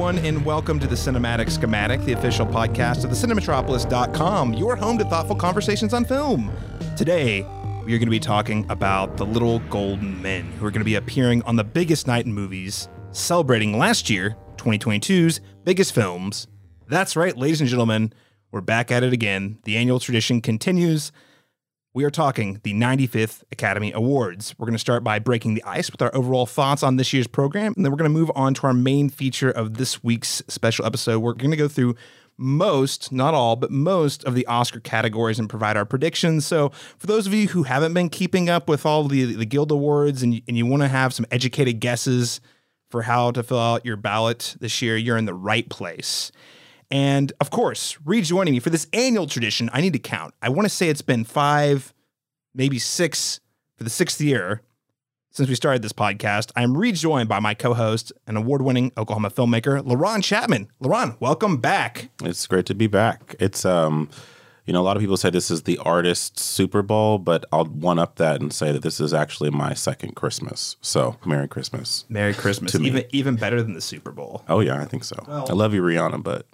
everyone, and welcome to the Cinematic Schematic, the official podcast of the Cinematropolis.com, your home to thoughtful conversations on film. Today, we are going to be talking about the Little Golden Men, who are going to be appearing on the biggest night in movies, celebrating last year, 2022's biggest films. That's right, ladies and gentlemen, we're back at it again. The annual tradition continues. We are talking the 95th Academy Awards. We're going to start by breaking the ice with our overall thoughts on this year's program, and then we're going to move on to our main feature of this week's special episode. We're going to go through most, not all, but most of the Oscar categories and provide our predictions. So, for those of you who haven't been keeping up with all the, the Guild Awards and, and you want to have some educated guesses for how to fill out your ballot this year, you're in the right place. And of course, rejoining me for this annual tradition, I need to count. I want to say it's been five, maybe six for the sixth year since we started this podcast. I'm rejoined by my co host and award winning Oklahoma filmmaker, LaRon Chapman. LaRon, welcome back. It's great to be back. It's, um, you know, a lot of people say this is the artist Super Bowl, but I'll one up that and say that this is actually my second Christmas. So, Merry Christmas. Merry Christmas. To me. Even, even better than the Super Bowl. Oh, yeah, I think so. I love you, Rihanna, but,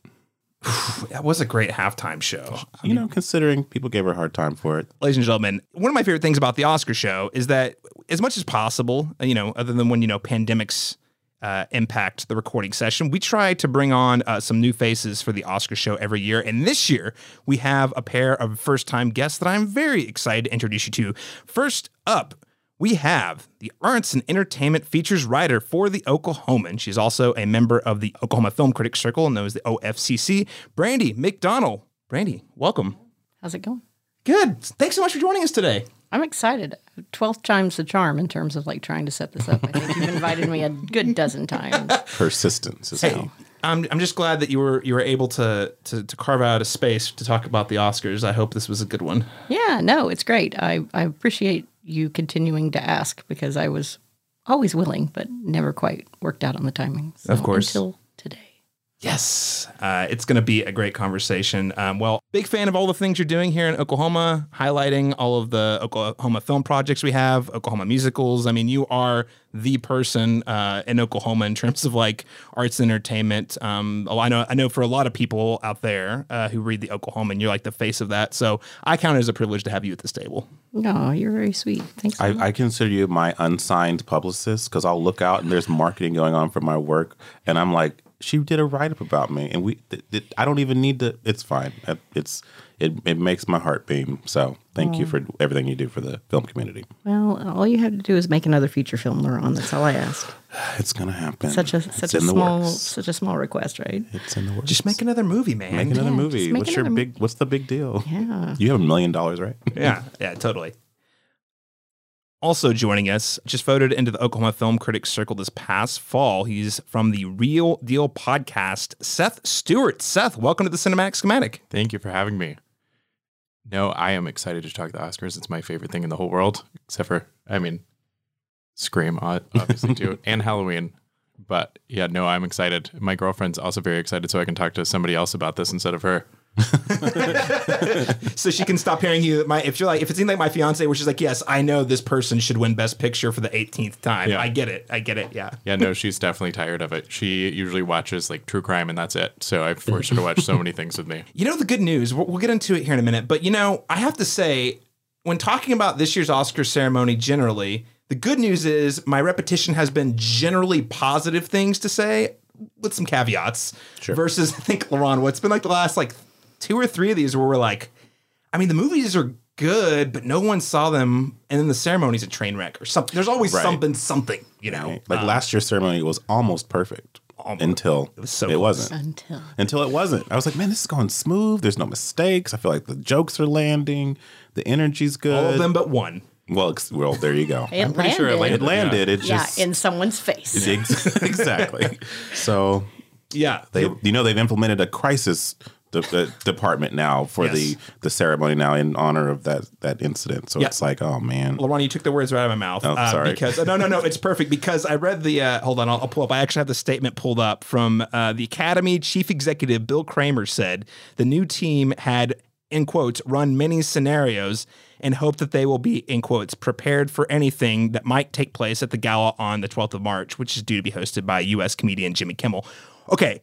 That was a great halftime show. you know, considering people gave her a hard time for it. ladies and gentlemen, one of my favorite things about the Oscar show is that, as much as possible, you know, other than when you know pandemics uh, impact the recording session, we try to bring on uh, some new faces for the Oscar show every year. And this year, we have a pair of first-time guests that I'm very excited to introduce you to. First up. We have the arts and entertainment features writer for the Oklahoman. She's also a member of the Oklahoma Film Critics Circle, known as the OFCC. Brandy McDonnell. Brandy, welcome. How's it going? Good. Thanks so much for joining us today. I'm excited. Twelfth time's the charm in terms of like trying to set this up. I think you've invited me a good dozen times. Persistence is how. I'm, I'm just glad that you were you were able to, to to carve out a space to talk about the Oscars. I hope this was a good one. Yeah, no, it's great. I, I appreciate you continuing to ask because I was always willing, but never quite worked out on the timing. So, Of course. Until today. Yes, uh, it's going to be a great conversation. Um, well, big fan of all the things you're doing here in Oklahoma, highlighting all of the Oklahoma film projects we have, Oklahoma musicals. I mean, you are the person uh, in Oklahoma in terms of like arts and entertainment. Um, oh, I know, I know, for a lot of people out there uh, who read the Oklahoman, you're like the face of that. So I count it as a privilege to have you at this table. No, you're very sweet. Thanks. so. I, I consider you my unsigned publicist because I'll look out and there's marketing going on for my work, and I'm like, she did a write up about me, and we, th- th- I don't even need to. It's fine. It's it, it makes my heart beam. So thank you for everything you do for the film community. well, all you have to do is make another feature film, LaRon. That's all I ask. It's gonna happen. Such a It's such a small such a small request, right? It's in the works. Just make another movie, man. Make another Yeah, movie. make What's your another big? What's the big deal? Yeah. You have a million dollars, right? Yeah, yeah, totally. Also joining us, just voted into the Oklahoma Film Critics Circle this past fall. He's from the Reel Deal podcast, Seth Stuart. Seth, welcome to the Cinematic Schematic. Thank you for having me. No, I am excited to talk the Oscars. It's my favorite thing in the whole world, except for, I mean, Scream, obviously, too, and Halloween. But yeah, no, I'm excited. My girlfriend's also very excited, so I can talk to somebody else about this instead of her. So she can stop hearing you. My, if you're like, if it seems like my fiance, where she's like, yes, I know this person should win Best Picture for the 18th time. Yeah. I get it. I get it. Yeah. Yeah, no, she's definitely tired of it. She usually watches like true crime, and that's it. So I've forced her to watch so many things with me. You know, the good news, we'll, we'll get into it here in a minute, but you know, I have to say, when talking about this year's Oscar ceremony generally, the good news is my repetition has been generally positive things to say with some caveats versus I think LaRon, what's been like the last like two or three of these where we're like, I mean, the movies are good, but no one saw them, and then the ceremony's a train wreck or something. There's always Right. something, something, you know. Like um, last year's ceremony was almost perfect until it, was so it wasn't. Until Until it wasn't. I was like, man, this is going smooth. There's no mistakes. I feel like the jokes are landing. The energy's good. all of them but one. Well, ex- well, there you go. it I'm pretty sure it landed. It landed. It Yeah, in someone's face. Ex- exactly. So Yeah, they, you know, they've implemented a crisis de- de- department now for Yes. the the ceremony now in honor of that that incident. So Yeah. it's like, oh man, LaRon, you took the words right out of my mouth. Oh, uh, sorry. Because no, no, no, it's perfect. Because I read the. Uh, hold on, I'll, I'll pull up. I actually have the statement pulled up from uh, the Academy chief executive Bill Kramer said the new team had in quotes run many scenarios and hope that they will be in quotes prepared for anything that might take place at the gala on the 12th of March, which is due to be hosted by U.S. comedian Jimmy Kimmel. Okay,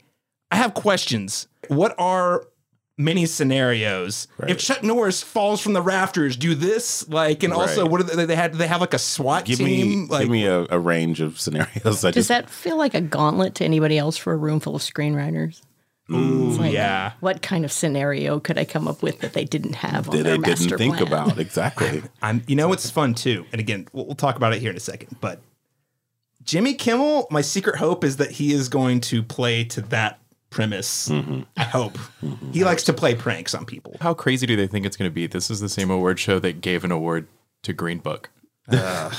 I have questions. What are many scenarios? If Chuck Norris falls from the rafters, do this like, and also what are they, they had? Do they have like a SWAT Give team? me like, give me a, a range of scenarios. I Does just that feel like a gauntlet to anybody else for a room full of screenwriters? ooh, Like, yeah. What kind of scenario could I come up with that they didn't have on that their they didn't think plan? about exactly. I'm. You know what's fun too, and again, we'll, we'll talk about it here in a second. But Jimmy Kimmel, my secret hope is that he is going to play to that premise. Mm-hmm. I hope mm-hmm. he likes to play pranks on people. How crazy do they think it's going to be? This is the same award show that gave an award to Green Book. Uh,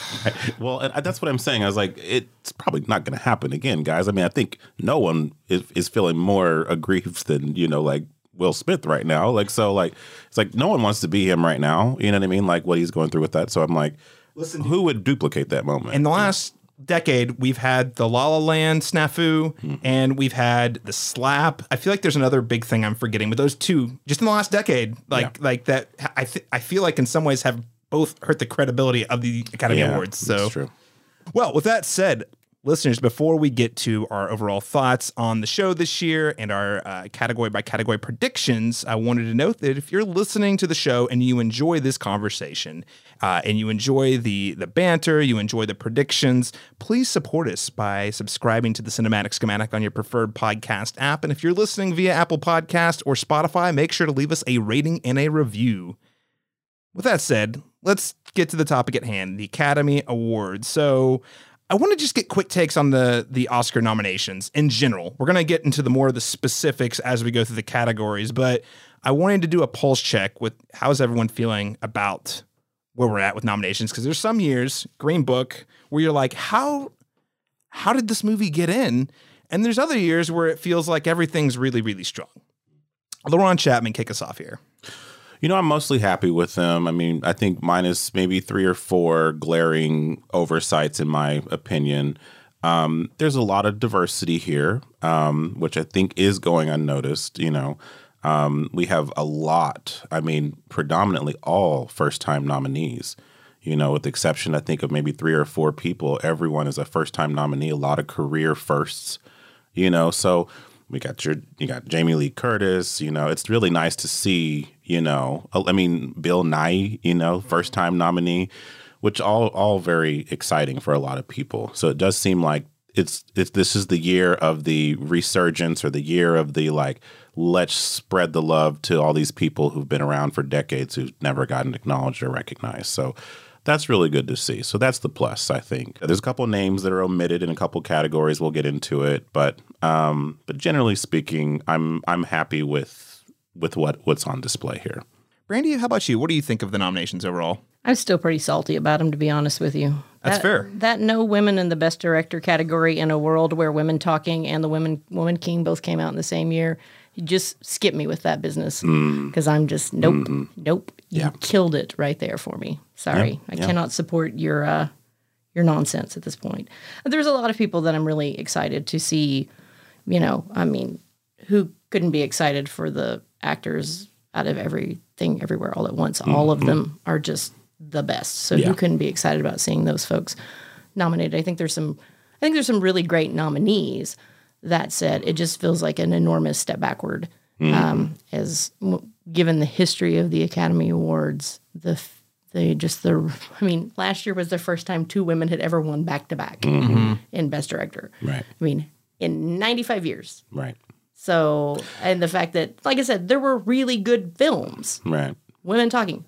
well, and that's what I'm saying. I was like, it's probably not going to happen again, guys. I mean, I think no one is, is feeling more aggrieved than you know, like Will Smith right now. Like, so, like, it's like no one wants to be him right now. You know what I mean? Like what he's going through with that. So I'm like, Listen, who would duplicate that moment? in the last decade, we've had the La La Land snafu, and we've had the slap. I feel like there's another big thing I'm forgetting, but those two, just in the last decade, like like that, I th- I feel like in some ways have both hurt the credibility of the Academy yeah, Awards. So that's true. Well, with that said, listeners, before we get to our overall thoughts on the show this year and our uh, category by category predictions, I wanted to note that if you're listening to the show and you enjoy this conversation uh, and you enjoy the the banter, you enjoy the predictions, please support us by subscribing to the Cinematic Schematic on your preferred podcast app. And if you're listening via Apple Podcast or Spotify, make sure to leave us a rating and a review. With that said, let's get to the topic at hand, the Academy Awards. So, I want to just get quick takes on the the Oscar nominations in general. We're going to get into the more of the specifics as we go through the categories, but I wanted to do a pulse check with how's everyone feeling about where we're at with nominations because there's some years, Green Book, where you're like, how how did this movie get in? And there's other years where it feels like everything's really really strong. LaRon Chapman, kick us off here. You know, I'm mostly happy with them. I mean, I think minus maybe three or four glaring oversights, in my opinion. Um, there's a lot of diversity here, um, which I think is going unnoticed. You know, um, we have a lot, I mean, predominantly all first time nominees. You know, with the exception, I think, of maybe three or four people, everyone is a first time nominee, a lot of career firsts you know? So we got your you got jamie lee curtis you know? It's really nice to see you know i mean Bill Nighy you know first time nominee which all all very exciting for a lot of people. So it does seem like it's it's this is the year of the resurgence or the year of the like let's spread the love to all these people who've been around for decades who've never gotten acknowledged or recognized so that's really good to see. So that's the plus, I think. There's a couple names that are omitted in a couple categories. We'll get into it, but um, but generally speaking, I'm I'm happy with with what what's on display here. Brandy, how about you? What do you think of the nominations overall? I'm still pretty salty about him, to be honest with you. That's That- fair. That no women in the best director category in a world where Women Talking and the Women Woman King both came out in the same year. You just skip me with that business mm. because I'm just nope, mm-hmm. nope. You Yeah. killed it right there for me. Sorry, I cannot support your uh, your nonsense at this point. There's a lot of people that I'm really excited to see. You know, I mean, who couldn't be excited for the actors out of everything, everywhere, all at once? All of mm-hmm. them are just the best. So Yeah. who couldn't be excited about seeing those folks nominated? I think there's some, I think there's some really great nominees. That said, it just feels like an enormous step backward. Um, as w- given the history of the Academy Awards, the f- the just the I mean, last year was the first time two women had ever won back to back in Best Director. Right. I mean, in 95 years. Right. So, and the fact that, like I said, there were really good films. Right. Women Talking,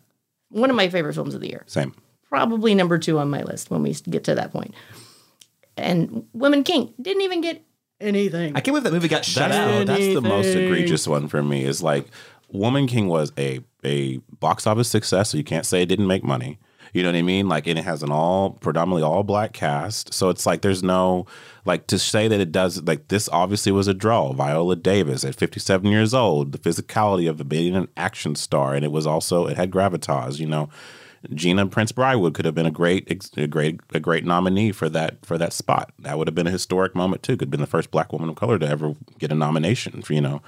one of my favorite films of the year. Same. Probably number two on my list when we get to that point. And Women King didn't even get anything. I can't believe that movie got shut That's out. the, that's the most Anything. egregious one for me. Is like Woman King was a a box office success, so you can't say it didn't make money. You know what I mean? Like, and it has an all predominantly all black cast, so it's like there's no like to say that it does. Like this obviously was a draw. Viola Davis at 57 years old, the physicality of being an action star, and it was also it had gravitas. You know. Gina Prince-Bythewood could have been a great, a great, a great nominee for that for that spot. That would have been a historic moment too. Could have been the first Black woman of color to ever get a nomination. For, you know,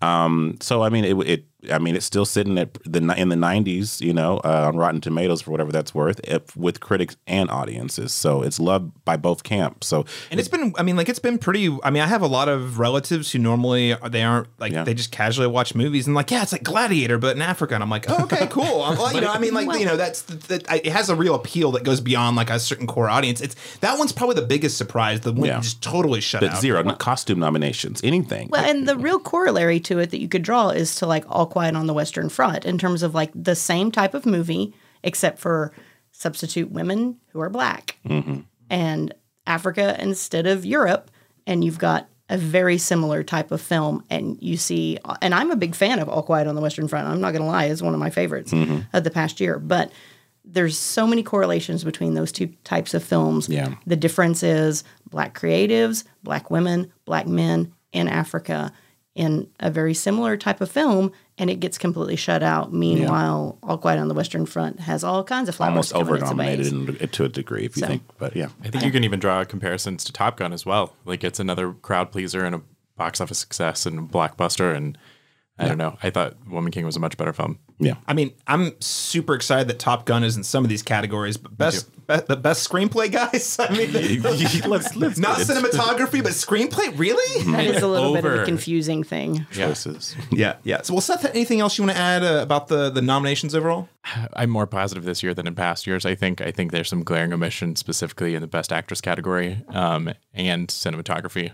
um, so I mean, it, it I mean, it's still sitting at the in the 90s, you know, uh, on Rotten Tomatoes for whatever that's worth, if, with critics and audiences. So it's loved by both camps. So And it's been, I mean, like it's been pretty. I mean, I have a lot of relatives who normally they aren't like Yeah. they just casually watch movies and like, yeah, it's like Gladiator, but in Africa. And I'm like, oh, okay, cool. I'm, well, you know, I mean, like you know, that's that it has a real appeal that goes beyond like a certain core audience. It's that one's probably the biggest surprise. The one Yeah. just totally shut but out. zero not costume nominations, anything. Well, and the real corollary to it that you could draw is to like All Quiet on the Western Front in terms of like the same type of movie, except for substitute women who are black mm-hmm. and Africa instead of Europe. And you've got a very similar type of film. And you see, and I'm a big fan of All Quiet on the Western Front. I'm not going to lie, it's one of my favorites mm-hmm. of the past year. But there's so many correlations between those two types of films. Yeah. The difference is black creatives, black women, black men in Africa in a very similar type of film, and it gets completely shut out. Meanwhile, All Quiet on the Western Front has all kinds of flowers Almost coming over its nominated ways. in- to a degree, if you So- think. But yeah. I think you can even draw comparisons to Top Gun as well. Like it's another crowd pleaser and a box office success and a blockbuster. And I don't know. I thought Woman King was a much better film. Yeah. I mean, I'm super excited that Top Gun is in some of these categories, but best be, the best screenplay, guys. I mean, let's, let's not cinematography, but screenplay. Really? That is a little bit of a confusing thing. choices. yeah, yeah. So, well, Seth, anything else you want to add uh, about the the nominations overall? I'm more positive this year than in past years. I think. I think there's some glaring omissions, specifically in the Best Actress category um, and cinematography.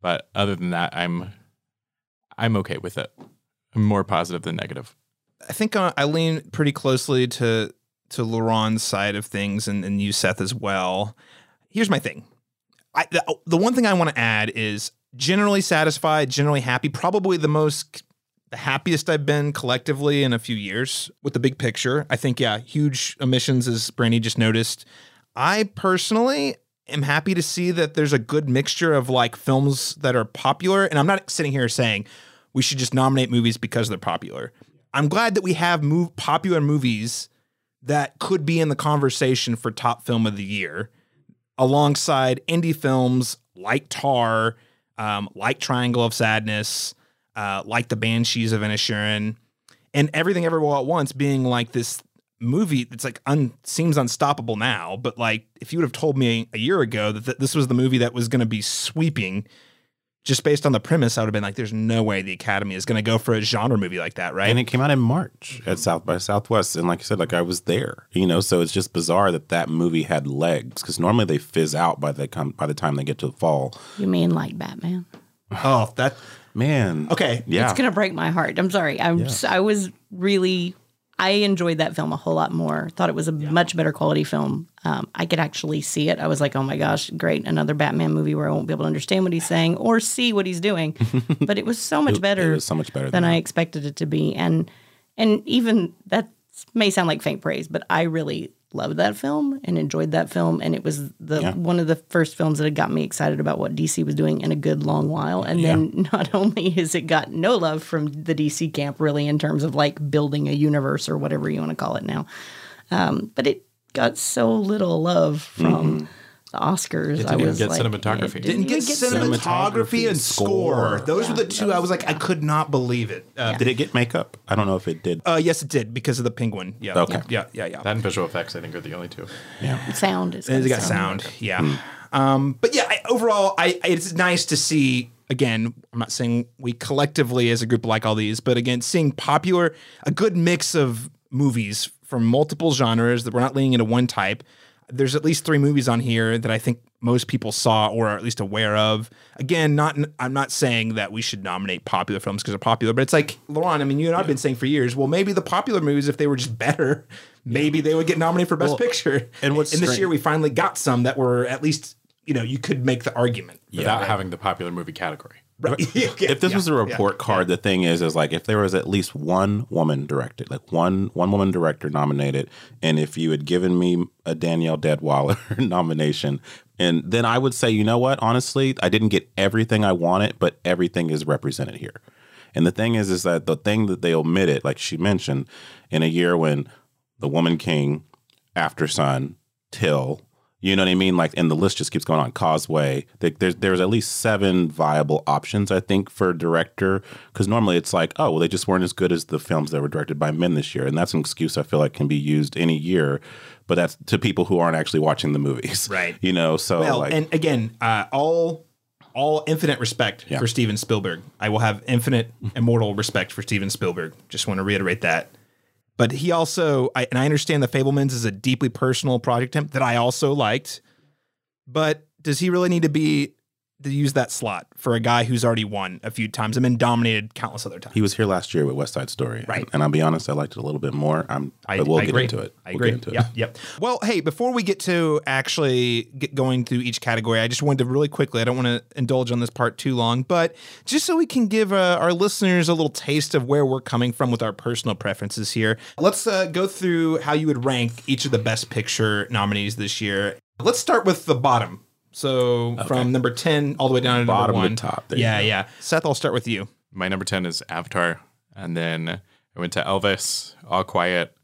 But other than that, I'm I'm okay with it. I'm more positive than negative. I think uh, I lean pretty closely to to LaRon's side of things, and, and you, Seth, as well. Here's my thing. I, the, the one thing I want to add is generally satisfied, generally happy. Probably the most, the happiest I've been collectively in a few years with the big picture. I think, yeah, huge emissions, as Brandy just noticed. I personally am happy to see that there's a good mixture of like films that are popular. And I'm not sitting here saying we should just nominate movies because they're popular. I'm glad that we have move, popular movies that could be in the conversation for top film of the year alongside indie films like Tar, um, like Triangle of Sadness, uh, like The Banshees of Inisherin, and Everything Everywhere All at Once being like this movie that's like un- seems unstoppable now. But like, if you would have told me a year ago that th- this was the movie that was going to be sweeping, just based on the premise, I would have been like, "There's no way the Academy is going to go for a genre movie like that, right?" And it came out in March at South by Southwest, and like I said, like I was there, you know. So it's just bizarre that that movie had legs because normally they fizz out by the come by the time they get to the fall. You mean like Batman? oh, that Man, okay. yeah, It's gonna break my heart. I'm sorry. I'm s- I was really I enjoyed that film a whole lot more. Thought it was a much better quality film. Um, I could actually see it. I was like, oh my gosh, great, another Batman movie where I won't be able to understand what he's saying or see what he's doing. but it was so much better. it was so much better than than I expected it to be, and and even that may sound like faint praise, but I really loved that film and enjoyed that film, and it was the Yeah. one of the first films that had got me excited about what DC was doing in a good long while. And then not only has it got no love from the DC camp, really, in terms of like building a universe or whatever you want to call it now, um, but it got so little love from. The Oscars. didn't I was get like, cinematography. it didn't get even cinematography and score. score. Those were the two. I was like, I could not believe it. Uh, Did it get makeup? I don't know if it did. uh, yes, it did because of the penguin. Yeah. Okay. Yeah. Yeah. Yeah. That and visual effects, I think, are the only two. Yeah. sound. Is It's got sound. Yeah. Um, but yeah, I, overall, I it's nice to see. Again, I'm not saying we collectively as a group like all these, but again, seeing popular, a good mix of movies from multiple genres that we're not leaning into one type. There's at least three movies on here that I think most people saw or are at least aware of. Again, not I'm not saying that we should nominate popular films because they're popular, but it's like LaRon. I mean, you and I've been saying for years. Well, maybe the popular movies, if they were just better, maybe they would get nominated for Best Picture. and what's and this year we finally got some that were at least you know you could make the argument. Without having the popular movie category. Right. Yeah, if this yeah, was a yeah, report card, the thing is, is like if there was at least one woman directed, like one one woman director nominated, and if you had given me a Danielle Deadwyler nomination, and then I would say, you know what? Honestly, I didn't get everything I wanted, but everything is represented here. And the thing is, is that the thing that they omitted, like she mentioned, in a year when The Woman King, Aftersun, Till, You know what I mean? Like, and the list just keeps going on. Causeway. There's there's at least seven viable options, I think, for director. Because normally it's like, oh, well, they just weren't as good as the films that were directed by men this year, and that's an excuse I feel like can be used any year. But that's to people who aren't actually watching the movies, Right. You know, so Well, like, and again, uh, all all infinite respect Yeah. for Steven Spielberg. I will have infinite, immortal respect for Steven Spielberg. Just want to reiterate that. But he also, I, and I understand the Fabelmans is a deeply personal project that I also liked. But does he really need to be to use that slot for a guy who's already won a few times and been dominated countless other times? he was here last year with West Side Story, Right. And, I'll be honest, I liked it a little bit more. I'm, I, but we'll I get agree. into it. I We'll agree. get into it. Yep, yep. Well, hey, before we get to actually get going through each category, I just wanted to really quickly. I don't want to indulge on this part too long, but just so we can give uh, our listeners a little taste of where we're coming from with our personal preferences here, let's uh, go through how you would rank each of the Best Picture nominees this year. Let's start with the bottom. So from number ten all the way down to Bottom number one. top. There you yeah, yeah. Seth, I'll start with you. My number 10 is Avatar. And then I went to Elvis, All Quiet,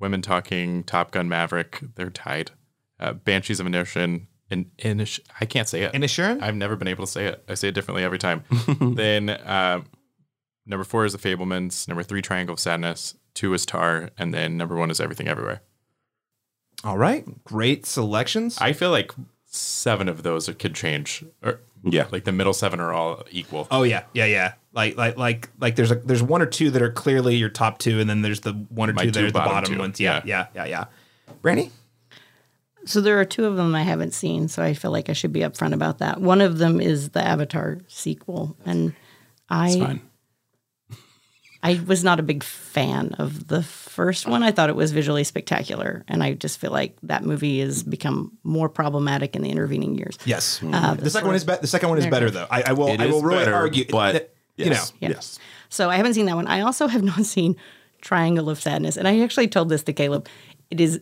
Women Talking, Top Gun Maverick. They're tied. Uh, Banshees of Inisherin. In, Inish, I can't say it. Inisherin? I've never been able to say it. I say it differently every time. then uh, number four is The Fabelmans. Number three, Triangle of Sadness. Two is Tar. And then number one is Everything Everywhere. All right, great selections. I feel like seven of those could change. Or Yeah. like the middle seven are all equal. Oh yeah, yeah, yeah. Like like like like there's a there's one or two that are clearly your top two, and then there's the one or My two that two are the bottom bottom two. ones. Yeah, yeah, yeah, yeah. Brandy? So there are two of them I haven't seen, so I feel like I should be upfront about that. One of them is the Avatar sequel, and I Fine. I was not a big fan of the first one. I thought it was visually spectacular, and I just feel like that movie has become more problematic in the intervening years. Yes. Uh, the second one is be- the second one is better though. I, I will It I will really better, argue, but that, you know. Yeah. yes. So I haven't seen that one. I also have not seen Triangle of Sadness. And I actually told this to Caleb. It is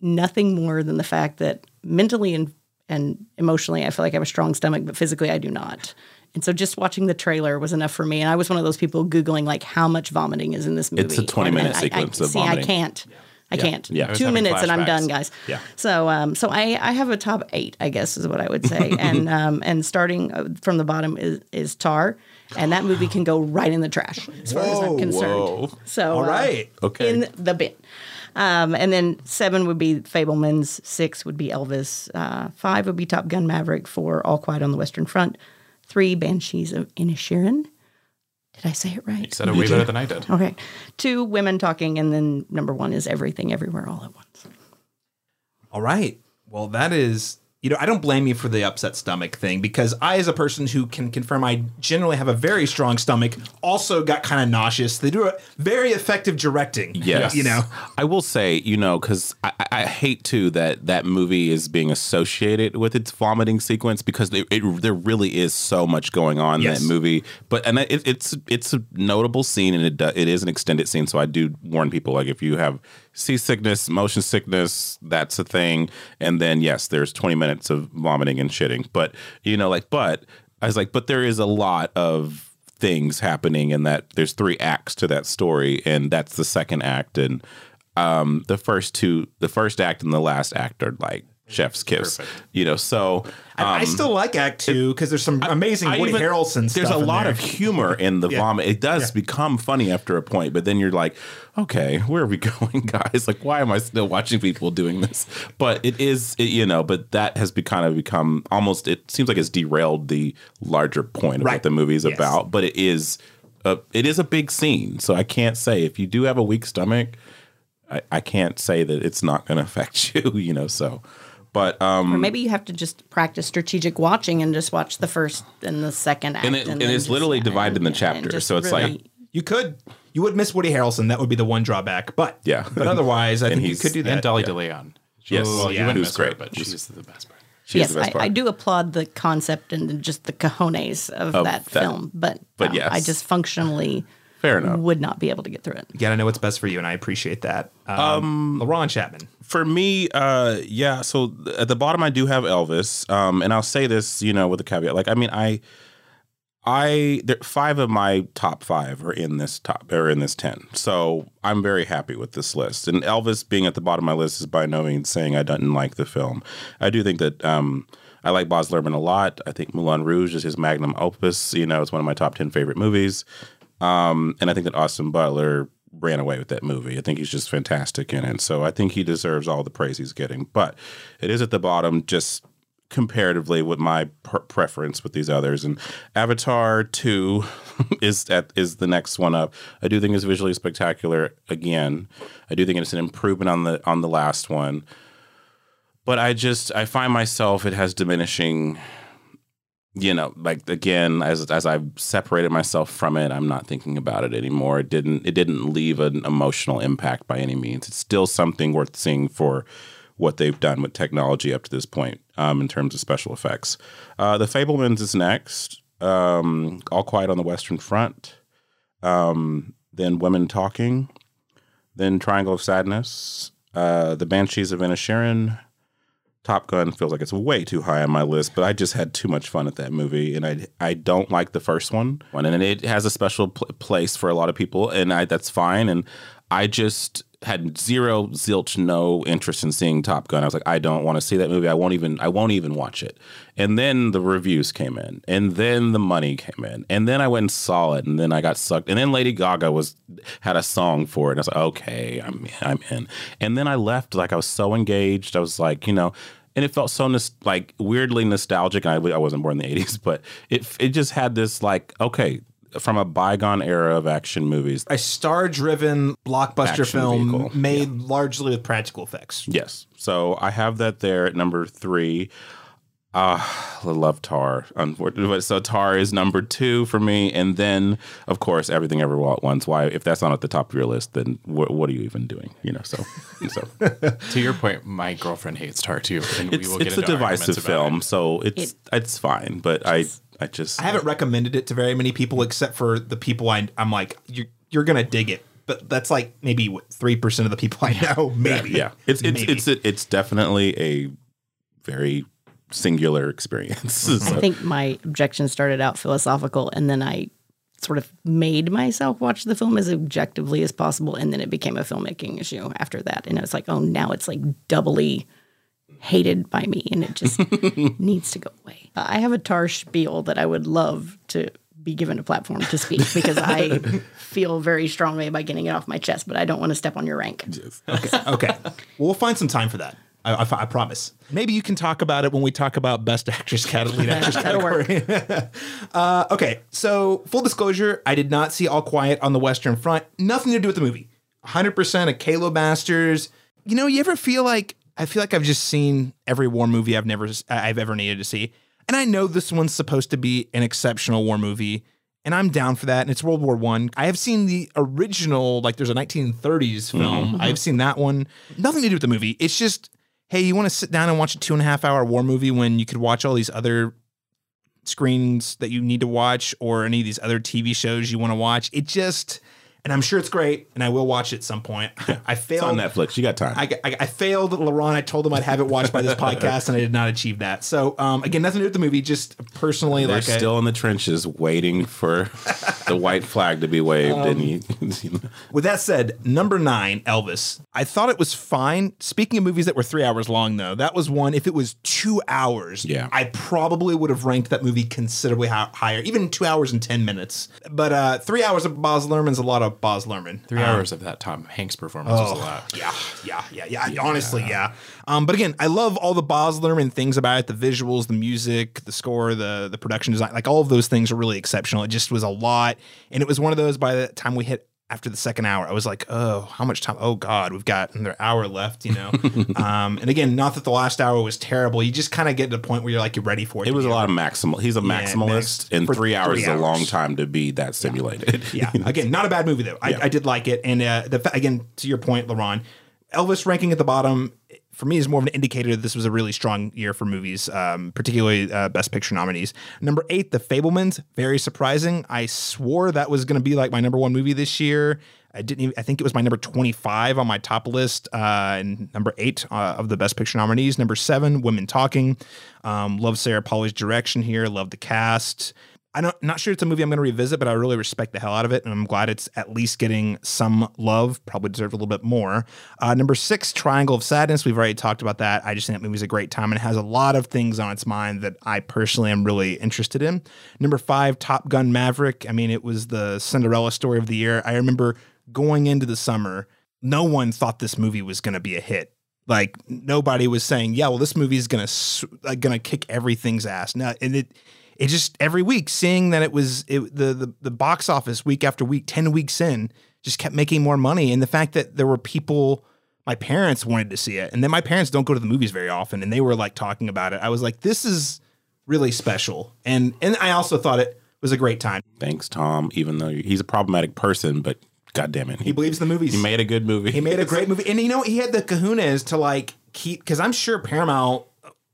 nothing more than the fact that mentally and, and emotionally, I feel like I have a strong stomach, but physically, I do not. And so just watching the trailer was enough for me. And I was one of those people Googling, like, how much vomiting is in this movie. It's a 20 And- minute I- sequence I, of see, vomiting. I can't. I can't. Yeah. Two minutes and I'm done, guys. Yeah. So, um, so I, I have a top eight, I guess is what I would say, and um, and starting uh, from the bottom is is Tar, and that movie can go right in the trash as far as I'm concerned. whoa. So, All uh, right. Okay. in the bin. Um, and then seven would be Fabelmans, six would be Elvis, uh, five would be Top Gun Maverick, four All Quiet on the Western Front, three Banshees of Inisherin. Did I say it right? You said it way better than I did. Okay. Two women talking, and then number one is everything, everywhere, all at once. All right. Well, that is, you know, I don't blame you for the upset stomach thing because I, as a person who can confirm I generally have a very strong stomach, also got kind of nauseous. They do a very effective directing. Yes. You know, I will say, you know, because I, I hate too that that movie is being associated with its vomiting sequence because it, it, there really is so much going on Yes. in that movie. But and it, it's it's a notable scene and it it is an extended scene. So I do warn people like if you have seasickness, motion sickness, that's a thing. And then yes, there's 20 minutes of vomiting and shitting. But you know, like, but I was like, but there is a lot of things happening and that there's three acts to that story and that's the second act and um the first two the first act and the last act are like chef's kiss you know so I, I um, still like Act Two because there's some amazing I Woody even- Harrelson stuff. There's a in lot there. of humor in the vomit. It does become funny after a point, but then you're like, okay, where are we going, guys? Like, why am I still watching people doing this? But it is, it, you know, but that has be, kind of become almost. It seems like it's derailed the larger point of Right. what the movie's Yes. about. But it is, a, it is a big scene. So I can't say if you do have a weak stomach, I, I can't say that it's not going to affect you. You know, so. But um, Or maybe you have to just practice strategic watching and just watch the first and the second act. and, it, and then it's literally divided in the and chapter. So it's like You could, you would miss Woody Harrelson. That would be the one drawback. But Yeah. but otherwise, I think you could do that. And Dolly DeLeon. Yes. Well, you Yeah. wouldn't Who's miss her, great. but she's the best part. she's yes, the best I. I do applaud the concept and just the cojones of, Of that, that. film, but, But um, yes. I just functionally Fair enough. would not be able to get through it. You got to know what's best for you, and I appreciate that. Um, LaRon Chapman. For me, uh, yeah. So th- at the bottom, I do have Elvis, um, and I'll say this, you know, with a caveat. Like, I mean, I, I there, five of my top five are in this top are in this ten, so I'm very happy with this list. And Elvis being at the bottom of my list is by no means saying I didn't like the film. I do think that um, I like Baz Luhrmann a lot. I think Moulin Rouge is his magnum opus. You know, it's one of my top ten favorite movies. Um, and I think that Austin Butler ran away with that movie. I think he's just fantastic in it. So I think he deserves all the praise he's getting. But it is at the bottom just comparatively with my per- preference with these others. And Avatar 2 is at, is the next one up. I do think it's visually spectacular again. I do think it's an improvement on the on the last one. But I just I find myself it has diminishing you know, like again, as as I've separated myself from it, I'm not thinking about it anymore. It didn't it didn't leave an emotional impact by any means. It's still something worth seeing for what they've done with technology up to this point um, in terms of special effects. Uh, the Fabelmans is next. Um, All Quiet on the Western Front. Um, then Women Talking. Then Triangle of Sadness. Uh, the Banshees of Inisherin. Top Gun feels like it's way too high on my list, but I just had too much fun at that movie, and I I don't like the first one, and it has a special pl- place for a lot of people, and I that's fine, and I just had zero zilch no interest in seeing Top Gun. I was like, I don't want to see that movie. I won't even I won't even watch it. And then the reviews came in, and then the money came in, and then I went and saw it, and then I got sucked. And then Lady Gaga was had a song for it. And I was like, okay, I'm I'm in. And then I left like I was so engaged. I was like, you know. And it felt so like weirdly nostalgic. I, I wasn't born in the '80s, but it it just had this like, okay, from a bygone era of action movies. A star-driven blockbuster Action film vehicle. made largely with practical effects. Yes. So I have that there at number three. Uh, I love Tar, unfortunately. But so Tar is number two for me. And then, of course, Everything Ever All at Once. Why, if that's not at the top of your list, then what, what are you even doing? You know, so, so To your point, my girlfriend hates Tar too, and we it's, get it's a divisive film. it. So it's, it's fine. But I, I just, I haven't recommended it to very many people except for the people I, I'm like, you're, you're going to dig it. But that's like maybe 3% of the people I know, maybe. yeah, it's, it's, Maybe. it's, it's definitely a very singular experience. So- I think my objection started out philosophical, and then I sort of made myself watch the film as objectively as possible, and then it became a filmmaking issue after that. And it's like, oh, now it's like doubly hated by me, and it just needs to go away. I have a tar spiel that I would love to be given a platform to speak because I feel very strongly about getting it off my chest, but I don't want to step on your rank. okay. Well, we'll find some time for that. I, I, I promise. Maybe you can talk about it when we talk about best actress category. Actress That'll work. category. uh, okay, so full disclosure, I did not see All Quiet on the Western Front. Nothing to do with the movie. 100% a Caleb Masters. You know, you ever feel like I feel like I've just seen every war movie I've never I've ever needed to see, and I know this one's supposed to be an exceptional war movie. And I'm down for that. And it's World War One. I. have seen the original, like there's a 1930s mm-hmm, film. Mm-hmm. I've seen that one. Nothing to do with the movie. It's just hey, you want to sit down and watch a two and a half hour war movie when you could watch all these other screens that you need to watch or any of these other TV shows you want to watch. It just, and I'm sure it's great, and I will watch it at some point. I it's failed. on Netflix. You got time. I, I, I failed LaRon. I told him I'd have it watched by this podcast, and I did not achieve that. So, um, again, nothing to do with the movie. Just personally, They're like, I- still in the trenches waiting for the white flag to be waved. and you, you know. With that said, number nine, Elvis. I thought it was fine. Speaking of movies that were three hours long, though, that was one. If it was two hours, Yeah. I probably would have ranked that movie considerably higher, even two hours and ten minutes. But uh, three hours of Baz Luhrmann's a lot of Baz Luhrmann. Three hours of that Tom Hanks performance was a lot. Yeah, yeah, yeah, yeah. Honestly, yeah. Um, but again, I love all the Baz Luhrmann things about it: the visuals, the music, the score, the the production design. Like all of those things are really exceptional. It just was a lot, and it was one of those. By the time we hit after the second hour, I was like, oh, how much time? Oh God, we've got another hour left. You know. um, and again, not that the last hour was terrible. You just kind of get to the point where you're like, you're ready for it. It was a lot of maximal. He's a max- maximalist, and for three hours three is a long time to be that stimulated. Yeah. Again, not a bad movie though. I, I did like it, and uh, the again to your point, LaRon, Elvis ranking at the bottom for me is more of an indicator that this was a really strong year for movies, um, particularly uh, Best Picture nominees. Number eight, The Fabelmans, very surprising. I swore that was going to be like my number one movie this year. I didn't. Even, I think it was my number twenty-five on my top list, uh, and number eight uh, of the Best Picture nominees. Number seven, Women Talking. Um, love Sarah Polley's direction here. Love the cast. I'm not, sure it's a movie I'm going to revisit, but I really respect the hell out of it, and I'm glad it's at least getting some love. Probably deserved a little bit more. Uh, number six, Triangle of Sadness. We've already talked about that. I just think that movie's a great time and has a lot of things on its mind that I personally am really interested in. Number five, Top Gun Maverick. I mean, it was the Cinderella story of the year. I remember going into the summer, no one thought this movie was going to be a hit like nobody was saying, "Yeah, well, this movie is gonna like, gonna kick everything's ass." No, and it it just every week seeing that it was it, the, the the box office week after week, ten weeks in, just kept making more money, and the fact that there were people. My parents wanted to see it, and then my parents don't go to the movies very often, and they were like talking about it. I was like, "This is really special," and and I also thought it was a great time. Thanks, Tom. Even though he's a problematic person, but God damn it, He believes the movies. he made a good movie. He made a great movie, and you know he had the kahunas to like keep because I'm sure Paramount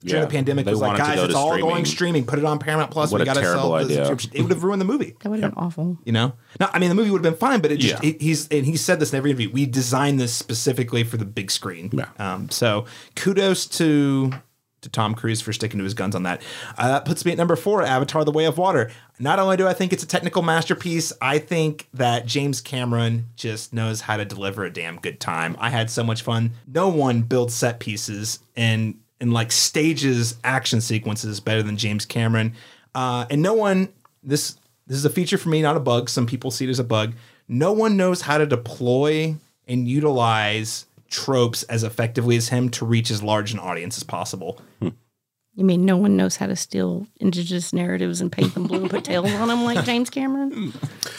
during Yeah, the pandemic they was like, guys, it's to all going streaming. streaming. Put it on Paramount Plus. What we a got to terrible sell the idea. subscription. It would have ruined the movie. That would have been awful. You know, no, I mean the movie would have been fine, but it just Yeah. it, he's and he said this in every interview. We designed this specifically for the big screen. Yeah. Um, so kudos to to Tom Cruise for sticking to his guns on that. Uh, that puts me at number four, Avatar: The Way of Water. Not only do I think it's a technical masterpiece, I think that James Cameron just knows how to deliver a damn good time. I had so much fun. No one builds set pieces and and like stages action sequences better than James Cameron. Uh, and no one this this is a feature for me, not a bug. Some people see it as a bug. No one knows how to deploy and utilize tropes as effectively as him to reach as large an audience as possible. You mean no one knows how to steal indigenous narratives and paint them blue and put tails on them like James Cameron?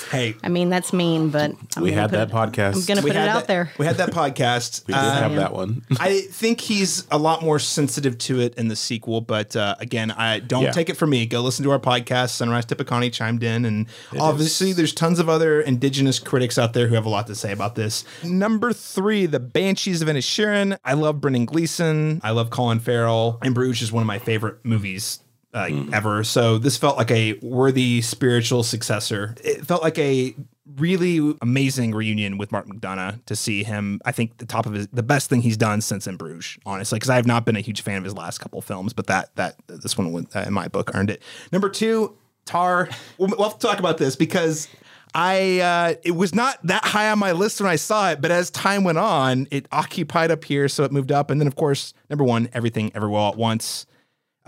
Hey, I mean, that's mean, but I'm we gonna had that it- podcast. I'm going to we put it had out there. We had that podcast. we did Uh, have that one. I think he's a lot more sensitive to it in the sequel, but uh, again, I don't Yeah. take it from me. Go listen to our podcast. Sunrise Tippeconnie chimed in, and obviously, there's tons of other indigenous critics out there who have a lot to say about this. Number three, The Banshees of Inisherin. I love Brendan Gleeson. I love Colin Farrell, and Bruges is one of my favorite movies. Uh, ever so this felt like a worthy spiritual successor it felt like a really amazing reunion with Mark McDonagh to see him. I think the top of his, the best thing he's done since in Bruges, honestly, because I have not been a huge fan of his last couple films, but that that this one would, uh, in my book earned it. Number two, Tar. We'll, we'll have to talk about this because I uh, it was not that high on my list when I saw it, but as time went on, it occupied up here, so it moved up, and then of course, number one, Everything Everywhere All at Once.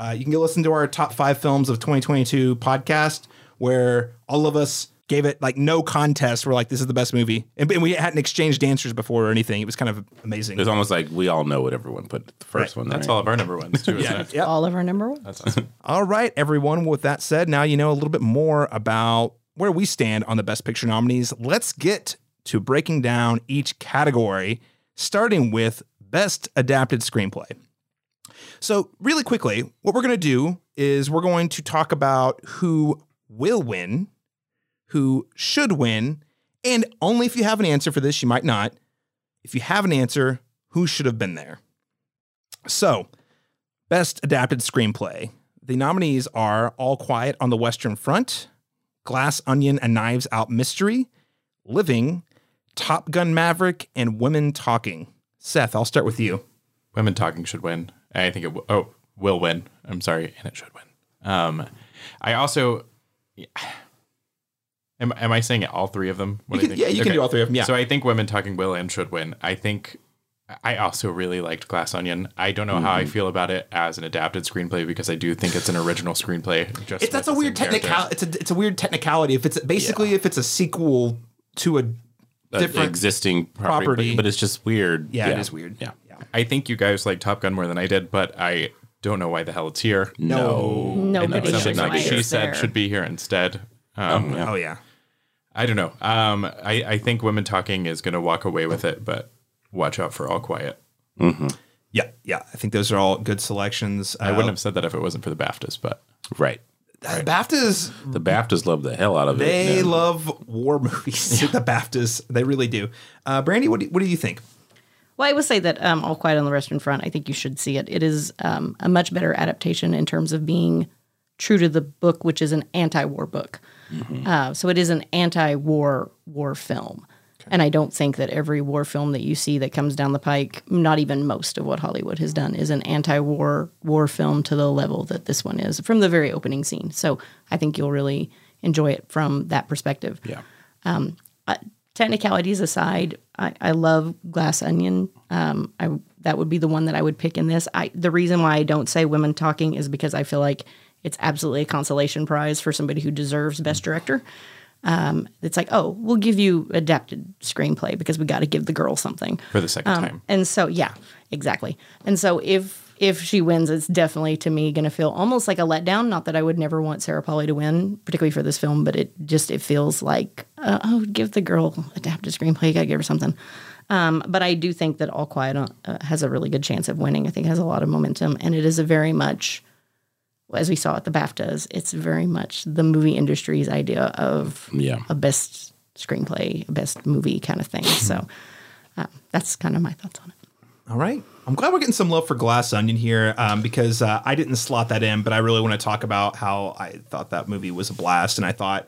Uh, you can go listen to our top five films of 2022 podcast, where all of us gave it like no contest. We're like, this is the best movie, and, and we hadn't exchanged answers before or anything. It was kind of amazing. It's almost like we all know what everyone put the first one. That's right? all of our number ones too. Isn't? Yep. All of our number ones. That's awesome. All right, everyone. With that said, now you know a little bit more about where we stand on the Best Picture nominees. Let's get to breaking down each category, starting with Best Adapted Screenplay. So, really quickly, what we're going to do is we're going to talk about who will win, who should win, and only if you have an answer for this, you might not. If you have an answer, who should have been there? So, Best Adapted Screenplay. The nominees are All Quiet on the Western Front, Glass Onion and Knives Out Mystery, Living, Top Gun Maverick, and Women Talking. Seth, I'll start with you. Women Talking should win. I think it w- oh will win. I'm sorry, and it should win. Um, I also Yeah. am. Am I saying it all three of them? What You can- think? yeah, you can do all three of them, yeah. So I think Women Talking will and should win. I think. I also really liked Glass Onion. I don't know how Mm-hmm. I feel about it as an adapted screenplay because I do think it's an original screenplay. Just It's, that's a weird technical. It's a it's a weird technicality. If it's basically if it's a sequel to a A- different existing property. property, but, but it's just weird. yeah, it is weird. Yeah. Yeah. I think you guys like Top Gun more than I did, but I don't know why the hell it's here. No. And Nobody that's knows something why that she it's said there. should be here instead. Um, Oh yeah. I don't know. Um, I, I think Women Talking is going to walk away with it, but watch out for All Quiet. Yeah, yeah. I think those are all good selections. I wouldn't have said that if it wasn't for the BAFTAs, but Right. Uh, BAFTAs The BAFTAs love the hell out of it. They love war movies. the BAFTAs, they really do. Uh, Brandy, what do, what do you think? Well, I would say that um, All Quiet on the Western Front, I think you should see it. It is um, a much better adaptation in terms of being true to the book, which is an anti-war book. Uh, so it is an anti-war war film. And I don't think that every war film that you see that comes down the pike, not even most of what Hollywood has done, is an anti-war war film to the level that this one is from the very opening scene. So I think you'll really enjoy it from that perspective. Yeah. Uh, technicalities aside, I, I love Glass Onion. Um, I that would be the one that I would pick in this. I the reason why I don't say Women Talking is because I feel like it's absolutely a consolation prize for somebody who deserves Best Director. Um, it's like, oh, we'll give you adapted screenplay because we got to give the girl something. for the second Um, time. And so, yeah, exactly. And so, if if she wins, it's definitely to me going to feel almost like a letdown. Not that I would never want Sarah Polley to win, particularly for this film, but it just it feels like uh, oh, give the girl adapted screenplay. You got to give her something. Um, but I do think that All Quiet on, uh, has a really good chance of winning. I think it has a lot of momentum, and it is a very much, as we saw at the BAFTAs, it's very much the movie industry's idea of Yeah. a best screenplay, a best movie kind of thing. So uh, that's kind of my thoughts on it. All right. I'm glad we're getting some love for Glass Onion here um, because uh, I didn't slot that in, but I really want to talk about how I thought that movie was a blast. And I thought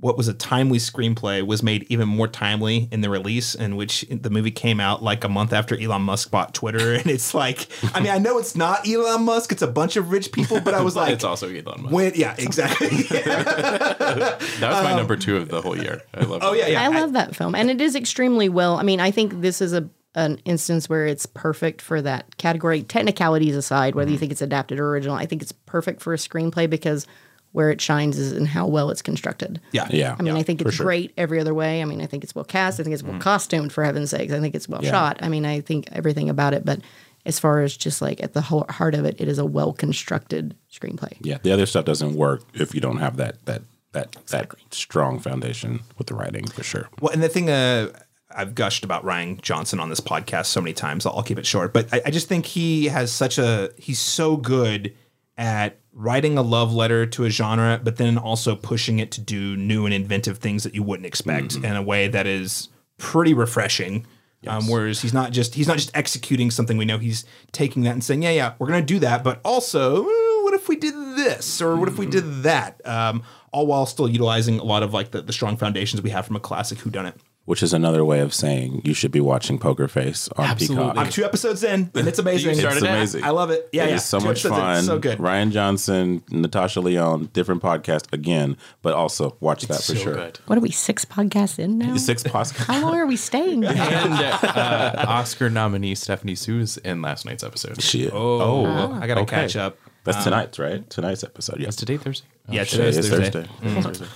what was a timely screenplay was made even more timely in the release, in which the movie came out like a month after Elon Musk bought Twitter. And it's like, I mean, I know it's not Elon Musk, it's a bunch of rich people, but I was like, it's also Elon Musk. when, yeah, exactly. that was my number two of the whole year. I love. oh, yeah, yeah. I love that film, and it is extremely well. I mean, I think this is a an instance where it's perfect for that category. Technicalities aside, whether Mm-hmm. you think it's adapted or original, I think it's perfect for a screenplay because where it shines is in how well it's constructed. yeah. Yeah. I mean, I think it's sure. great every other way. I mean, I think it's well cast. I think it's Mm-hmm. well costumed, for heaven's sakes. I think it's well shot. I mean, I think everything about it. But as far as just like at the whole heart of it, it is a well constructed screenplay. Yeah. The other stuff doesn't work if you don't have that that that that strong foundation with the writing for sure. Well, and the thing uh, I've gushed about Rian Johnson on this podcast so many times, I'll, I'll keep it short. But I, I just think he has such a he's so good at writing a love letter to a genre, but then also pushing it to do new and inventive things that you wouldn't expect in a way that is pretty refreshing. Um, whereas he's not just he's not just executing something we know. He's taking that and saying, yeah, yeah, we're gonna do that, but also, what if we did this or what if we did that? Um, all while still utilizing a lot of like the, the strong foundations we have from a classic whodunit. Which is another way of saying you should be watching Poker Face on Absolutely. Peacock. I'm two episodes in, and it's amazing. It's amazing. I love it. Yeah, It yeah. is so Two much episodes in, fun. So good. Rian Johnson, Natasha Lyonne, different podcast again, but also watch that for so sure. good. What are we six podcasts in now? Six podcasts. How long are we staying? And uh, Oscar nominee Stephanie Hsu's in last night's episode. Shit. Oh, I gotta okay. catch up. That's tonight's, right? Tonight's episode. Yes. Is today Thursday? Oh, Yeah, Today today's is Thursday. Thursday. Thursday.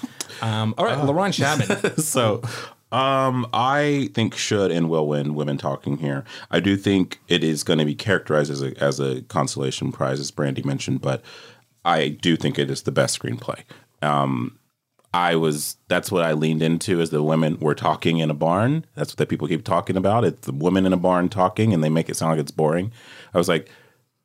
Um, all right, LaRon Chapman. so um i think should and will win women talking here. I do think it is going to be characterized as a as a consolation prize as brandy mentioned but i do think it is the best screenplay. Um i was that's what i leaned into as the women were talking in a barn. That's what the people keep talking about. It's the women in a barn talking and they make it sound like it's boring. I was like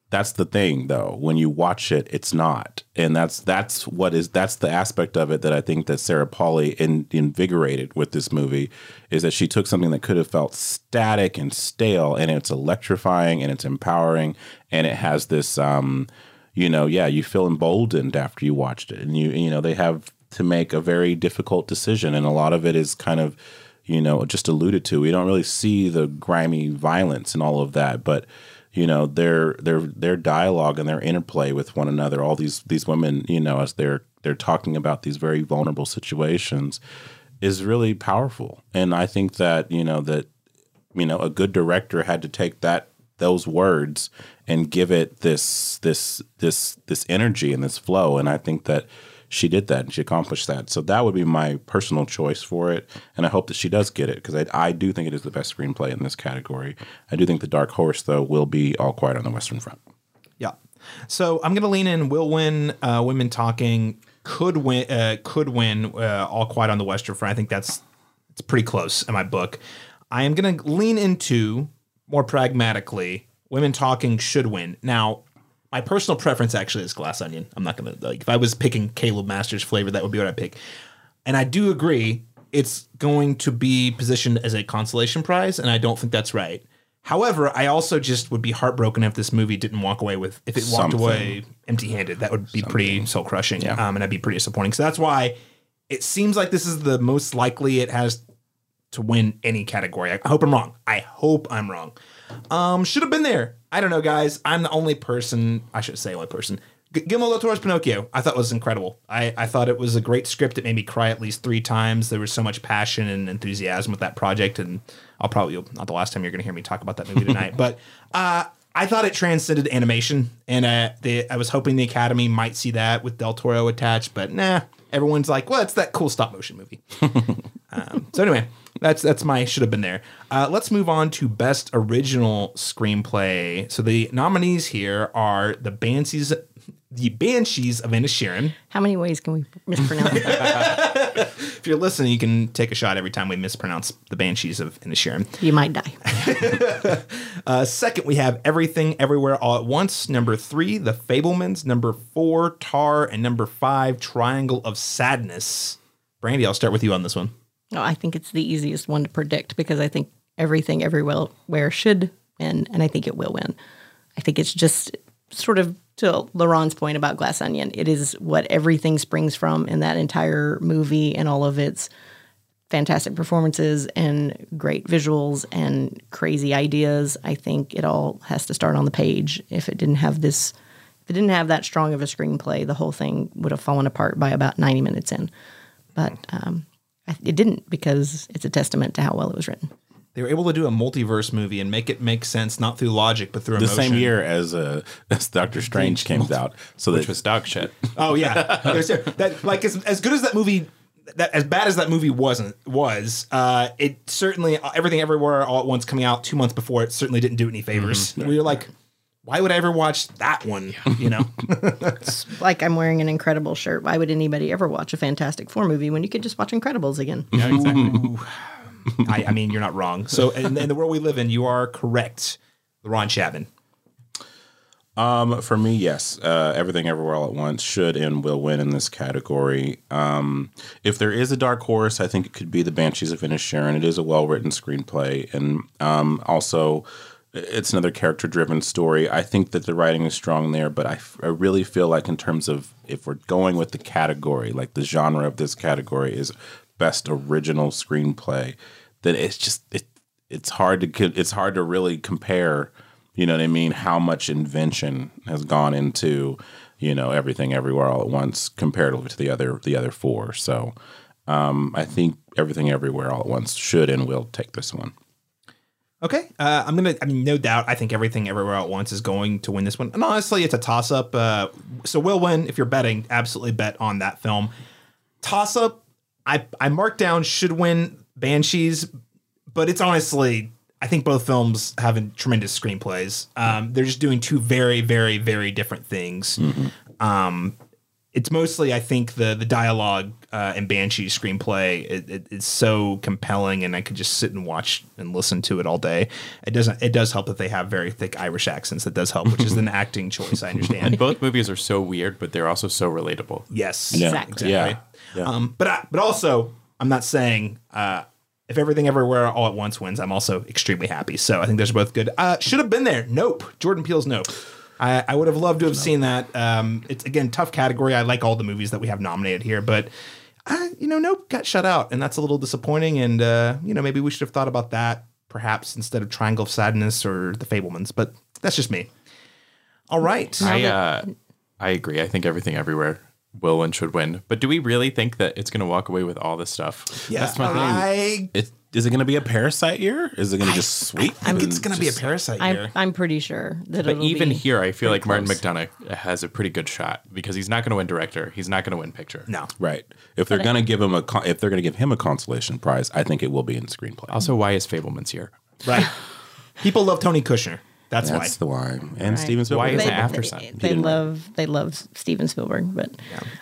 that's the thing though. When you watch it it's not. And that's that's what is that's the aspect of it that i think that sarah Polley in, invigorated with this movie is that she took something that could have felt static and stale and it's electrifying and it's empowering and it has this um you know yeah you feel emboldened after you watched it. And you you know they have to make a very difficult decision and a lot of it is kind of you know just alluded to. We don't really see the grimy violence and all of that but you know their their their dialogue and their interplay with one another. All these these women you know as they're they're talking about these very vulnerable situations is really powerful. And i think that you know that you know a good director had to take that those words and give it this this this this energy and this flow. And i think that she did that and she accomplished that so that would be my personal choice for it and i hope that she does get it because I, I do think it is the best screenplay in this category i do think the dark horse though will be all quiet on the western front Yeah. So I'm gonna lean in. Will win. Uh, women talking could win. Uh, could win. Uh, all quiet on the Western Front. I think that's it's pretty close in my book. I am gonna lean into more pragmatically. Women talking should win. Now, my personal preference actually is Glass Onion. I'm not gonna like if I was picking Caleb Masters flavor, that would be what I pick. And I do agree it's going to be positioned as a consolation prize, and I don't think that's right. However, I also just would be heartbroken if this movie didn't walk away with if it walked Something. away empty-handed. That would be pretty soul crushing, um, and that'd be pretty disappointing. So that's why it seems like this is the most likely it has to win any category. I hope I'm wrong. I hope I'm wrong. Um, should have been there. I don't know, guys. I'm the only person. I should say only person Guillermo del Toro's Pinocchio, I thought was incredible. I, I thought it was a great script. It made me cry at least three times. There was so much passion and enthusiasm with that project, and I'll probably not the last time you're going to hear me talk about that movie tonight, but uh, I thought it transcended animation, and uh, the, I was hoping the Academy might see that with Del Toro attached, but nah. Everyone's like, well, it's that cool stop motion movie. um, so anyway, that's that's my should have been there. Uh, let's move on to best original screenplay. So the nominees here are the Banshees, the Banshees of Inisherin. How many ways can we mispronounce that? If you're listening, you can take a shot every time we mispronounce the Banshees of Inisherin. you might die. Uh, second, we have Everything Everywhere All at Once. Number three, The Fabelmans. Number four, Tar, and number five, Triangle of Sadness. Brandy, I'll start with you on this one. No, I think it's the easiest one to predict because I think everything everywhere where should win, and I think it will win. I think it's just sort of to LaRon's point about Glass Onion. It is what everything springs from in that entire movie and all of its fantastic performances and great visuals and crazy ideas. I think it all has to start on the page. If it didn't have this, if it didn't have that strong of a screenplay, the whole thing would have fallen apart by about 90 minutes in. But um, it didn't because it's a testament to how well it was written. They were able to do a multiverse movie and make it make sense, not through logic, but through The emotion. same year as uh, as Doctor Strange came out, so Which that was dog shit. Oh yeah, There's- that like as, as good as that movie, that as bad as that movie wasn't was, uh, it certainly everything everywhere all at once coming out two months before it certainly didn't do any favors. We were like, why would I ever watch that one? You know, Like I'm wearing an Incredible shirt. Why would anybody ever watch a Fantastic Four movie when you could just watch Incredibles again? Yeah, exactly. I, I mean you're not wrong. So in, in the world we live in, you are correct, Ron Chapman. Um, for me, yes. Uh, Everything Everywhere All at Once should and will win in this category. Um, if there is a dark horse, I think it could be The Banshees of Inisherin. It is a well written screenplay, and um, also it's another character driven story. I think that the writing is strong there, but I, I really feel like in terms of if we're going with the category, like the genre of this category is best original screenplay, then it's just it it's hard to it's hard to really compare you know what i mean how much invention has gone into you know everything everywhere all at once comparatively to the other the other four so um, i think everything everywhere all at once should and will take this one Okay, uh, I'm gonna. I mean, no doubt. I think everything everywhere at once is going to win this one. And honestly, it's a toss up. Uh, so will win if you're betting. Absolutely bet on that film. Toss up. I I marked down should win Banshees, but it's honestly. I think both films have tremendous screenplays. Um, they're just doing two very, very, very different things. Um, it's mostly I think the the dialogue uh, in Banshee's screenplay it, it, it's so compelling, and I could just sit and watch and listen to it all day. It doesn't. It does help that they have very thick Irish accents. That does help, which is an acting choice. I understand. Both movies are so weird, but they're also so relatable. yes, Yeah. Exactly. yeah, yeah. Um, but I, but also, I'm not saying uh, if everything everywhere all at once wins, I'm also extremely happy. So I think those are both good. Uh, should have been there. Nope. Jordan Peele's Nope. I, I would have loved to have seen that. Um, it's again tough category. I like all the movies that we have nominated here, but uh, you know, Nope got shut out, and that's a little disappointing. And uh, you know, maybe we should have thought about that perhaps instead of Triangle of Sadness or The Fabelmans. But that's just me. All right. I uh, I agree. I think everything everywhere will and should win. But do we really think that it's going to walk away with all this stuff? yeah, that's my thing. I It, is it going to be a parasite year is it going to just sweep I think it's going to be a just- parasite I'm, year. I'm pretty sure that But it'll be. even be, here, I feel like Martin close. McDonough has a pretty good shot because he's not going to win director. He's not going to win picture. No. right if they're going to give him a con- if they're going to give him a consolation prize i think it will be in screenplay Also, why is Fabelman's here? Right. People love Tony Kushner. That's, that's the why and Right. Steven Spielberg Why is they, it after they, Sun? they didn't love they love Steven Spielberg, but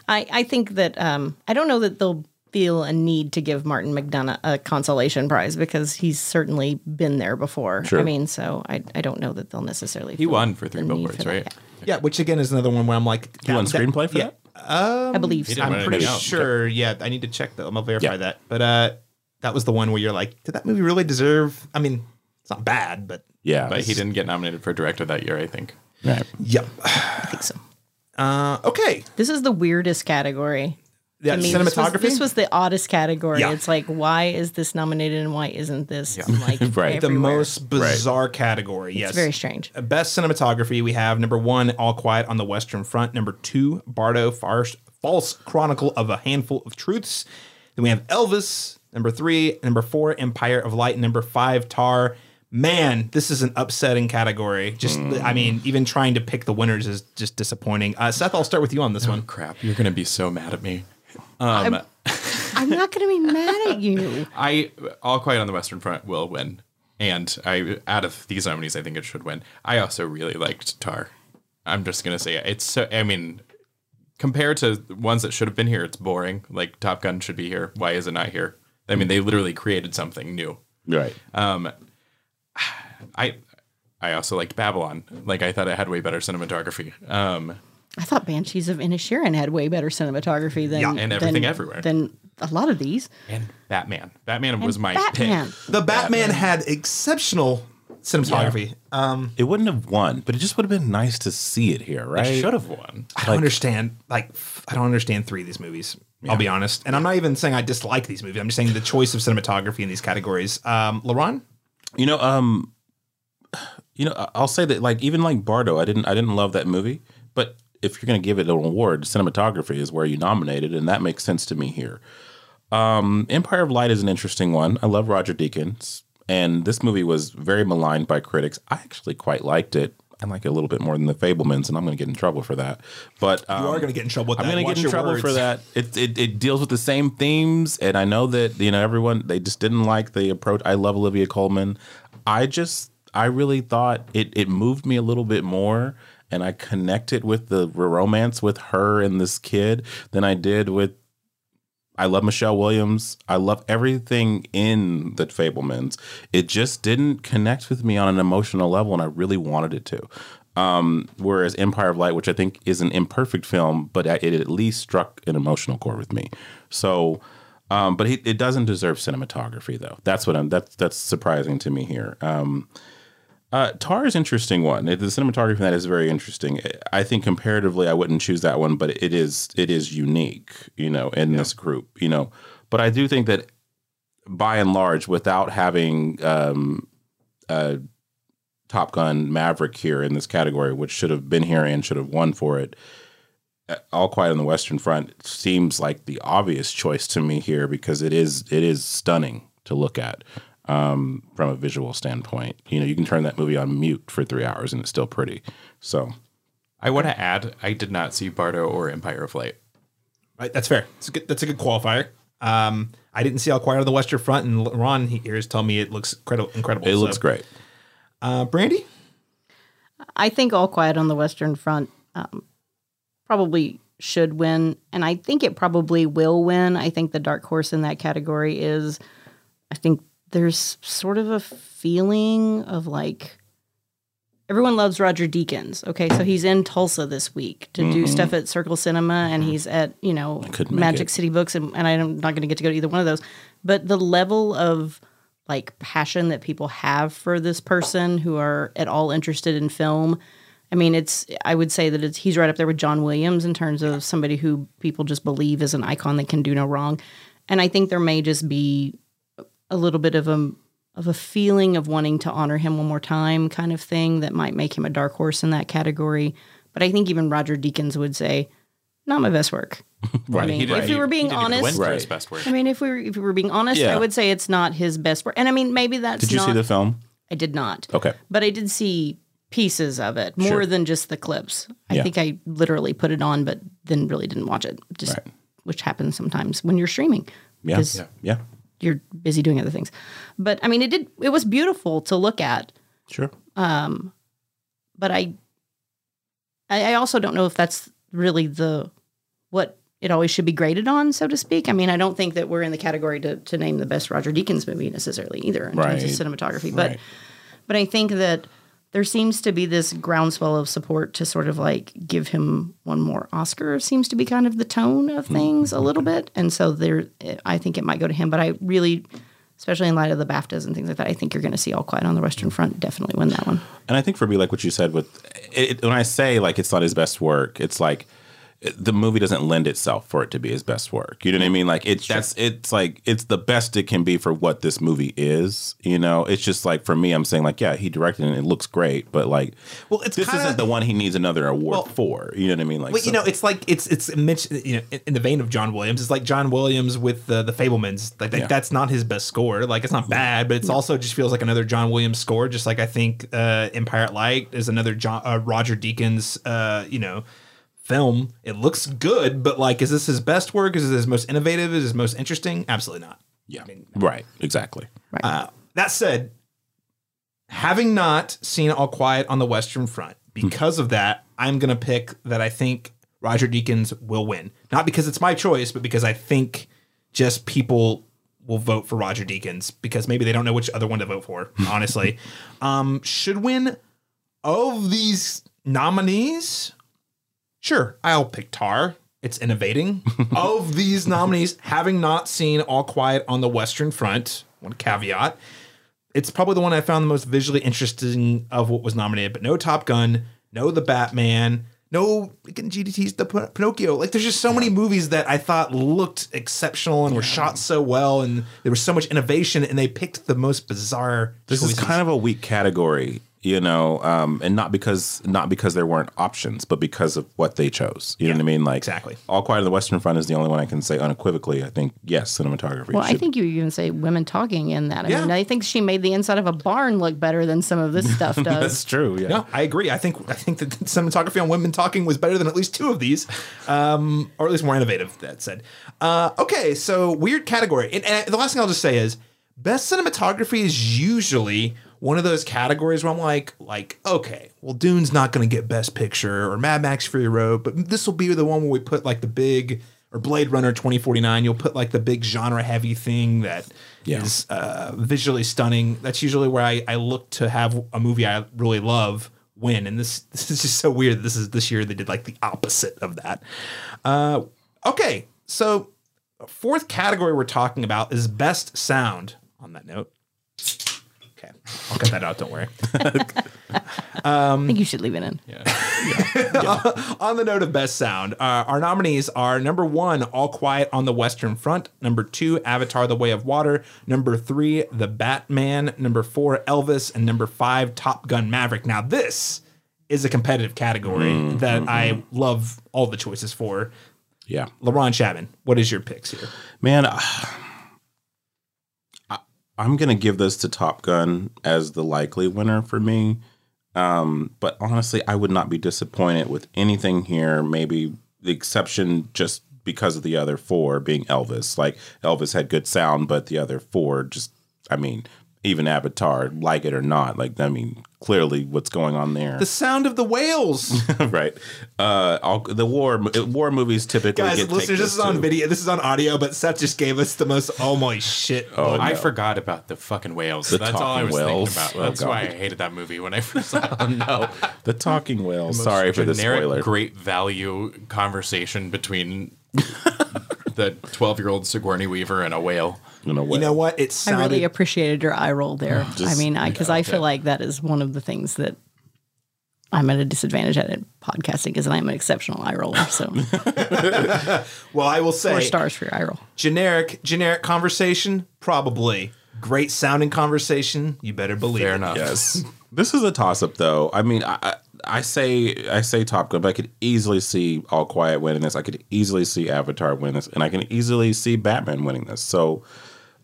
I, I think that um, I don't know that they'll feel a need to give Martin McDonagh a consolation prize because he's certainly been there before. Sure. I mean, so I, I don't know that they'll necessarily. He won for Three the need Billboards, that. right? Yeah, which again is another one where I'm like, you won that- screenplay for yeah, that I believe so. I'm pretty anything else. sure. Yeah, I need to check though. I'm gonna verify Yeah. that. But uh, that was the one where you're like, did that movie really deserve? I mean, it's not bad, but yeah But he didn't get nominated for director that year, I think. right yeah. I think so. Uh, okay. This is the weirdest category Yeah, to me, this was, cinematography. this was the oddest category. Yeah. It's like, why is this nominated and why isn't this yeah. like Right. the most bizarre category. Yes, It's very strange. Best cinematography, we have number one, All Quiet on the Western Front. Number two, Bardo, Farce, False Chronicle of a Handful of Truths. Then we have Elvis. Number three, number four, Empire of Light. Number five, Tar. Man, this is an upsetting category. Just, I mean, even trying to pick the winners is just disappointing. Uh, Seth, I'll start with you on this one. Crap, you're gonna be so mad at me. Um, I'm not going to be mad at you. I All Quiet on the Western Front will win, and I out of these nominees, I think it should win. I also really liked Tar. I'm just gonna say it. it's so. I mean, compared to ones that should have been here, it's boring. Like Top Gun should be here. Why is it not here? I mean, they literally created something new. Right. I I also liked Babylon. Like I thought it had way better cinematography. Um, I thought Banshees of Inisherin had way better cinematography than Yeah, and everything than- everywhere. than a lot of these. and Batman. Batman was my Batman. pick. The Batman, had exceptional cinematography. Um, It wouldn't have won, but it just would have been nice to see it here, right? I should have won. I don't understand. Like, I don't understand three of these movies. I'll be honest, and I'm not even saying I dislike these movies. I'm just saying the choice of cinematography in these categories. Um, Laron, You know, um, you know, I'll say that like even like Bardo, I didn't I didn't love that movie, but if you're going to give it an award, cinematography is where you nominated, and that makes sense to me here. Um, Empire of Light is an interesting one. I love Roger Deakins, and this movie was very maligned by critics. I actually quite liked it. I like it a little bit more than the Fabelmans, and I'm going to get in trouble for that. But um, you are going to get in trouble with I'm going to get in trouble words. for that. It, it it deals with the same themes, and I know that you know everyone they just didn't like the approach. I love Olivia Colman. I just I really thought it it moved me a little bit more, and I connected with the romance with her and this kid than I did with. I love Michelle Williams. I love everything in the Fabelmans. It just didn't connect with me on an emotional level, and I really wanted it to. Um, whereas Empire of Light, which I think is an imperfect film, but it at least struck an emotional chord with me. So, um, but it, it doesn't deserve cinematography, though. That's what I'm. That's that's surprising to me here. Um, uh, Tar is an interesting one. The cinematography in that is very interesting. I think comparatively, I wouldn't choose that one, but it is it is unique, you know, in this group, you know. But I do think that by and large, without having um, uh, Top Gun Maverick here in this category, which should have been here and should have won for it. uh, All Quiet on the Western Front seems like the obvious choice to me here because it is it is stunning to look at um, from a visual standpoint. You know, you can turn that movie on mute for three hours and it's still pretty. So I want to add, I did not see Bardo or Empire of Light. Right, that's fair. It's a good, that's a good qualifier. Um, I didn't see All Quiet on the Western Front, and Ron here is telling me it looks incredible. incredible. it So, looks great. Uh, Brandy, I think All Quiet on the Western Front um, probably should win, and I think it probably will win. I think the dark horse in that category is, I think there's sort of a feeling of like everyone loves Roger Deakins. Okay, so he's in Tulsa this week to do stuff at Circle Cinema, and he's at you know Magic it. City Books, and, and I'm not going to get to go to either one of those. But the level of like passion that people have for this person who are at all interested in film. I mean, it's I would say that it's he's right up there with John Williams in terms of somebody who people just believe is an icon that can do no wrong. And I think there may just be a little bit of a of a feeling of wanting to honor him one more time kind of thing that might make him a dark horse in that category. But I think even Roger Deakins would say, not my best work. I mean, if we were being honest, win for his Right. best work. I mean, if we were, if we were being honest, Yeah. I would say it's not his best work. And I mean, maybe that's Did you not. see the film? I did not. Okay. But I did see pieces of it, more Sure. than just the clips. I Yeah. think I literally put it on, but then really didn't watch it. Just Right. which happens sometimes when you're streaming. Yeah. Because Yeah. You're busy doing other things. But I mean, it did. It was beautiful to look at. Sure. Um, but I, I I also don't know if that's really the what it always should be graded on, so to speak. I mean, I don't think that we're in the category to to name the best Roger Deakins movie necessarily either in terms of cinematography. But Right. but I think that there seems to be this groundswell of support to sort of like give him one more Oscar. Seems to be kind of the tone of hmm. things a little bit, and so there, I think it might go to him. But I really, especially in light of the BAFTAs and things like that, I think you're going to see All Quiet on the Western Front definitely win that one. And I think for me, like what you said with it, when I say like it's not his best work, it's like the movie doesn't lend itself for it to be his best work. You know what I mean? Like it's that's it's like it's the best it can be for what this movie is. You know, it's just like for me, I'm saying like, yeah, he directed it and it looks great, but like, Well, it's this kinda- isn't the one he needs another award for. You know what I mean? Like, But you know, it's like it's it's Mitch, you know, in- the vein of John Williams. It's like John Williams with the the Fabelmans. Like, like Yeah. that's not his best score. Like it's not bad, but it's also just feels like another John Williams score. Just like I think uh, Empire at Light is another John uh, Roger Deakins, uh, you know, film. It looks good, but like, is this his best work? Is this his most innovative? Is his most interesting? Absolutely not. yeah, I mean, right, exactly. Uh, that said, having not seen All Quiet on the Western Front, because of that, I'm going to pick that I think Roger Deakins will win. Not because it's my choice, but because I think just people will vote for Roger Deakins because maybe they don't know which other one to vote for, honestly. um, should win of these nominees, Sure, I'll pick Tar. It's innovating. of these nominees, having not seen All Quiet on the Western Front, one caveat, it's probably the one I found the most visually interesting of what was nominated. But no Top Gun, no The Batman, no GDT's The Pin- Pinocchio. Like, there's just so many movies that I thought looked exceptional and were shot so well, and there was so much innovation, and they picked the most bizarre. This is kind of a weak category, you know, um, and not because not because there weren't options, but because of what they chose. You know what I mean? Like exactly. All Quiet on the Western Front is the only one I can say unequivocally. I think yes, cinematography. Well, I think you even say women talking in that. I Yeah. mean, I think she made the inside of a barn look better than some of this stuff does. that's true. Yeah. No, I agree. I think I think that the cinematography on women talking was better than at least two of these, um, or at least more innovative. That said, uh, okay, so weird category. And, and the last thing I'll just say is, best cinematography is usually one of those categories where I'm like, like, okay, well, Dune's not going to get best picture, or Mad Max Fury Road, but this will be the one where we put like the big. Or Blade Runner 2049, you'll put like the big genre heavy thing that is Yeah. uh, visually stunning. That's usually where I, I look to have a movie I really love win. And this this is just so weird. This is this year they did like the opposite of that. Uh, okay, so fourth category we're talking about is best sound. On that note, I'll cut that out. Don't worry. I think you should leave it in. Yeah. on the note of best sound, uh, our nominees are number one, All Quiet on the Western Front. Number two, Avatar: The Way of Water. Number three, The Batman. Number four, Elvis, and number five, Top Gun: Maverick. Now this is a competitive category mm, that mm, I mm. love all the choices for. Yeah. LaRon Chapman, what is your picks here? Man, I, I'm gonna give this to Top Gun as the likely winner for me. Um, but honestly, I would not be disappointed with anything here. Maybe the exception just because of the other four being Elvis. Like Elvis had good sound, but the other four just, I mean, even Avatar, like it or not, like I mean, clearly what's going on there, The Sound of the Whales. right? Uh, all, the war war movies typically Guys, get listeners, this is on too. video. This is on audio, but Seth just gave us the most oh my shit. Oh, I forgot about the fucking whales. The That's all I talking was whales. thinking Oh, about. That's why I hated that movie when I first saw it. no, the talking whale. Most Sorry for the generic spoiler. Great value conversation between the twelve-year-old Sigourney Weaver and a whale. In a way. You know what? It sounded... I really appreciated your eye roll there. I Just- mean, because I, feel like that is one of the things that I'm at a disadvantage at it podcasting because I'm an exceptional eye roller. So well. I will say four say stars for your eye roll. generic generic conversation probably great sounding conversation you better believe Fair it. enough. Yes. this is a toss up though. I mean, I, I I say I say Top Gun, but I could easily see All Quiet winning this. I could easily see Avatar winning this, and I can easily see Batman winning this. So,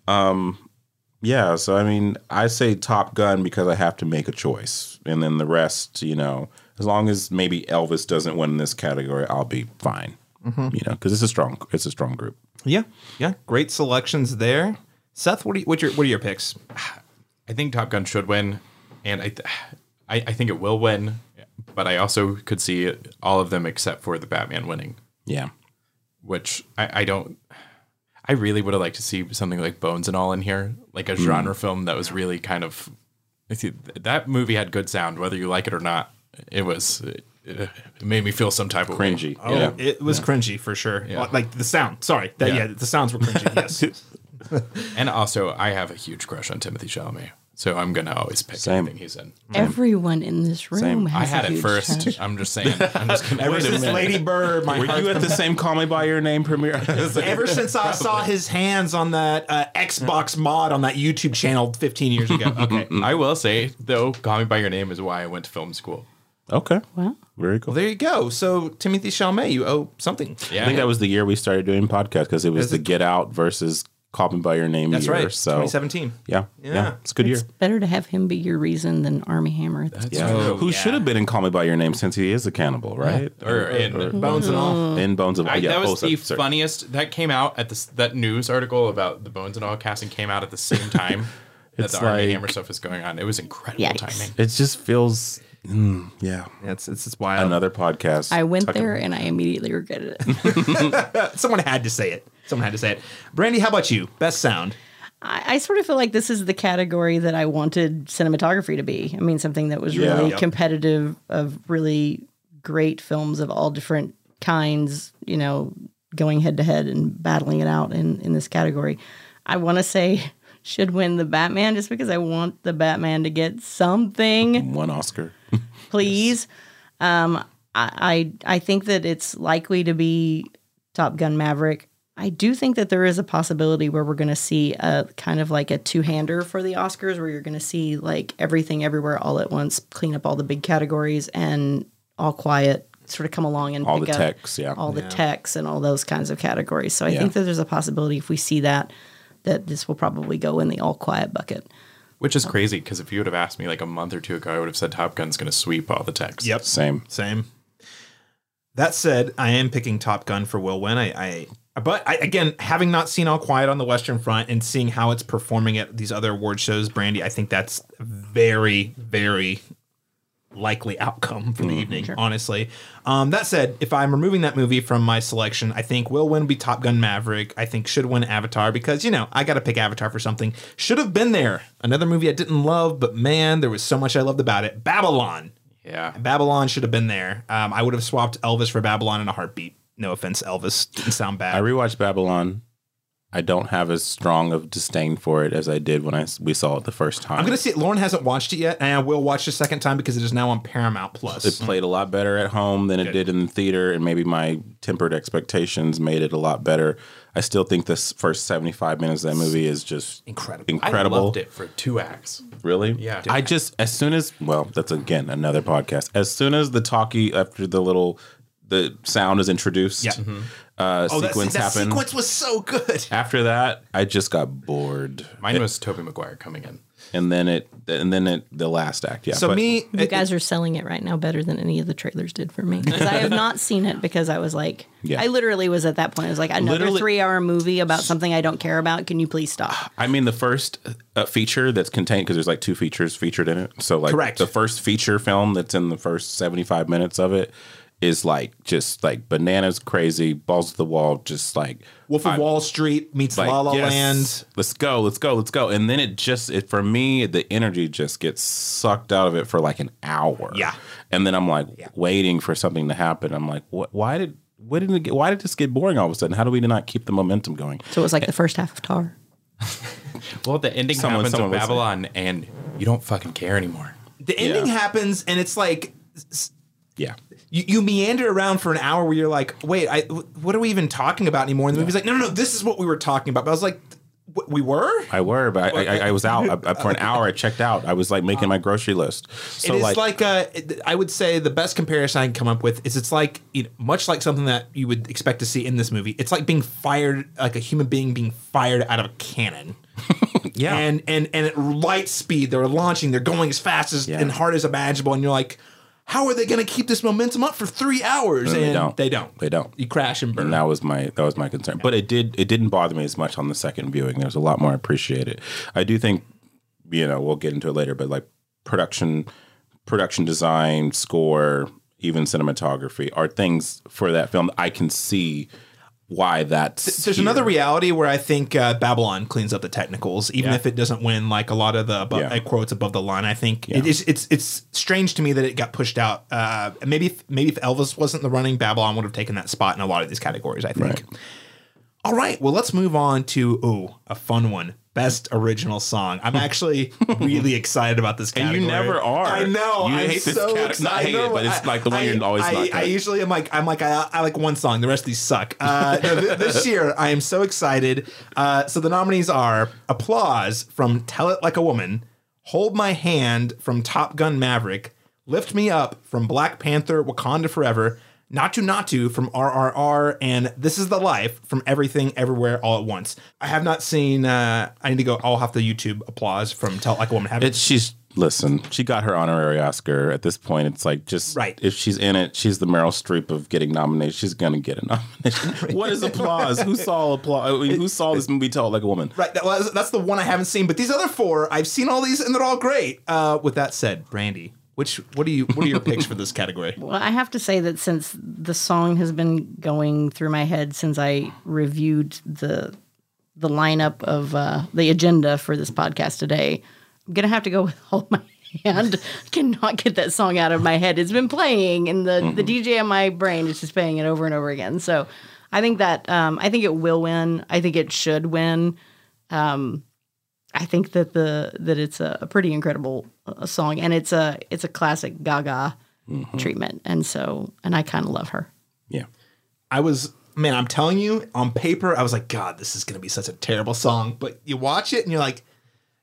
um, yeah. So I mean, I say Top Gun because I have to make a choice, and then the rest, you know, as long as maybe Elvis doesn't win this category, I'll be fine. You know, because it's a strong it's a strong group. yeah yeah great selections there seth what are, you, what your what are your picks I think Top Gun should win, and I, th- I, I think it will win. But I also could see all of them except for the Batman winning, Yeah. which I, I don't. I really would have liked to see something like Bones and all in here, like a hmm. genre film that was really kind of. I see that movie had good sound, whether you like it or not. It was. It, it made me feel some type of way. Cringy. oh yeah. it was cringy for sure Yeah. like the sound sorry that, yeah. Yeah. the sounds were cringy yes And also, I have a huge crush on Timothée Chalamet. So I'm gonna always pick Same. anything he's in. Everyone in this room Same. has I had a it huge first. crush. I'm just saying. I'm just gonna Ever Wait a since minute. Lady Bird, my Were you at the same Call Me by Your Name premiere? Ever since I saw his hands on that uh, Xbox mod on that YouTube channel 15 years ago. Okay. I will say though, Call Me by Your Name is why I went to film school. okay, Well, very cool. Well, there you go. So, Timothée Chalamet, you owe something. Yeah, I think that was the year we started doing podcasts because it was Is the it- Get Out versus Call Me by Your Name That's year. right. So 2017. yeah, yeah, Yeah. it's a good year. better to have him be your reason than Armie Hammer. That's Yeah, Oh, who yeah. should have been in Call Me by Your Name since he is a cannibal, right? or mm-hmm. in Bones and all. in Bones of All. yeah, that was oh, so- the sorry. funniest. That came out at this that news article about the Bones and All casting came out at the same time that It's the Armie Hammer stuff is going on. It was incredible Yikes. timing. It just feels, mm, yeah, It's, it's, it's wild. another podcast. I went Tuck there and I immediately regretted it. Someone had to say it. Someone had to say it. Brandy, how about you? Best sound. I, I sort of feel like this is the category that I wanted cinematography to be. I mean, something that was Yeah. really Yep. competitive of really great films of all different kinds, you know, going head to head and battling it out in, in this category. I want to say should win the Batman just because I want the Batman to get something one Oscar. please. Um, I, I I think that it's likely to be Top Gun Maverick. I do think that there is a possibility where we're going to see a kind of like a two hander for the Oscars, where you're going to see like everything everywhere all at once, clean up all the big categories, and All Quiet sort of come along and All pick the up techs, yeah. all the techs and all those kinds of categories. So I Yeah. think that there's a possibility if we see that that this will probably go in the All Quiet bucket. Which is crazy because if you would have asked me like a month or two ago, I would have said Top Gun's going to sweep all the texts. Yep. Same. Same. That said, I am picking Top Gun for Will Win. I, I but I, again, having not seen All Quiet on the Western Front and seeing how it's performing at these other award shows, Brandy, I think that's very, very likely outcome for the evening. Honestly, um, that said, if I'm removing that movie from my selection, I think Will Win be Top Gun Maverick. I think should win Avatar because you know I got to pick Avatar for something. Should have been there. Another movie I didn't love, but man, there was so much I loved about it. Babylon. Yeah. Babylon should have been there. Um, I would have swapped Elvis for Babylon in a heartbeat. No offense, Elvis didn't sound bad. I rewatched Babylon. I don't have as strong of disdain for it as I did when I s- we saw it the first time. I'm gonna see it. Lauren hasn't watched it yet, and I will watch the second time because it is now on Paramount Plus. it played a lot better at home than it did in the theater, and maybe my tempered expectations made it a lot better. I still think this first 75 minutes of that movie is just Incredible. Incredible. I loved it for two acts. Really? Yeah. I just as soon as well, that's again another podcast. As soon as the talkie after the little the sound is introduced, Yeah. Mm-hmm. Uh, oh, that, sequence that happened. sequence was so good. After that, I just got bored, Mine was Tobey Maguire coming in. and then it, and then it, the last act. Yeah. So but me, You guys are selling it right now better than any of the trailers did for me. Because I have not seen it because I was like, Yeah. I literally was at that point. I was like, another Literally- three hour movie about something I don't care about. Can you please stop? I mean, the first uh, feature that's contained because there's like two features featured in it. So like Correct. the first feature film that's in the first 75 minutes of it is like just like bananas crazy balls to the wall just like Wolf of I'm- Wall Street meets like, La La yes, Land. Let's go, let's go, let's go. And then it just it for me, the energy just gets sucked out of it for like an hour. Yeah. And then I'm like waiting for something to happen. I'm like, what why did why didn't it get, why did this get boring all of a sudden? How do we not keep the momentum going? So it was like the first half of Tar. Well, the ending Someone- happens someone with. Babylon, and you don't fucking care anymore. The ending Yeah. happens, and it's like Yeah. you, you meander around for an hour where you're like, wait, I, what are we even talking about anymore? And the movie's like, no, no, no, this is what we were talking about. But I was like, we were? I were, but I, I, I was out I, I- for an hour. I checked out. I was like making my grocery list. So it is like, like, uh, I would say the best comparison I can come up with is it's like you know, much like something that you would expect to see in this movie. It's like being fired, like a human being being fired out of a cannon. yeah, and and and at light speed, they're launching, they're going as fast as Yeah. and hard as imaginable, and you're like, how are they going to keep this momentum up for three hours? And And they don't. They don't. They don't. You crash and burn. and that was my that was my concern. But it did it didn't bother me as much on the second viewing. There was a lot more appreciated. I do think, you know, we'll get into it later, but like production, production design, score, even cinematography are things for that film I can see why that's. There's here. another reality where I think uh, Babylon cleans up the technicals, even Yeah. if it doesn't win like a lot of the above, Yeah. quotes above the line. I think Yeah. is it's it's strange to me that it got pushed out. Uh, maybe if, maybe if Elvis wasn't the running, Babylon would have taken that spot in a lot of these categories. I think. Right. All right, well let's move on to oh a fun one, Best original song. I'm actually really excited about this And category. you never are. I know. You I'm hate this so cat- excited. not hate I it, but it's like the one I- you're always I, not I usually am like I'm like I, I like one song. The rest of these suck. Uh, th- this year I am so excited. Uh, so the nominees are "Applause" from "Tell It Like a Woman," "Hold My Hand" from Top Gun Maverick, "Lift Me Up" from Black Panther: Wakanda Forever. Naatu Naatu from RRR and This Is the Life from Everything Everywhere All at Once. I have not seen. Uh, I need to go. I'll have to YouTube applause from Tell Like a Woman. Have It's she's listen. She got her honorary Oscar. At this point, it's like just Right. If she's in it, she's the Meryl Streep of getting nominated. She's gonna get a nomination. what is applause? who saw applause? I mean, who saw this movie? Tell like a woman. Right, that was, that's the one I haven't seen. But these other four, I've seen all these, and they're all great. Uh, with that said, Brandy, which what are you? What are your picks for this category? Well, I have to say that since the song has been going through my head since I reviewed the the lineup of uh, the agenda for this podcast today, I'm gonna have to go with "Hold My Hand." Cannot get that song out of my head. It's been playing, and the the DJ in my brain is just playing it over and over again. So, I think that um, I think it will win. I think it should win. Um, I think that the that it's a, a pretty incredible uh, song, and it's a it's a classic Gaga treatment, and so and I kind of love her. Yeah. I was man, I'm telling you, on paper, I was like, God, this is gonna be such a terrible song. But you watch it, and you're like,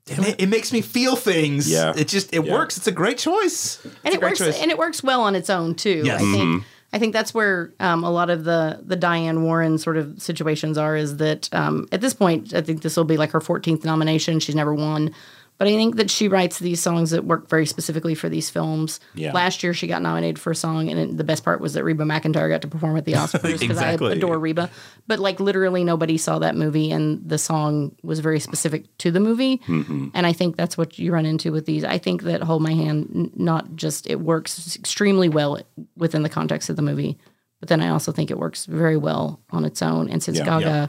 damn it, it makes me feel things. Yeah. it just it Yeah. works. It's a great choice. and It's a it works choice. and it works well on its own too. Yes. I think Mm-hmm. I think that's where um, a lot of the the Diane Warren sort of situations are. Is that um, at this point, I think this will be like her 14th nomination. She's never won. But I think that she writes these songs that work very specifically for these films. Yeah. Last year, she got nominated for a song, and it, the best part was that Reba McEntire got to perform at the Oscars because Exactly. I adore Reba. But like literally nobody saw that movie, and the song was very specific to the movie. Mm-hmm. And I think that's what you run into with these. I think that Hold My Hand, not just it works extremely well within the context of the movie, but then I also think it works very well on its own. And since Yeah. Gaga Yeah.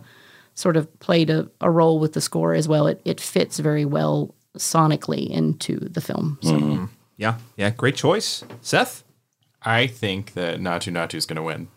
sort of played a, a role with the score as well, it, it fits very well sonically into the film. So Mm-hmm. yeah, yeah, great choice, Seth. I think that Naatu Naatu is going to win,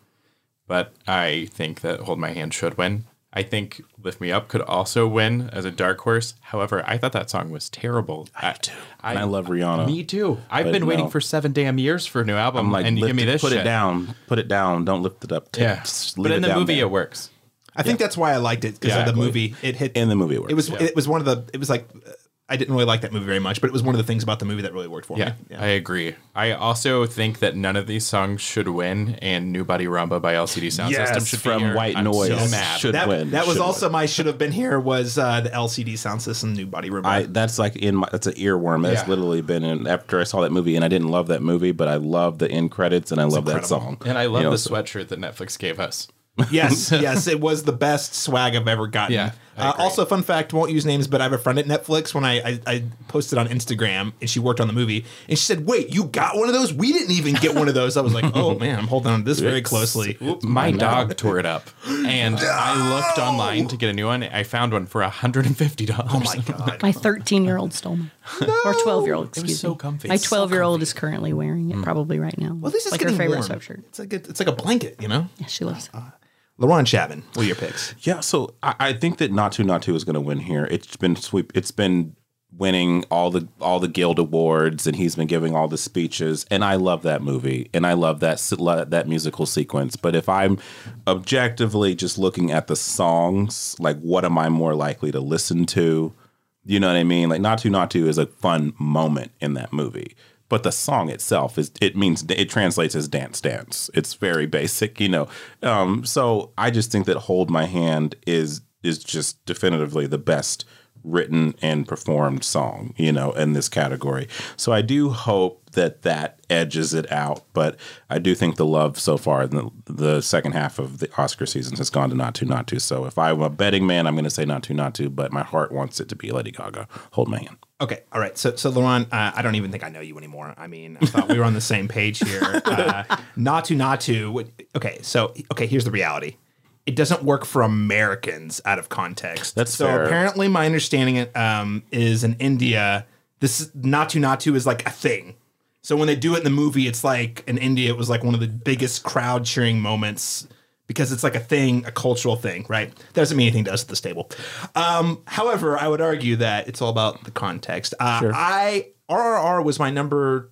but I think that Hold My Hand should win. I think Lift Me Up could also win as a dark horse. However, I thought that song was terrible. I too. And I love Rihanna. Me too. I've But been waiting no. for seven damn years for a new album, I'm like, and you give me this put shit. it down, put it down. Don't lift it up. Yeah, but in the movie there. it works. I think that's why I liked it because Yeah, of the movie. It hit in the movie. It, works. It was it was one of the. It was like uh, I didn't really like that movie very much, but it was one of the things about the movie that really worked for Yeah, me. I agree. I also think that none of these songs should win, and "New Body Rhumba" by LCD Sound Yes, System should from be here. White I'm Noise. So mad. Should- That, win, that was should also my should have been here was uh, the LCD Soundsystem new body Rhumba." I that's like in my that's an earworm. That's Yeah. literally been in after I saw that movie, and I didn't love that movie, but I love the end credits and I love that song. and I love You know, the so- sweatshirt that Netflix gave us. yes, yes, it was the best swag I've ever gotten. Yeah, I Uh, also, fun fact: won't use names, but I have a friend at Netflix. When I, I I posted on Instagram, and she worked on the movie, and she said, "Wait, you got one of those? We didn't even get one of those." I was like, "Oh man, I'm holding on to this very It's- closely." My dog tore it up, and I looked online to get a new one. I found one for hundred and fifty dollars. Oh my god! my 13 year old stole mine, or 12 year old. Excuse so me. comfy. My It's so 12 year old is currently wearing it, probably right now. Well, this is like her getting favorite warm. sweatshirt. It's like a, it's like a blanket, you know. Yeah, she loves it. LaRon Chapman, what are your picks? Yeah, so I, I think that Naatu Naatu is going to win here. It's been sweep. It's been winning all the all the Guild awards, and he's been giving all the speeches. And I love that movie, and I love that that musical sequence. But if I'm objectively just looking at the songs, like what am I more likely to listen to? You know what I mean? Like Naatu Naatu is a fun moment in that movie. But the song itself is it means it translates as dance dance. It's very basic, you know. Um, so I just think that Hold My Hand is is just definitively the best written and performed song, you know, in this category. So I do hope that that edges it out, but I do think the love so far in the, the second half of the Oscar season has gone to Naatu Naatu. So if I'm a betting man, I'm going to say Naatu Naatu, but my heart wants it to be Lady Gaga. Hold my hand. Okay, all right. So, so LaRon, uh, I don't even think I know you anymore. I mean, I thought we were on the same page here. Uh, Naatu Naatu. Okay, so okay, here's the reality. It doesn't work for Americans out of context. That's so. fair. Apparently, my understanding um, is in India, this Naatu Naatu is like a thing. So when they do it in the movie, it's like in India, it was like one of the biggest crowd cheering moments because it's like a thing, a cultural thing, right? That doesn't mean anything to us at this table. Um, however, I would argue that it's all about the context. Uh, I RRR was my number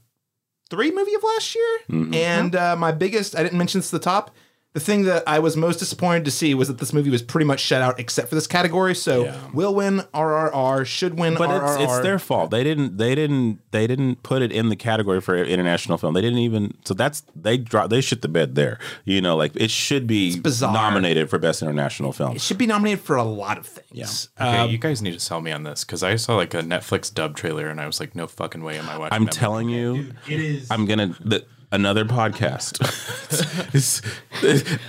three movie of last year, and uh, my biggest. I didn't mention this at the top. The thing that I was most disappointed to see was that this movie was pretty much shut out except for this category. So Yeah. will win RRR, should win But RRR. it's, it's their fault. They didn't. They didn't. They didn't put it in the category for international film. They didn't even. So that's they drop. They shit the bed there. You know, like it should be nominated for best international film. It should be nominated for a lot of things. Yeah. Okay, Um, you guys need to sell me on this because I saw like a Netflix dub trailer and I was like, no fucking way am I watching. I'm that telling you, it is. I'm gonna the, another podcast. It's-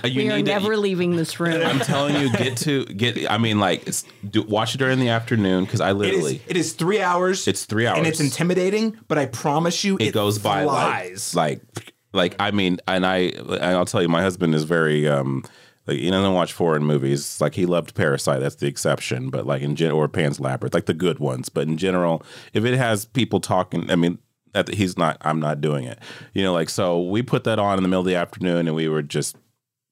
you We are need to- never leaving this room. I'm telling you, get to get. I mean, like, do, watch it during the afternoon because I literally is, it is three hours. It's three hours, and it's intimidating. But I promise you, it, goes by flies. like like like I mean, and I and I'll tell you, my husband is very um. Like, he doesn't watch foreign movies. Like he loved Parasite, that's the exception. But like in gen or Pan's Labyrinth, like the good ones. But in general, if it has people talking, I mean, that he's not. I'm not doing it. You know, like so we put that on in the middle of the afternoon, and we were just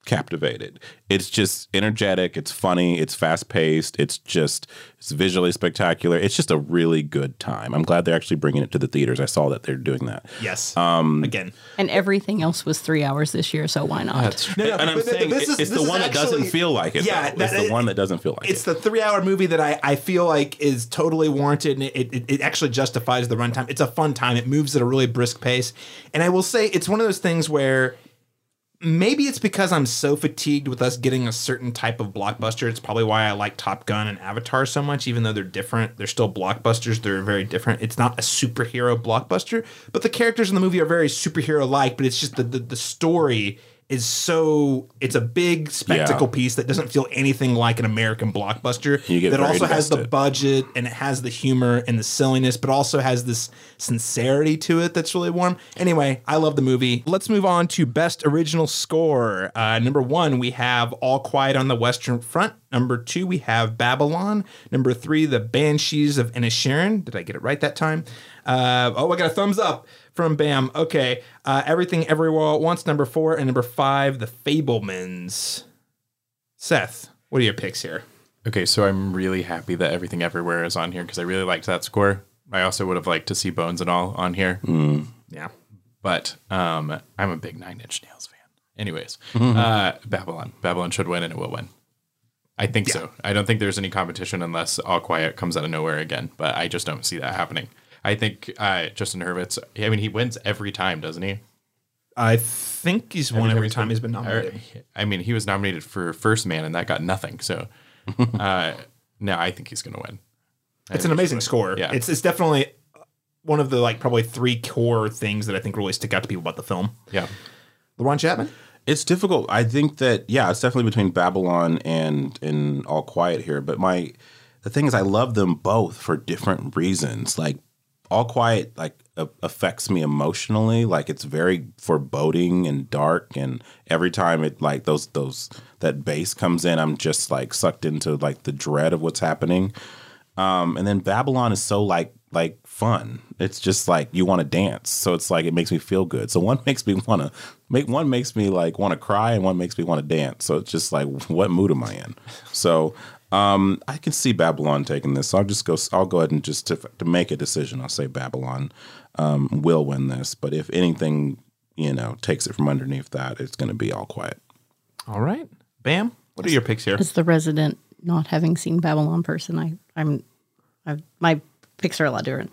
captivated. It's just energetic, it's funny, it's fast paced, it's just it's visually spectacular. It's just a really good time. I'm glad they're actually bringing it to the theaters. I saw that they're doing that. yes. Um, Again, and everything else was three hours this year, so why not? That's. No, no, and I'm saying this it- is- it's this the is one that doesn't feel like it. Yeah, though. it's that- the one that doesn't feel like it's it. It's the three-hour movie that I, I feel like is totally warranted, and it, it, it actually justifies the runtime. It's a fun time. It moves at a really brisk pace, and I will say it's one of those things where maybe it's because I'm so fatigued with us getting a certain type of blockbuster. It's probably why I like Top Gun and Avatar so much, even though they're different. They're still blockbusters. They're very different. It's not a superhero blockbuster, but the characters in the movie are very superhero like. But it's just the, the the story is so it's a big spectacle Yeah. piece that doesn't feel anything like an American blockbuster. You get that also has the budget and it has the humor and the silliness, but also has this sincerity to it that's really warm. Anyway, I love the movie. Let's move on to best original score. Uh, number one, we have All Quiet on the Western Front. Number two, we have Babylon. Number three, The Banshees of Inisherin. Did I get it right that time? Uh, oh, I got a thumbs up from Bam. Okay. Uh, Everything Everywhere All at Once. Number four. And number five, The Fabelmans. Seth, what are your picks here? Okay, so I'm really happy that everything everywhere is on here because I really liked that score. I also would have liked to see Bones and all on here, Yeah. but um, I'm a big Nine Inch Nails fan. Anyways, uh, Babylon, Babylon should win and it will win. I think so. I don't think there's any competition unless All Quiet comes out of nowhere again, but I just don't see that happening. I think uh, Justin Hurwitz. I mean, he wins every time, doesn't he? I think he's won every time he's been nominated. I mean, he was nominated for First Man, and that got nothing. So, uh, no, I think he's going to win. I It's an amazing score. Yeah, It's it's definitely one of the like probably three core things that I think really stick out to people about the film. yeah. LaRon Chapman. It's difficult. I think that yeah, it's definitely between Babylon and and All Quiet here. But my the thing is, I love them both for different reasons. Like All Quiet, like a- affects me emotionally. Like it's very foreboding and dark, and every time it like those those that bass comes in, I'm just like sucked into like the dread of what's happening. Um, and then Babylon is so like like fun. It's just like you want to dance. So it's like it makes me feel good. So one makes me want to make one makes me like want to cry and one makes me want to dance. So it's just like what mood am I in? So um, I can see Babylon taking this. So I'll just go. I'll go ahead and just to, to make a decision. I'll say Babylon um, will win this. But if anything, you know, takes it from underneath that, it's going to be all quiet. All right. Bam. What are your picks here? As the resident, not having seen Babylon person, I, I'm, I, my picks are a lot different.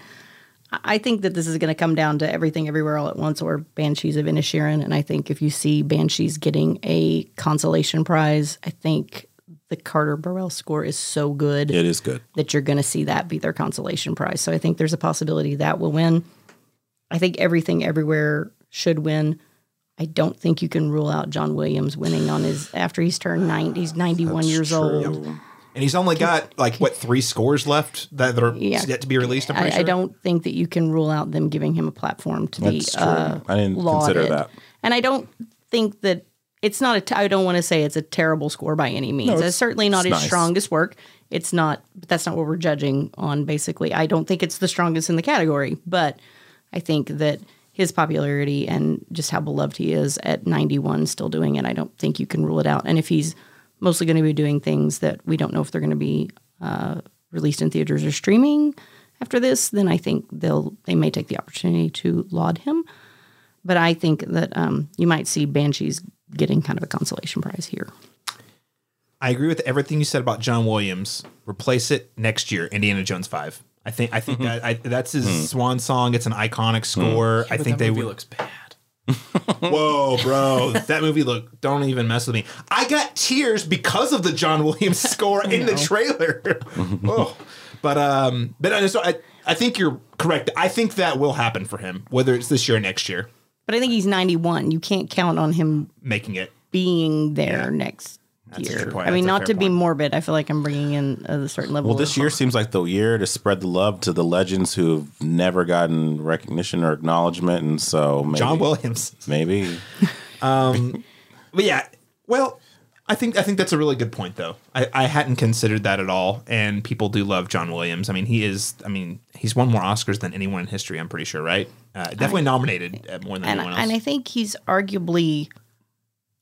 I I think that this is going to come down to everything, everywhere, all at once, or Banshees of Inisherin. And I think if you see Banshees getting a consolation prize, I think the Carter Burwell score is so good It is good. that you're going to see that be their consolation prize. So I think there's a possibility that will win. I think everything everywhere should win. I don't think you can rule out John Williams winning on his after he's turned 90. He's 91 years old. And he's only got like what three scores left that, that are Yeah. yet to be released. I'm I, sure. I don't think that you can rule out them giving him a platform to That's be true. uh, I didn't consider that. And I don't think that it's not a. T- I don't want to say it's a terrible score by any means. it's- it's certainly not it's his nice. strongest work. It's not. But that's not what we're judging on. Basically, I don't think it's the strongest in the category, but I think that his popularity and just how beloved he is at 91 still doing it. I don't think you can rule it out. And if he's mostly going to be doing things that we don't know if they're going to be uh, released in theaters or streaming after this, then I think they'll they may take the opportunity to laud him. But I think that um, you might see Banshees getting kind of a consolation prize here. I agree with everything you said about John Williams. Replace it next year, Indiana Jones Five. I think I think that I, that's his hmm. swan song. It's an iconic hmm. score. I think they movie would. looks bad. Whoa, bro, that movie look. Don't even mess with me. I got tears because of the John Williams score in the trailer. oh, but um, but I, so I I think you're correct. I think that will happen for him, whether it's this year or next year, But I think he's 91. You can't count on him making it. being there next a year. good point. I mean, a not fair to be morbid. I feel like I'm bringing in a certain level. Well, this year seems like the year to spread the love to the legends who've never gotten recognition or acknowledgement, and so maybe, John Williams. maybe um, But yeah, well, I think I think that's a really good point, though. I, I hadn't considered that at all, and people do love John Williams. I mean, he is. I mean, he's won more Oscars than anyone in history. I'm pretty sure, right? Uh, definitely nominated uh, more than anyone else. and I think he's arguably,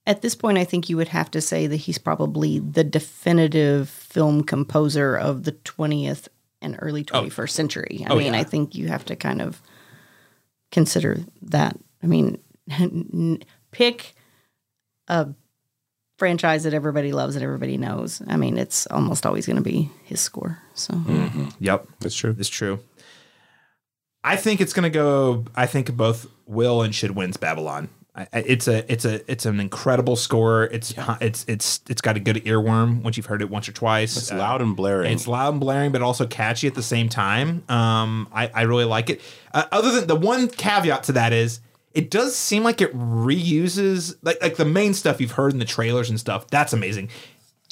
at this point, I think you would have to say that he's probably the definitive film composer of the 20th and early 21st century. I Oh, mean, yeah. I think you have to kind of consider that. I mean, pick a franchise that everybody loves that everybody knows. I mean, it's almost always going to be his score. So yep, that's true. it's true. I think it's going to go. I think both will and should wins Babylon. I, I- it's a it's a it's an incredible score. It's it's it's it's got a good earworm once you've heard it once or twice. It's Uh, loud and blaring. It's loud and blaring, but also catchy at the same time. Um, I, I really like it. Uh, other than the one caveat to that is, it does seem like it reuses like like the main stuff you've heard in the trailers and stuff. That's amazing.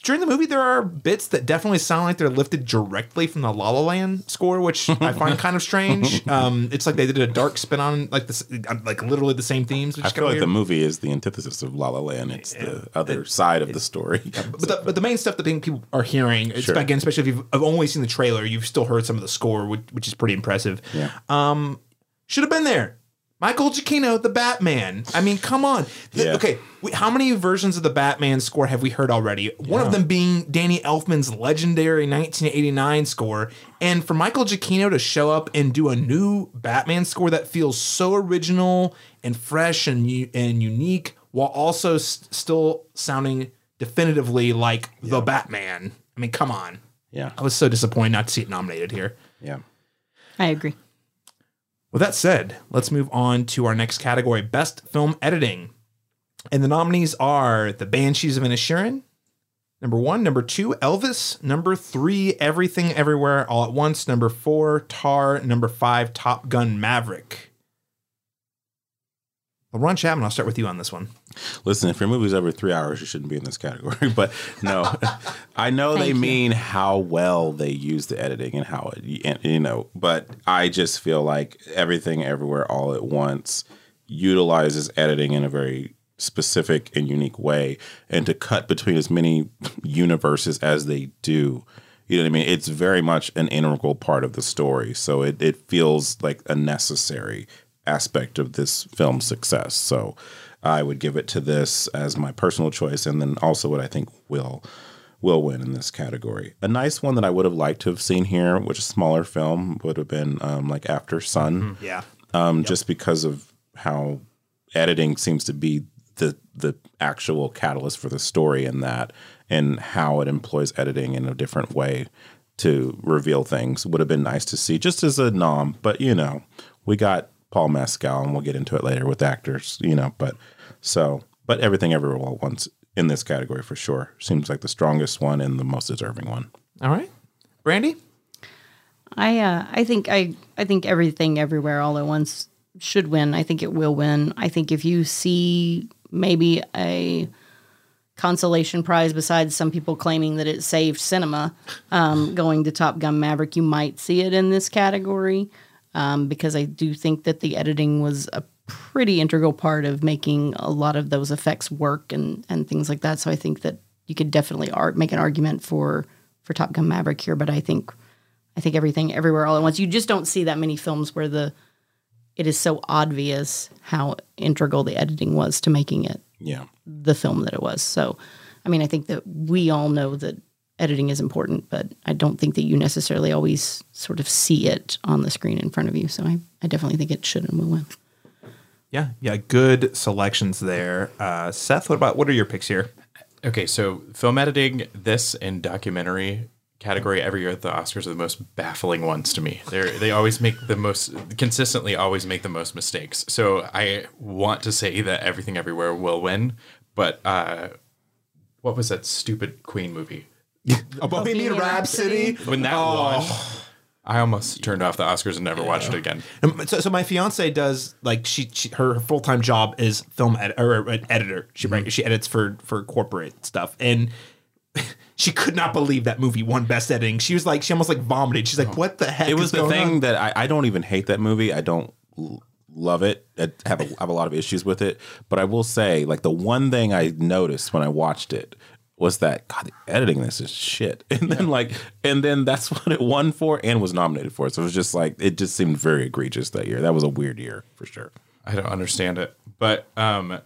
During the movie, there are bits that definitely sound like they're lifted directly from the La La Land score, which I find kind of strange. Um, it's like they did a dark spin on like this, like literally the same themes. Which I is feel like the movie is the antithesis of La La Land. It's the other side of the story. But the, but the main stuff that people are hearing, it's Sure. again, especially if you've only seen the trailer, you've still heard some of the score, which, which is pretty impressive. Yeah. Um, should have been there. Michael Giacchino, the Batman. I mean, come on. The- Yeah. Okay, we, how many versions of the Batman score have we heard already? One of them being Danny Elfman's legendary 1989 score, and for Michael Giacchino to show up and do a new Batman score that feels so original and fresh and and unique, while also s- still sounding definitively like the Batman. I mean, come on. Yeah. I was so disappointed not to see it nominated here. Yeah. I agree. With that said, let's move on to our next category Best Film Editing. And the nominees are The Banshees of Inisherin, number one. Number two, Elvis. Number three, Everything Everywhere All at Once. Number four, Tar. Number five, Top Gun Maverick. Well, Ron Chapman, I'll start with you on this one. Listen, if your movie's over three hours, you shouldn't be in this category. But no, I know they you. mean how well they use the editing and how it, you know. But I just feel like everything, everywhere, all at once utilizes editing in a very specific and unique way, and to cut between as many universes as they do. You know what I mean? It's very much an integral part of the story. So it, it feels like a necessary aspect of this film's success. So I would give it to this as my personal choice, and then also what I think will will win in this category. A nice one that I would have liked to have seen here, which is a smaller film, would have been um, like Aftersun Yeah. um, just because of how editing seems to be the the actual catalyst for the story in that, and how it employs editing in a different way to reveal things would have been nice to see just as a nom. But you know, we got Paul Mescal, and we'll get into it later with actors. You know, but so but everything everywhere all at once in this category for sure seems like the strongest one and the most deserving one. All right. Brandy? I uh, I think I I think everything everywhere all at once should win. I think it will win. I think if you see maybe a consolation prize besides some people claiming that it saved cinema um, going to Top Gun Maverick, you might see it in this category um, because I do think that the editing was a pretty integral part of making a lot of those effects work and and things like that. So I think that you could definitely art make an argument for for Top Gun Maverick here, but I think I think everything everywhere all at once. You just don't see that many films where the it is so obvious how integral the editing was to making it Yeah. the film that it was. So, I mean, I think that we all know that editing is important, but I don't think that you necessarily always sort of see it on the screen in front of you. So I, I definitely think it should and will win. Yeah, yeah, good selections there. Uh, Seth, what about what are your picks here? Okay, so film editing, this and documentary category every year at the Oscars are the most baffling ones to me. They they always make the most consistently always make the most mistakes. So I want to say that Everything Everywhere will win, but uh, what was that stupid Queen movie? A Bohemian Rhapsody. When that Oh. won, I almost turned off the Oscars and never watched it again. So, so my fiance does like she, she her full time job is film ed- or an editor. She Mm-hmm. she edits for for corporate stuff, and she could not believe that movie won best editing. She was like, she almost like vomited. She's like, "What the heck?" It was is the going thing on? that I, I don't even hate that movie. I don't l- love it. I have a, have a lot of issues with it. But I will say, like the one thing I noticed when I watched it was that God, the editing this is shit. And then like, and then that's what it won for and was nominated for. So it was just like it just seemed very egregious that year. That was a weird year for sure. I don't understand it. But um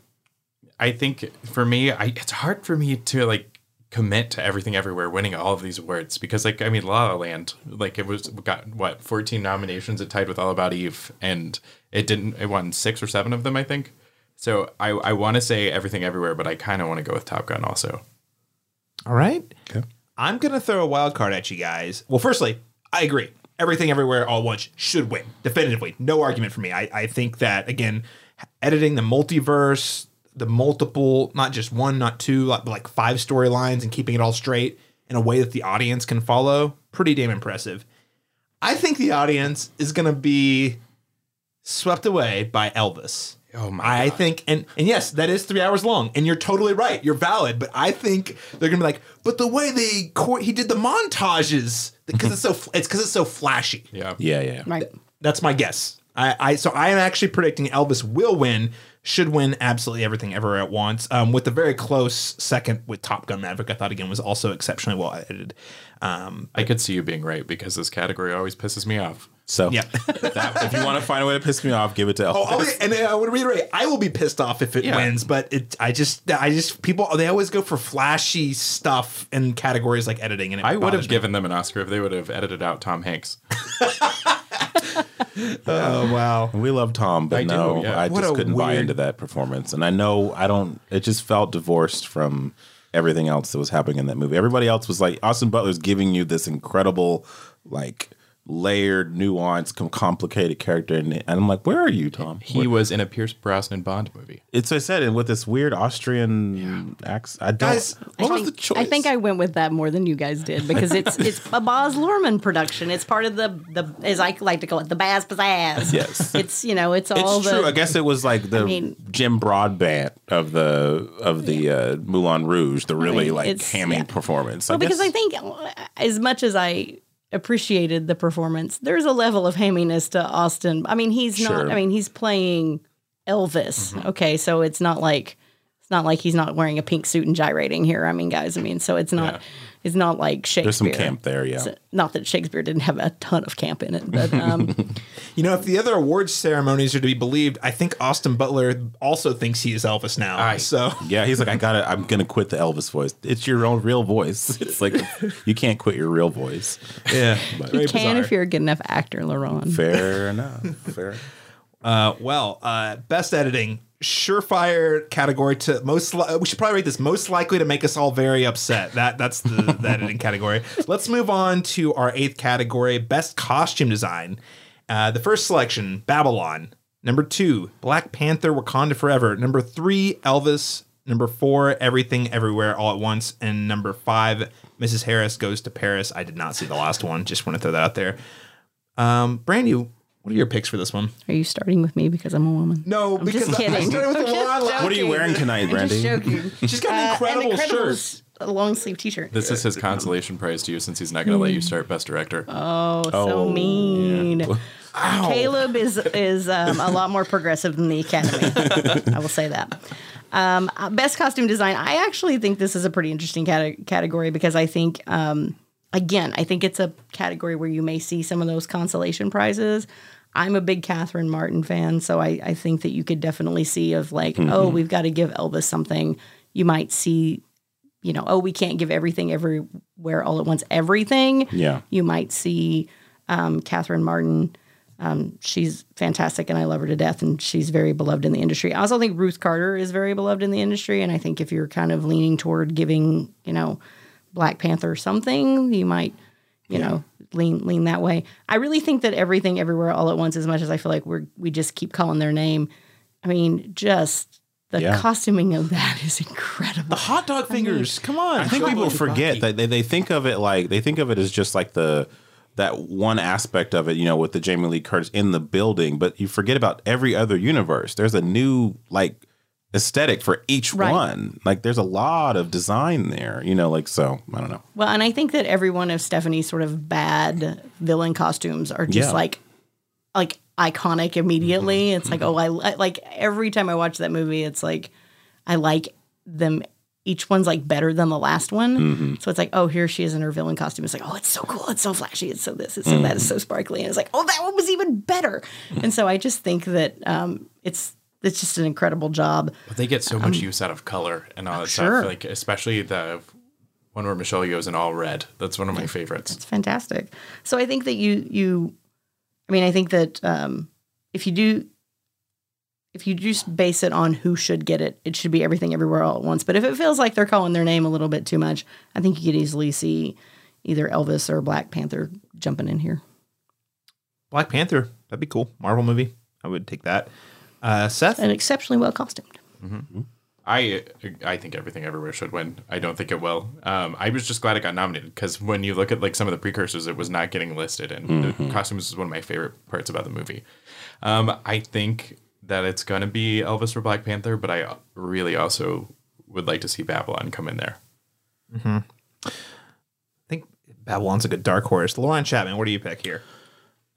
I think for me, I it's hard for me to like commit to everything everywhere winning all of these awards because like I mean La La Land like it was got what 14 nominations it tied with All About Eve and it didn't it won 6 or 7 of them I think. So I I want to say everything everywhere but I kind of want to go with Top Gun also. All right. Okay. I'm gonna throw a wild card at you guys. Well, firstly, I agree. Everything Everywhere All at Once should win definitively. No argument for me. I, I think that again, editing the multiverse, the multiple, not just one, not two, like, but like five storylines, and keeping it all straight in a way that the audience can follow, pretty damn impressive. I think the audience is gonna be swept away by Elvis. Oh my I think, and and yes, that is three hours long, and you're totally right. You're valid, but I think they're gonna be like, but the way they court, he did the montages because it's so it's because it's so flashy. Yeah. Yeah, yeah. Right. That's my guess. I, I so I am actually predicting Elvis will win, should win absolutely everything everywhere at once. Um, with a very close second with Top Gun Maverick, I thought again was also exceptionally well edited. Um, I could see you being right because this category always pisses me off. So yeah. that, if you want to find a way to piss me off, give it to oh, oh, Elvis. Oh, I'll be, and I would reiterate, I will be pissed off if it Yeah. wins, but it, I just, I just, people, they always go for flashy stuff in categories like editing, and it I would have me. given them an Oscar if they would have edited out Tom Hanks. Oh wow! We love Tom, but I do, no, yeah. I What just couldn't buy into that performance. And I know I don't. It just felt divorced from everything else that was happening in that movie. Everybody else was like Austin Butler's giving you this incredible, like layered, nuanced, com- complicated character, and, and I'm like, where are you, Tom? He was in a Pierce Brosnan Bond movie. It's I said, and with this weird Austrian accent. I don't. Guys, what I was think, the choice? I think I went with that more than you guys did because it's it's a Baz Luhrmann production. It's part of the the as I like to call it the Baz Pizzazz. Yes. It's you know it's all It's the true. I guess it was like the mean- Jim Broadbent of the of the uh, Moulin Rouge, the really mean, like it's- hammy yeah. performance. well, because guess- I think uh, as much as I appreciated the performance, there's a level of hamminess to Austin. I mean, he's Sure. not. I mean, he's playing Elvis. Mm-hmm. Okay, so it's not like it's not like he's not wearing a pink suit and gyrating here. I mean, guys. I mean, so it's not. Yeah. It's not like Shakespeare. there's some camp there. Yeah. So- not that Shakespeare didn't have a ton of camp in it, but um, you know, if the other awards ceremonies are to be believed, I think Austin Butler also thinks he is Elvis now. Aye. So Yeah, he's like, I gotta, I'm gonna quit the Elvis voice. It's your own real voice. It's like you can't quit your real voice. yeah, you can if you're a good enough actor, LaRon. Fair enough. Fair. Uh, well, uh, best editing, surefire category to most. Li- we should probably rate this most likely to make us all very upset. That that's the, the editing category. Let's move on to our eighth category, best costume design. Uh, the first selection, Babylon. Number two, Black Panther: Wakanda Forever. Number three, Elvis. Number four, Everything Everywhere All at Once, and number five, Mrs. Harris Goes to Paris. I did not see the last one. Just want to throw that out there. Um, Brandy, what are your picks for this one? Are you starting with me because I'm a woman? No, I'm because just I- I kidding. started with the one. What are you wearing tonight, Brandy? Just joking. She's got an Uh, incredible, an incredible shirt. A long sleeve T-shirt. This is his consolation prize to you since he's not going to let you start Best Director. oh, so Oh, mean. Caleb is is um, a lot more progressive than the Academy. I will say that. Um, uh, best costume design. I actually think this is a pretty interesting cate- category because I think, um, again, I think it's a category where you may see some of those consolation prizes. I'm a big Catherine Martin fan, so I, I think that you could definitely see of like, oh, we've got to give Elvis something. You might see, you know, oh, we can't give everything everywhere all at once, everything. Yeah. You might see um, Catherine Martin. Um, she's fantastic and I love her to death, and she's very beloved in the industry. I also think Ruth Carter is very beloved in the industry, and I think if you're kind of leaning toward giving, you know, Black Panther something, you might, you know, lean lean that way. I really think that everything everywhere all at once, as much as I feel like we're we just keep calling their name. I mean, just the Yeah. costuming of that is incredible. The hot dog fingers. Come on. I think people forget that they, they think of it like they think of it as just like the that one aspect of it, you know, with the Jamie Lee Curtis in the building, but you forget about every other universe. There's a new like aesthetic for each Right. one. Like there's a lot of design there, you know, like so, I don't know. Well, and I think that every one of Stephanie's sort of bad villain costumes are just Yeah. like like iconic immediately. Mm-hmm. It's like, mm-hmm. oh, I li- like every time I watch that movie, it's like I like them. Each one's like better than the last one. Mm-hmm. So it's like, oh, here she is in her villain costume. It's like, oh, it's so cool. It's so flashy. It's so this. It's so that. It's so sparkly. And it's like, oh, that one was even better. And so I just think that um, it's it's just an incredible job. But they get so much use out of color and all that sure. stuff. Like especially the one where Michelle Yeoh's in all red. That's one of my favorites. It's fantastic. So I think that you you I mean I think that um if you do if you just base it on who should get it, it should be everything everywhere all at once. But if it feels like they're calling their name a little bit too much, I think you could easily see either Elvis or Black Panther jumping in here. Black Panther. That'd be cool. Marvel movie. I would take that. Uh, Seth. And exceptionally well costumed. I I think everything everywhere should win. I don't think it will. Um, I was just glad it got nominated because when you look at like some of the precursors, it was not getting listed, and the costumes is one of my favorite parts about the movie. Um, I think that it's gonna be Elvis or Black Panther, but I really also would like to see Babylon come in there. I think Babylon's a good dark horse. LaRon Chapman, what do you pick here?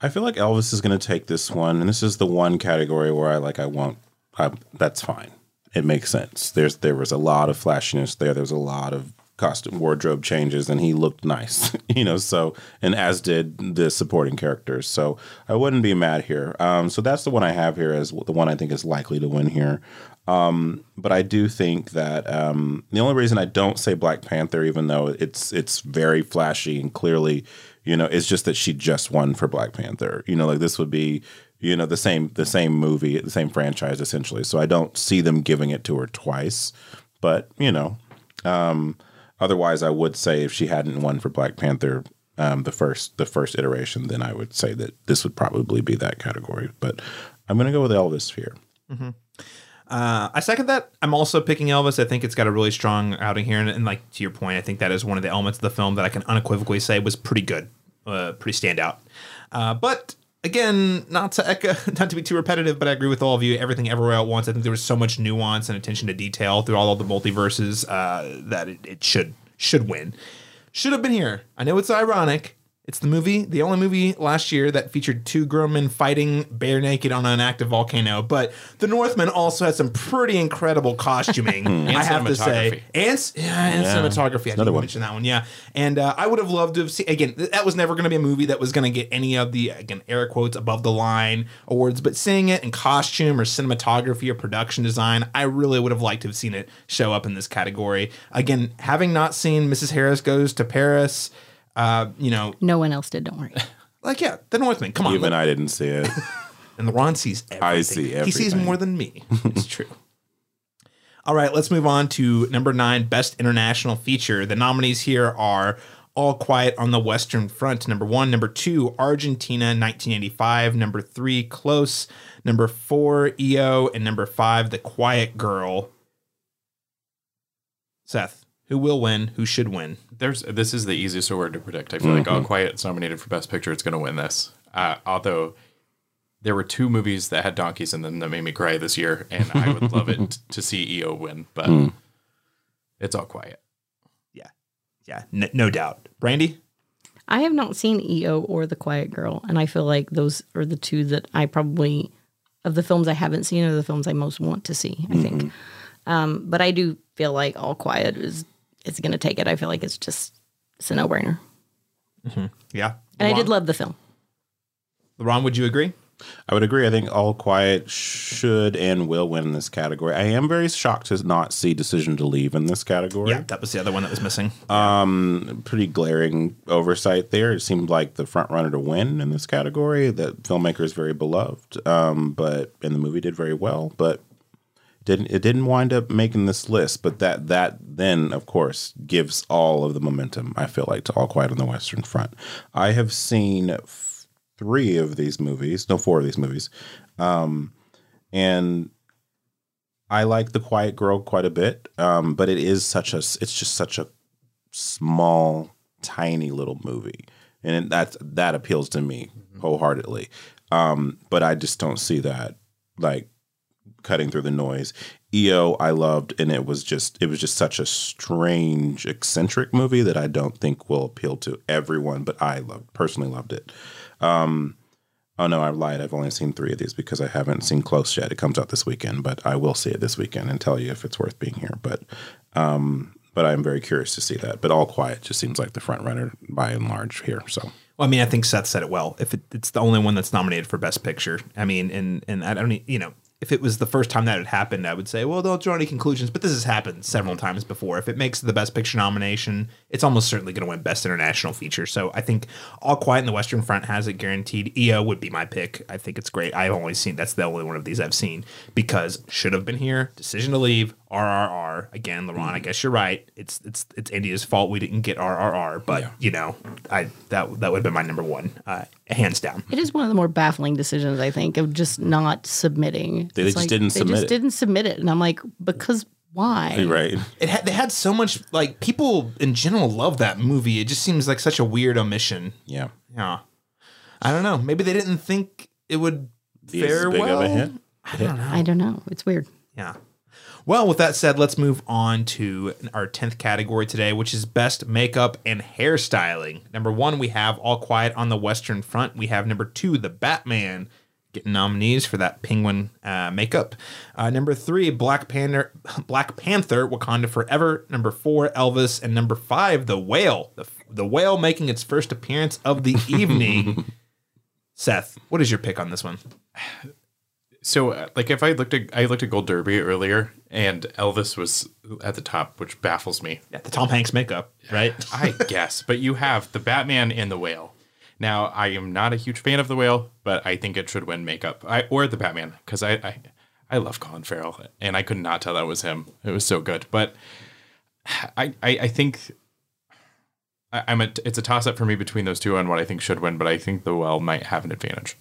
I feel like Elvis is going to take this one, and this is the one category where I like. I won't. I, that's fine. It makes sense. There's there was a lot of flashiness there. There was a lot of costume wardrobe changes, and he looked nice. you know. So and as did the supporting characters. So I wouldn't be mad here. Um, so that's the one I have here as the one I think is likely to win here. Um, but I do think that um, the only reason I don't say Black Panther, even though it's it's very flashy and clearly, you know, it's just that she just won for Black Panther. You know, like this would be, you know, the same the same movie, the same franchise essentially. So I don't see them giving it to her twice. But you know, um, otherwise, I would say if she hadn't won for Black Panther. Um, the first the first iteration, then I would say that this would probably be that category. But I'm going to go with Elvis here. Uh, I second that. I'm also picking Elvis. I think it's got a really strong outing here, and, and like to your point, I think that is one of the elements of the film that I can unequivocally say was pretty good, uh, pretty standout. Uh, but again, not to echo, not to be too repetitive, but I agree with all of you. Everything everywhere at once. I think there was so much nuance and attention to detail through all of the multiverses uh, that it, it should should win. Should have been here. I know it's ironic. It's the movie, the only movie last year that featured two grown men fighting bare naked on an active volcano. But The Northman also had some pretty incredible costuming, I have to say, and yeah, and Yeah. cinematography. I didn't one. mention that one, yeah. And uh, I would have loved to have seen again. That was never going to be a movie that was going to get any of the again air quotes above the line awards. But seeing it in costume or cinematography or production design, I really would have liked to have seen it show up in this category. Again, having not seen Mrs. Harris Goes to Paris, uh, you know, No one else did, don't worry. like yeah, The Northman. Come on, Even let- I didn't see it. and Ron sees everything. I see He sees more than me. It's true. All right, let's move on to number nine, Best International Feature. The nominees here are All Quiet on the Western Front, number one. Number two, Argentina, 1985. Number three, Close. Number four, EO. And number five, The Quiet Girl. Seth, who will win? Who should win? There's this is the easiest award to predict. I feel like All Quiet is nominated for Best Picture. It's going to win this. Uh, although there were two movies that had donkeys in them that made me cry this year, and I would love it to see EO win, but it's All Quiet. Yeah, yeah, n- no doubt. Brandy? I have not seen EO or The Quiet Girl, and I feel like those are the two that I probably of the films I haven't seen are the films I most want to see. I think, um, but I do feel like All Quiet is is going to take it. I feel like it's just it's a no brainer, Yeah. and I did love the film. Ron, would you agree? I would agree. I think All Quiet should and will win in this category. I am very shocked to not see Decision to Leave in this category. Yeah, that was the other one that was missing. Um, pretty glaring oversight there. It seemed like the front runner to win in this category. That filmmaker is very beloved, um, but and the movie did very well, but didn't it didn't wind up making this list. But that that then of course gives all of the momentum. I feel like to All Quiet on the Western Front. I have seen f- three of these movies, no, four of these movies, um, and I like The Quiet Girl quite a bit, um, but it is such a it's just such a small, tiny little movie, and that that appeals to me wholeheartedly. Um, but I just don't see that like cutting through the noise. EO I loved, and it was just it was just such a strange, eccentric movie that I don't think will appeal to everyone, but I loved personally loved it. Um, oh no, I lied. I've only seen three of these because I haven't seen Close yet. It comes out this weekend, but I will see it this weekend and tell you if it's worth being here. But um, but I'm very curious to see that. But All Quiet just seems like the front runner by and large here. So Well, I mean, I think Seth said it well. If it, it's the only one that's nominated for Best Picture, I mean, and and I don't, you know, if it was the first time that had happened, I would say, well, don't draw any conclusions. But this has happened several times before. If it makes the Best Picture nomination, it's almost certainly going to win Best International Feature. So I think All Quiet in the Western Front has it guaranteed. EO would be my pick. I think it's great. I've only seen that's the only one of these I've seen because should have been here. Decision to leave. RRR again, LaRon. I guess you're right. It's it's it's India's fault we didn't get RRR, but you know, I that that would have been my number one, uh, hands down. It is one of the more baffling decisions, I think, of just not submitting. They It's just didn't they submit just it. didn't submit it, and I'm like, because why? right, It had they had so much like people in general love that movie. It just seems like such a weird omission. yeah, Yeah, I don't know. Maybe they didn't think it would Be as fare big well. of a hit. I don't know. It's weird. Yeah. Well, with that said, let's move on to our 10th category today, which is best makeup and hairstyling. Number one, we have All Quiet on the Western Front. We have number two, The Batman, getting nominees for that penguin uh, makeup. Uh, number three, Black Panther, Black Panther, Wakanda Forever. Number four, Elvis, and number five, The Whale. The, the Whale making its first appearance of the evening. Seth, what is your pick on this one? So, uh, like, if I looked at I looked at Gold Derby earlier, and Elvis was at the top, which baffles me. Yeah, the Tom Hanks makeup, right? I guess, but you have the Batman and the Whale. Now, I am not a huge fan of the Whale, but I think it should win makeup I, or the Batman because I, I I love Colin Farrell, and I could not tell that was him. It was so good, but I I, I think. I- I'm a, it's a toss up for me between those two on what I think should win, but I think the Whale might have an advantage.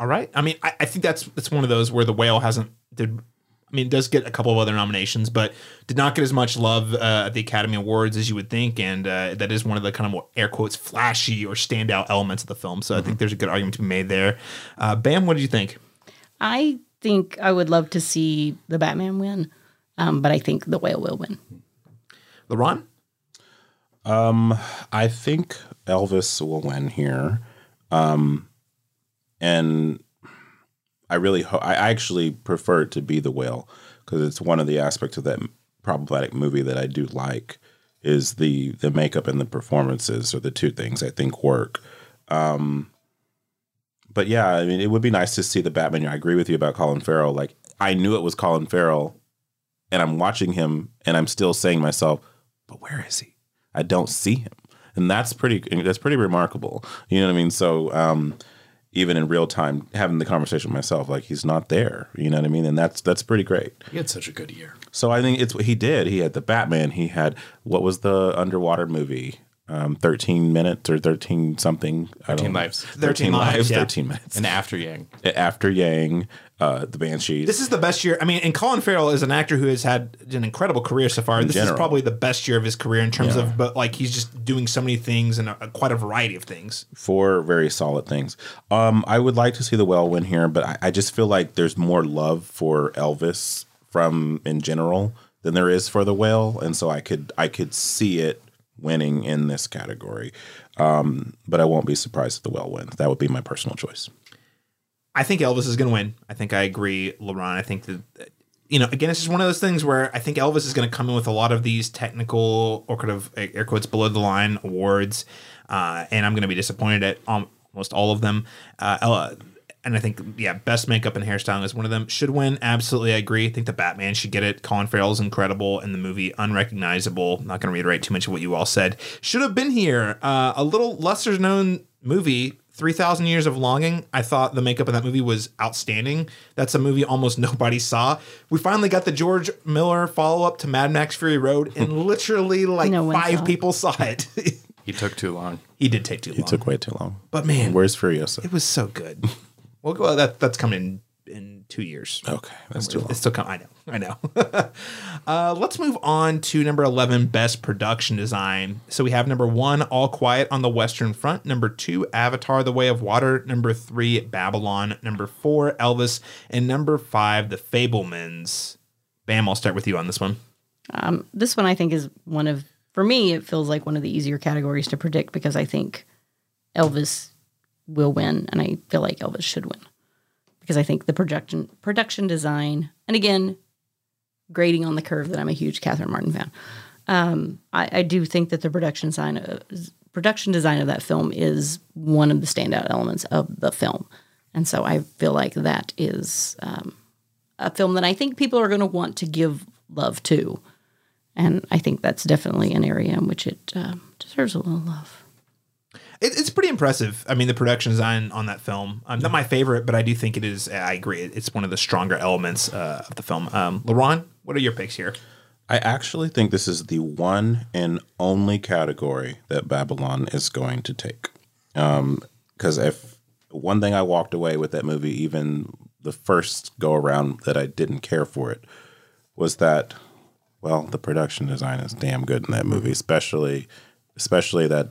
All right. I mean, I, I think that's that's one of those where the whale hasn't did. I mean, it does get a couple of other nominations, but did not get as much love uh, at the Academy Awards as you would think, and uh, that is one of the kind of more air quotes flashy or standout elements of the film. So I think there's a good argument to be made there. Uh, Bam, what did you think? I think I would love to see the Batman win, um, but I think the whale will win. LaRon? Um, I think Elvis will win here. Um, and I really, I actually prefer it to be the whale because it's one of the aspects of that problematic movie that I do like is the the makeup and the performances are the two things I think work. Um, but yeah, I mean, it would be nice to see the Batman. I agree with you about Colin Farrell. Like, I knew it was Colin Farrell, and I'm watching him, and I'm still saying myself, "But where is he? I don't see him." And that's pretty. That's pretty remarkable. You know what I mean? So, um, even in real time, having the conversation with myself, like he's not there. You know what I mean? And that's that's pretty great. He had such a good year. So I think it's what he did. He had the Batman. He had what was the underwater movie? Um, thirteen minutes or thirteen something. I 13 don't know. Lives. 13 13 lives. Lives, yeah. Thirteen minutes. And after Yang, After Yang, uh, the Banshees. This is the best year. I mean, and Colin Farrell is an actor who has had an incredible career so far. this is probably the best year of his career in terms of, but like he's just doing so many things and a, quite a variety of things. four very solid things. Um, I would like to see the well win here, but I, I just feel like there's more love for Elvis from in general than there is for the whale, and so I could I could see it winning in this category. Um, but I won't be surprised if the whale wins. That would be my personal choice. I think Elvis is going to win. I think I agree, LaRon. I think that, you know, again, it's just one of those things where I think Elvis is going to come in with a lot of these technical or kind of air quotes below the line awards, uh, and I'm going to be disappointed at almost all of them. Uh, El- and I think yeah, best makeup and hairstyling is one of them. Should win, absolutely. I agree. I think the Batman should get it. Colin Farrell is incredible in the movie, unrecognizable. Not going to reiterate too much of what you all said. Should have been here. Uh, a little lesser known movie. 3000 Years of Longing. I thought the makeup in that movie was outstanding. That's a movie almost nobody saw. We finally got the George Miller follow up to Mad Max Fury Road, and literally like No five saw people saw it. He took too long. he did take too long. It took way too long. but man, Where's Furiosa? it was so good. well, well, that that's coming in, in two years. Okay, that's too long. It's still coming. I know. I know. uh, let's move on to number eleven, best production design. So we have number one, All Quiet on the Western Front. Number two, Avatar: The Way of Water. Number three, Babylon. Number four, Elvis, and number five, The Fabelmans. Bam, I'll start with you on this one. Um, this one I think is one of, for me, it feels like one of the easier categories to predict because I think Elvis will win, and I feel like Elvis should win because I think the production production design, and again, grading on the curve that I'm a huge Catherine Martin fan. Um, I, I do think that the production design of, production design of that film is one of the standout elements of the film, and so I feel like that is um, a film that I think people are going to want to give love to. And I think that's definitely an area in which it um, deserves a little love. It, it's pretty impressive. I mean, the production design on that film, um, not my favorite, but I do think it is. I agree. It's one of the stronger elements uh, of the film. Um, LaRon, what are your picks here? I actually think this is the one and only category that Babylon is going to take. Because if one thing I walked away with that movie, even the first go around that I didn't care for it, was that well, the production design is damn good in that movie, especially especially that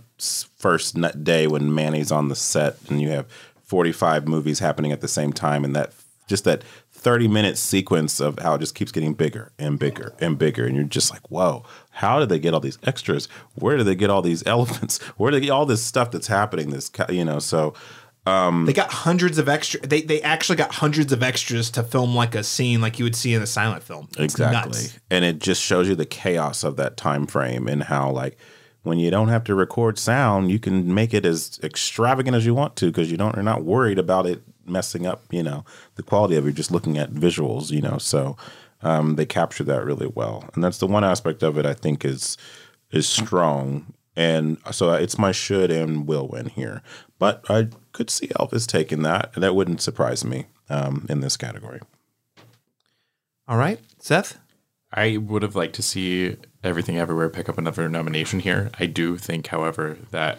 first day when Manny's on the set and you have 45 movies happening at the same time and that just that 30 minute sequence of how it just keeps getting bigger and bigger and bigger and you're just like whoa how did they get all these extras where did they get all these elephants where did they get all this stuff that's happening this you know so um, They got hundreds of extra. They they actually got hundreds of extras to film like a scene like you would see in a silent film. It's exactly nuts. and it just shows you the chaos of that time frame and how like when you don't have to record sound you can make it as extravagant as you want to because you don't you're not worried about it messing up you know the quality of it You're just looking at visuals you know so um, they capture that really well. And that's the one aspect of it i think is is strong. And so it's my should and will win here. But i could see elvis taking that. And that wouldn't surprise me um, in this category. All right, Seth. I would have liked to see Everything Everywhere pick up another nomination here. I do think, however, that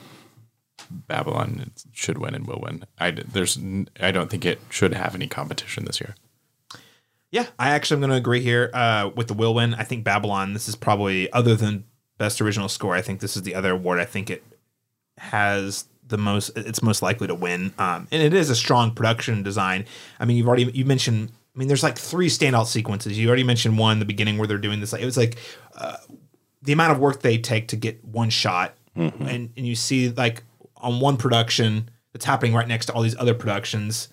Babylon should win and will win. I there's I don't think it should have any competition this year. Yeah, I actually am going to agree here uh, with the will win. I think Babylon. This is probably other than best original score. I think this is the other award. I think it has the most. It's most likely to win, um, and it is a strong production design. I mean, you've already you mentioned. I mean, there's like three standout sequences. You already mentioned one in the beginning where they're doing this. Like it was like uh, the amount of work they take to get one shot, and and you see like on one production that's happening right next to all these other productions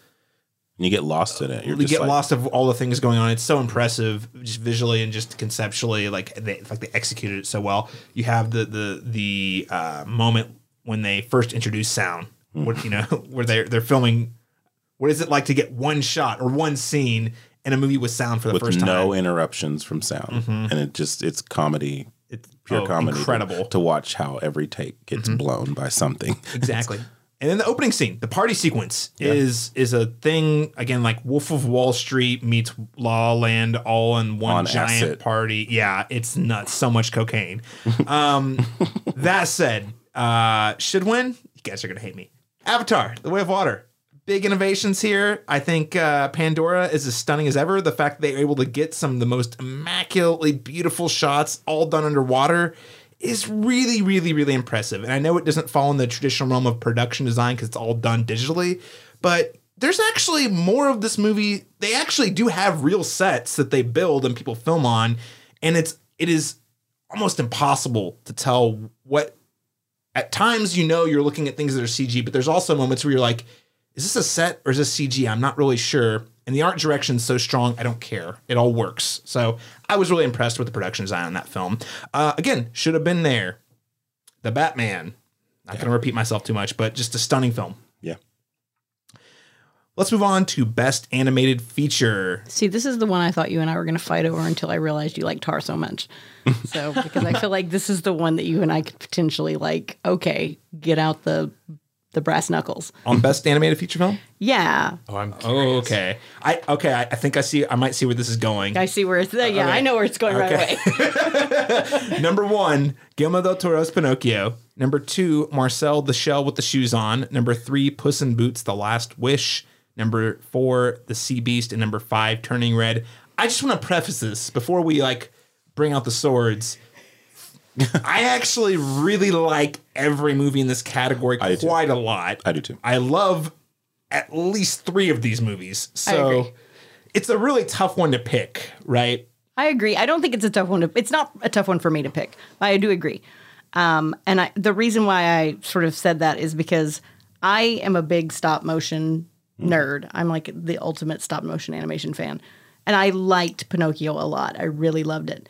and you get lost in it you're you get like, lost of all the things going on. It's so impressive, just visually and just conceptually. Like they like they executed it so well. You have the the the uh, moment when they first introduce sound. What you know, where they they're filming. What is it like to get one shot or one scene in a movie with sound for the with first no interruptions from sound, and it just it's comedy, It's pure oh, comedy, incredible. to, watch how every take gets blown by something. exactly. And then the opening scene, the party sequence, is is a thing again like Wolf of Wall Street meets La La Land all in one On giant acid. party. Yeah, it's nuts. So much cocaine. Um, that said, uh, should win. You guys are gonna hate me. Avatar: The Way of Water. Big innovations here. I think uh, Pandora is as stunning as ever. The fact that they are able to get some of the most immaculately beautiful shots, all done underwater, is really, really, really impressive. And I know it doesn't fall in the traditional realm of production design because it's all done digitally, but there's actually more of this movie. They actually do have real sets that they build and people film on, and it's it is almost impossible to tell what. At times, you know, you're looking at things that are CG, but there's also moments where you're like, "Is this a set or is this CG?" I'm not really sure. And the art direction's so strong, I don't care. It all works. So I was really impressed with the production design on that film. Uh, again, should have been there. The Batman. Not going to repeat myself too much, but just a stunning film. yeah, Let's move on to best animated feature. See, this is the one I thought you and I were going to fight over until I realized you like Tar so much. So, because I feel like this is the one that you and I could potentially like, okay, get out the the brass knuckles. On best animated feature film? Yeah. Oh, I'm Oh, okay. I okay. I, I think I see. I might see where this is going. I see where it's, yeah, I know where it's going right away. Number one, Guillermo del Toro's Pinocchio. Number two, Marcel the Shell with the Shoes On. Number three, Puss in Boots: The Last Wish. Number four, The Sea Beast, and number five, Turning Red. I just want to preface this before we like bring out the swords. I actually really like every movie in this category do quite a lot. I do too. I love at least three of these movies. So agree. it's a really tough one to pick, right? I agree. I don't think it's a tough one to. It's not a tough one for me to pick. I do agree. Um, and I, the reason why I sort of said that is because I am a big stop motion nerd. I'm like the ultimate stop motion animation fan, and I liked Pinocchio a lot. I really loved it.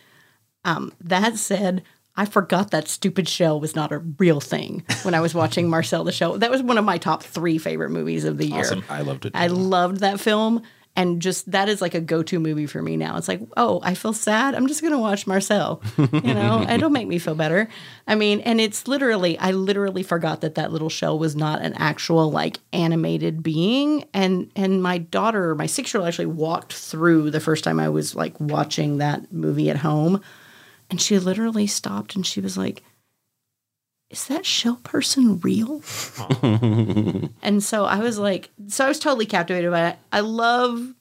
Um, that said, I forgot that stupid shell was not a real thing when I was watching Marcel the Shell. That was one of my top three favorite movies of the year. Awesome. I loved it. I loved that film. And just that is like a go to movie for me now. It's like, oh, I feel sad. I'm just going to watch Marcel. You know, it'll make me feel better. I mean, and it's literally, I literally forgot that that little shell was not an actual like animated being. And and my daughter, my six year old, actually walked through the first time I was like watching that movie at home. And she literally stopped and she was like, is that shell person real? and so I was like, so I was totally captivated by it. I love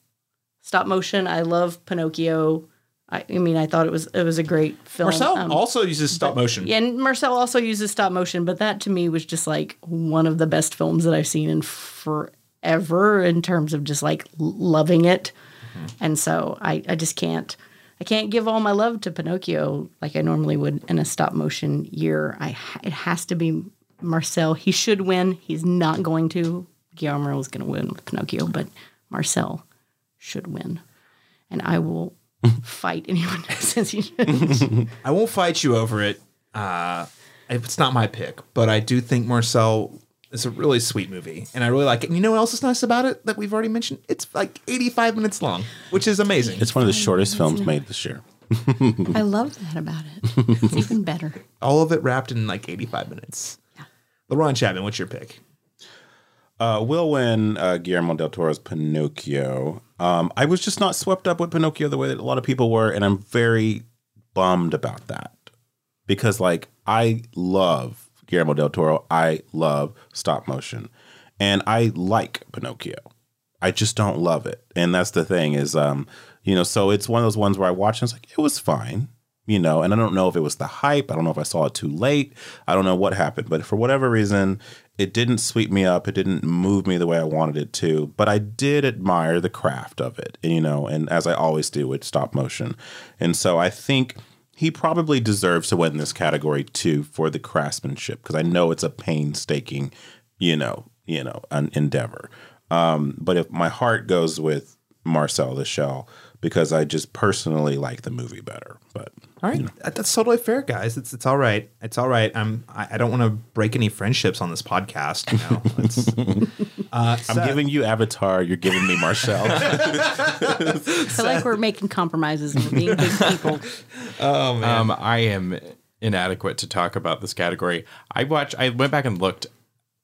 stop motion. I love Pinocchio. I, I mean, I thought it was it was a great film. Marcel Um, also uses stop motion. yeah, and Marcel also uses stop motion, but that to me was just like one of the best films that I've seen in forever in terms of just like loving it. And so I, I just can't I can't give all my love to Pinocchio like I normally would in a stop motion year. I it has to be Marcel. He should win. He's not going to. Guillermo is going to win with Pinocchio, but Marcel should win. And I will fight anyone who says he should. I won't fight you over it. Uh, it's not my pick, but I do think Marcel is a really sweet movie, and I really like it. And you know what else is nice about it that we've already mentioned? It's like 85 minutes long, which is amazing. It's one of the shortest films made this year. I love that about it. It's even better. All of it wrapped in like 85 minutes. LaRon Chapman, what's your pick? Uh, will win uh, Guillermo del Toro's Pinocchio. Um, I was just not swept up with Pinocchio the way that a lot of people were, and I'm very bummed about that because, like, I love Guillermo del Toro. I love stop motion, and I like Pinocchio. I just don't love it, and that's the thing is, um, you know, so it's one of those ones where I watch and it's like it was fine, you know, and I don't know if it was the hype. I don't know if I saw it too late. I don't know what happened, but for whatever reason, it didn't sweep me up. It didn't move me the way I wanted it to. But I did admire the craft of it, you know, and as I always do with stop motion. And so I think he probably deserves to win this category too for the craftsmanship because I know it's a painstaking, you know, you know, an endeavor. Um, but if my heart goes with Marcel the Shell because I just personally like the movie better. But All right, That- that's totally fair, guys. It's it's all right. It's all right. I'm I, I don't want to break any friendships on this podcast. You know, uh, I'm giving you Avatar. You're giving me Marcel. I feel like we're making compromises and we're being good people. Um, I am inadequate to talk about this category. I watched. I went back and looked.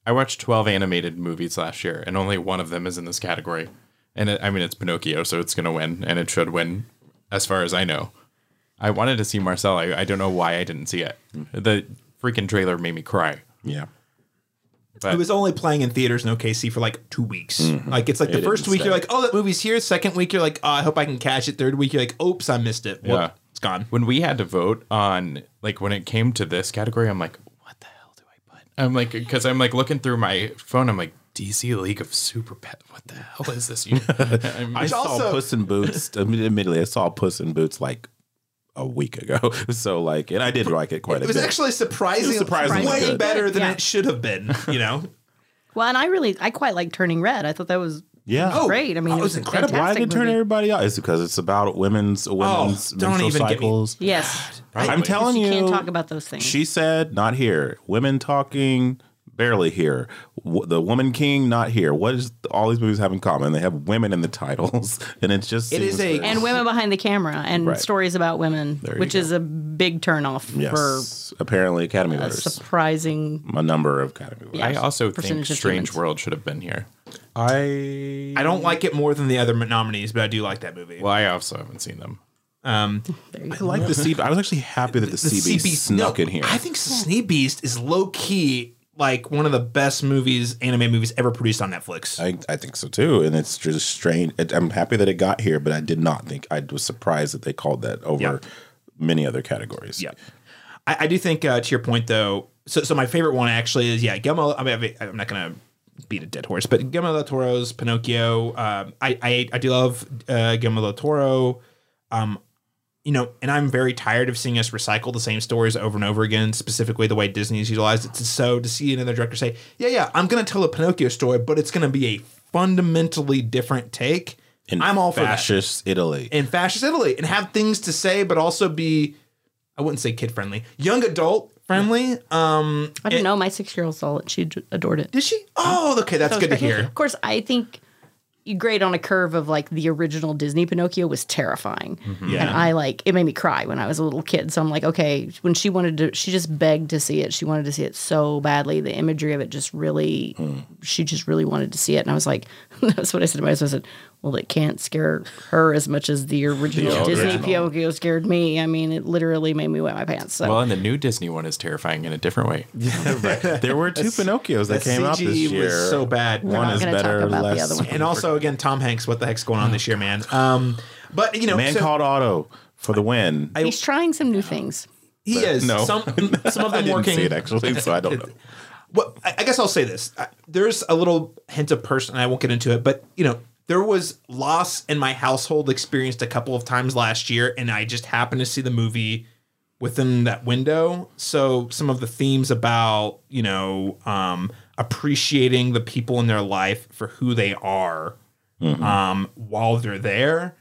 I watched twelve animated movies last year, and only one of them is in this category. And it, I mean, it's Pinocchio, so it's going to win, and it should win, as far as I know. I wanted to see Marcel. I, I don't know why I didn't see it. Mm. The freaking trailer made me cry. yeah. But it was only playing in theaters in OKC for like two weeks. Mm-hmm. Like it's like the It first didn't week you're like, oh, that movie's here. Second week you're like, oh, I hope I can catch it. Third week you're like, oops, I missed it. Whoop, Yeah. it's gone. when we had to vote on like when it came to this category, I'm like, what the hell do I put? I'm like, because I'm like looking through my phone. I'm like, DC League of Super Pet. What the hell is this? I'm- I saw also- Puss in Boots. I mean, admittedly, I saw Puss in Boots like a week ago. So like, and I did like it quite It a bit. It was bit. actually surprisingly, surprisingly way good. better than Yeah. it should have been. You know, Well, and I really, I quite like Turning Red. I thought that was yeah. Oh, great. I mean, oh, it it was was incredible. incredible. Why did it turn movie. everybody out? It's because it's about women's oh, women's don't menstrual even get me- cycles. Yes, I'm telling you you, can't talk about those things. She said, "Not here." Women talking, barely here. the woman king not here. What does all these movies have in common? They have women in the titles, and it's just It is a- and women behind the camera and Right. stories about women, you which go. is a big turnoff for yes, apparently Academy a voters, surprising. a number of Academy voters. Yeah. I also think Strange. World should have been here. I I don't like it more than the other nominees, but I do like that movie. Well, I also haven't seen them. Um, I like the sea. I was actually happy that the, the sea Sea beast Beast snuck no, in here. I think Sea Beast is low key like one of the best movies, anime movies ever produced on Netflix. I, I think so too, and it's just strange. It, I'm happy that it got here, but I did not think I was surprised that they called that over Yeah. many other categories. Yeah, I, I do think uh, to your point though. So, so my favorite one actually is yeah, Guillermo. I mean, I'm not gonna beat a dead horse, but Guillermo del Toro's Pinocchio. Um, I, I I do love uh, Guillermo del Toro. Um, you know, and I'm very tired of seeing us recycle the same stories over and over again. Specifically, the way Disney's utilized it. So to see another director say, "Yeah, yeah, I'm gonna tell a Pinocchio story, but it's gonna be a fundamentally different take," In I'm all for that fascist Italy. in fascist Italy and have things to say, but also be, I wouldn't say kid friendly, young adult friendly. Um, I don't know. My six year old saw it. She adored it. did she? Oh, okay, that's good to hear. Of course, I think you grade on a curve of like the original Disney Pinocchio was terrifying. Mm-hmm. Yeah. And I like it made me cry when I was a little kid. So I'm like, okay, when she wanted to she just begged to see it. She wanted to see it so badly. The imagery of it just really mm. she just really wanted to see it. And I was like, that's what I said to myself. I said, Well, it can't scare her as much as the original The Disney original. Pinocchio scared me. I mean, it literally made me wet my pants. So Well, and the new Disney one is terrifying in a different way. there were two Pinocchios that The came out this year. was so bad. We're One not is gonna talk better, about the less. other one. And also, again, Tom Hanks. What the heck's going on this year, man? Um, but you know, Man so called Auto for the win. he's trying some new things. he is no. some some of I them didn't working. see it actually, so I don't know. well, I, I guess I'll say this. There's a little hint of person. And I won't get into it, but you know, there was loss in my household experienced a couple of times last year, and I just happened to see the movie within that window. So some of the themes about you know um, appreciating the people in their life for who they are um, while they're there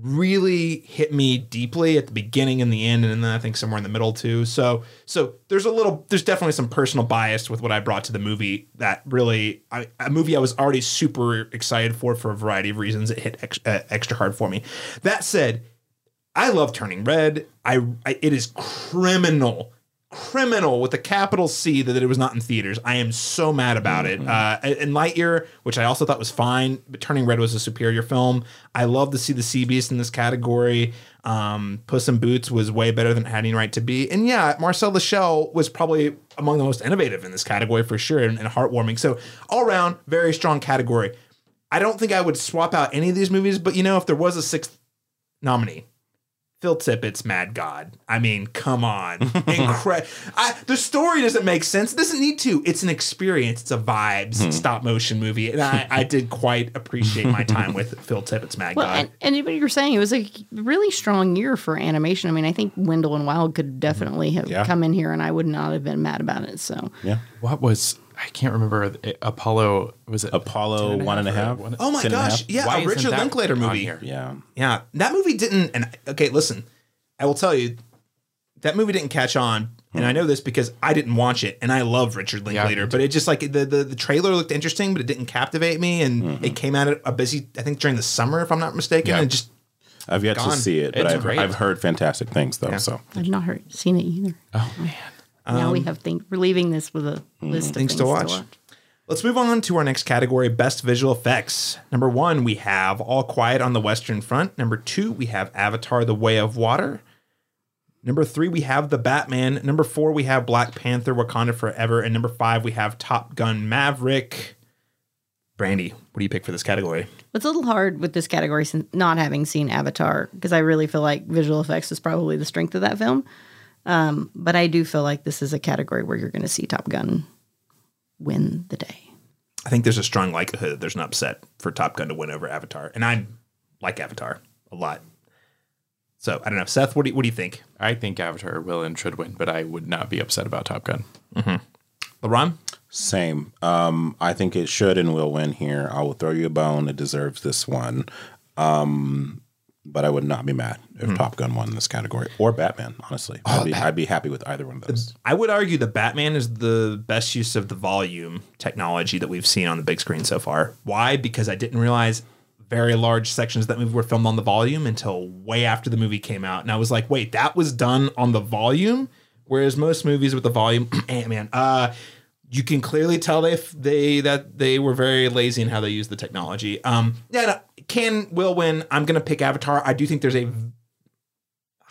really hit me deeply at the beginning and the end and then I think somewhere in the middle too. So so there's a little there's definitely some personal bias with what I brought to the movie that really I, a movie I was already super excited for for a variety of reasons it hit ex, uh, extra hard for me. That said, I love Turning Red. I, I it is criminal criminal with a capital C that it was not in theaters. I am so mad about it. Uh, and Lightyear, which I also thought was fine, but Turning Red was a superior film. I love to see the Sea Beast in this category. Um, Puss in Boots was way better than it had any right to be. And yeah, Marcel the Shell was probably among the most innovative in this category for sure and, and heartwarming. So all around, very strong category. I don't think I would swap out any of these movies, but you know, if there was a sixth nominee, Phil Tippett's Mad God. I mean, come on. Incredible. The story doesn't make sense. It doesn't need to. It's an experience. It's a vibes hmm. stop motion movie. And I, I did quite appreciate my time with Phil Tippett's Mad Well, God. and, and what you were saying, it was a really strong year for animation. I mean, I think Wendell and Wild could mm-hmm. definitely have Yeah. come in here, and I would not have been mad about it. So Yeah. What was I can't remember it- Apollo was it Apollo one and a half. One- oh my Ten and gosh. half? Yeah, Why a Richard Linklater movie. here? Yeah. Yeah, that movie didn't. And okay, listen, I will tell you, that movie didn't catch on, and hmm. I know this because I didn't watch it, and I love Richard Linklater, me but it just like the, the the trailer looked interesting, but it didn't captivate me, and it mm-hmm. came out at a busy, I think during the summer, if I'm not mistaken, Yeah. and just I've yet Gone. to see it, but It's I've, great. I've heard fantastic things though. So I've not heard seen it either. Oh man. Now we um, have think we're leaving this with a list of things things, to watch. Let's move on to our next category Best Visual Effects. Number one, we have All Quiet on the Western Front. Number two, we have Avatar The Way of Water. Number three, we have The Batman. Number four, we have Black Panther Wakanda Forever. And number five, we have Top Gun Maverick. Brandy, what do you pick for this category? It's a little hard with this category since not having seen Avatar because I really feel like visual effects is probably the strength of that film. Um, but I do feel like this is a category where you're going to see Top Gun win the day. I think there's a strong likelihood that there's an upset for Top Gun to win over Avatar. And I like Avatar a lot. So I don't know. Seth, what do you, what do you think? I think Avatar will and should win, but I would not be upset about Top Gun. LaRon? same. Um, I think it should and will win here. I will throw you a bone. It deserves this one. Um, but I would not be mad if Top Gun won this category or Batman. Honestly, I'd, be, I'd be happy with either one of those. I would argue the Batman is the best use of the volume technology that we've seen on the big screen so far. Why? Because I didn't realize very large sections of that movie were filmed on the volume until way after the movie came out. And I was like, wait, that was done on the volume? Whereas most movies with the volume, man, uh, you can clearly tell they they that they were very lazy in how they used the technology. Um, yeah, no, can will win. I'm gonna pick Avatar. I do think there's a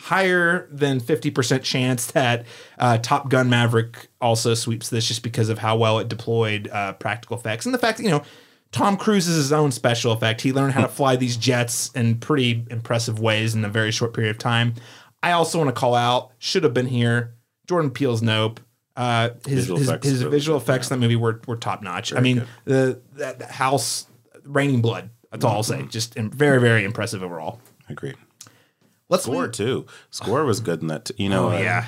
higher than 50% chance that uh, Top Gun Maverick also sweeps this just because of how well it deployed uh, practical effects and the fact that, you know, Tom Cruise is his own special effect. He learned how to fly these jets in pretty impressive ways in a very short period of time. I also want to call out, should have been here, Jordan Peele's Nope. Uh, his Visual his, effects his really visual good, effects in that movie were, were top notch. I mean, the that, that house, Raining Blood. That's all I'll say. Just im- very, very impressive overall. Agreed. Let's Score move- too. Score was good in that. T- you know, Oh uh, yeah,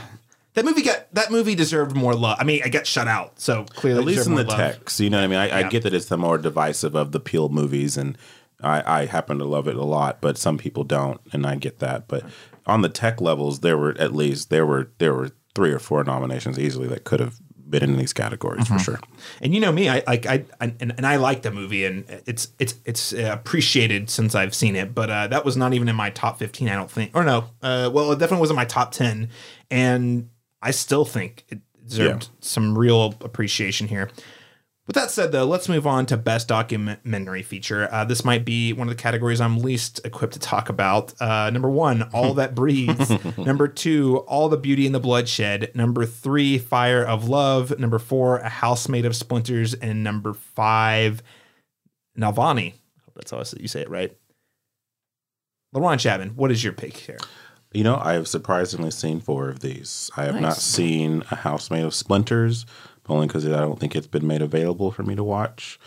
that movie got that movie deserved more love. I mean, I got shut out, so clearly At least deserved in more the love. text, you know what I mean. I, I get that it's the more divisive of the Peele movies, and I, I happen to love it a lot, but some people don't, and I get that. But on the tech levels, there were at least there were there were three or four nominations easily that could have been in these categories Mm-hmm. for sure. And you know me, I like I, I and, and I like the movie, and it's it's it's uh, appreciated since I've seen it. But uh, that was not even in my top fifteen, I don't think. Or no, uh, well, it definitely was in my top ten, and I still think it deserved Yeah. some real appreciation here. With that said, though, let's move on to best documentary feature. Uh, this might be one of the categories I'm least equipped to talk about. Uh, number one, All That Breathes. number two, All the Beauty and the Bloodshed. Number three, Fire of Love. Number four, A House Made of Splinters. And number five, Navalny. Hope that's how you say it right. LaRon Chapman, what is your pick here? You know, I have surprisingly seen four of these. I have not seen a house made of splinters, only because I don't think it's been made available for me to watch.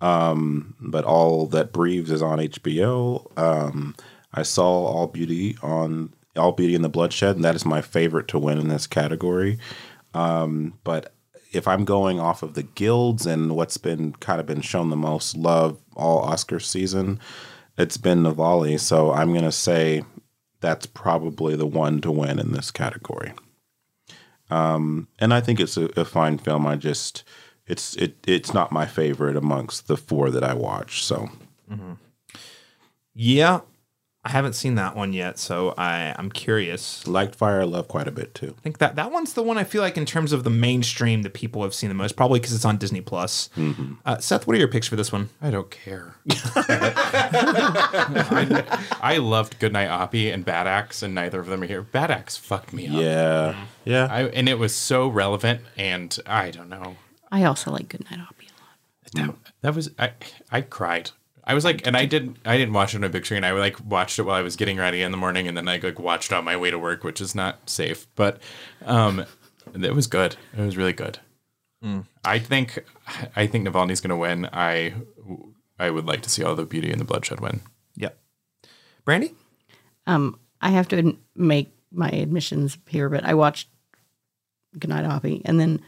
Um, but all that breathes is on HBO. Um, I saw All Beauty on All Beauty and the Bloodshed, and that is my favorite to win in this category. Um, but if I'm going off of the guilds and what's been kind of been shown the most love all Oscar season, it's been Navalny. So I'm gonna say that's probably the one to win in this category. Um, and I think it's a, a fine film. I just it's it it's not my favorite amongst the four that I watch. So Yeah, I haven't seen that one yet, so I, I'm curious. liked Fire I Love quite a bit too. I think that that one's the one I feel like in terms of the mainstream that people have seen the most, probably because it's on Disney Plus. Uh, Seth, what are your picks for this one? I don't care. I, I loved Goodnight Oppy and Bad Axe, and neither of them are here. Bad Axe fucked me up. Yeah, yeah. I, and it was so relevant, and I don't know. I also like Goodnight Oppy a lot. That, that was I. I cried. I was like, and I didn't. I didn't watch it on a big screen. I like watched it while I was getting ready in the morning, and then I like watched on my way to work, which is not safe. But um, it was good. It was really good. I think. I think Navalny's going to win. I. I would like to see all the beauty and the bloodshed win. Yep. Brandy? Um, I have to make my admissions here, but I watched Goodnight Oppy, and then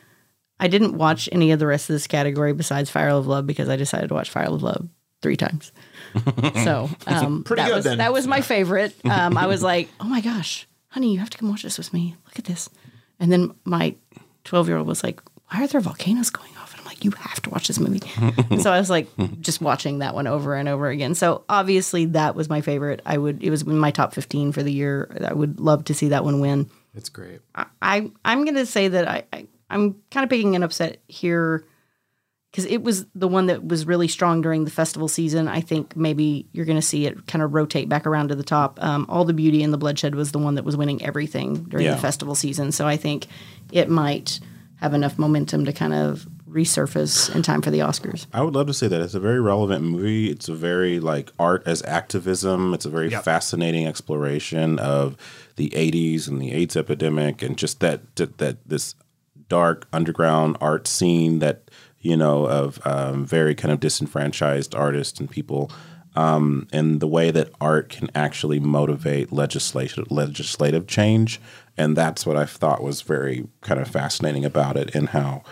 I didn't watch any of the rest of this category besides Fire of Love because I decided to watch Fire of Love three times. so um, Pretty that good was, then. That was my favorite. Um, I was like, oh my gosh, honey, you have to come watch this with me. Look at this. And then my 12 year old was like, why are there volcanoes going off? And I'm like, you have to watch this movie. and so I was like, just watching that one over and over again. So obviously that was my favorite. I would, it was in my top 15 for the year. I would love to see that one win. It's great. I I'm gonna say that I, I I'm kind of picking an upset here because it was the one that was really strong during the festival season. I think maybe you're gonna see it kind of rotate back around to the top. Um, All the Beauty and the Bloodshed was the one that was winning everything during Yeah. the festival season, so I think it might have enough momentum to kind of resurface in time for the Oscars. I would love to say that it's a very relevant movie. It's a very like art as activism. It's a very Yep. fascinating exploration of the '80s and the AIDS epidemic, and just that that, that this dark underground art scene that you know of um, very kind of disenfranchised artists and people. Um, and the way that art can actually motivate legislative legislative change, and that's what I thought was very kind of fascinating about it, and how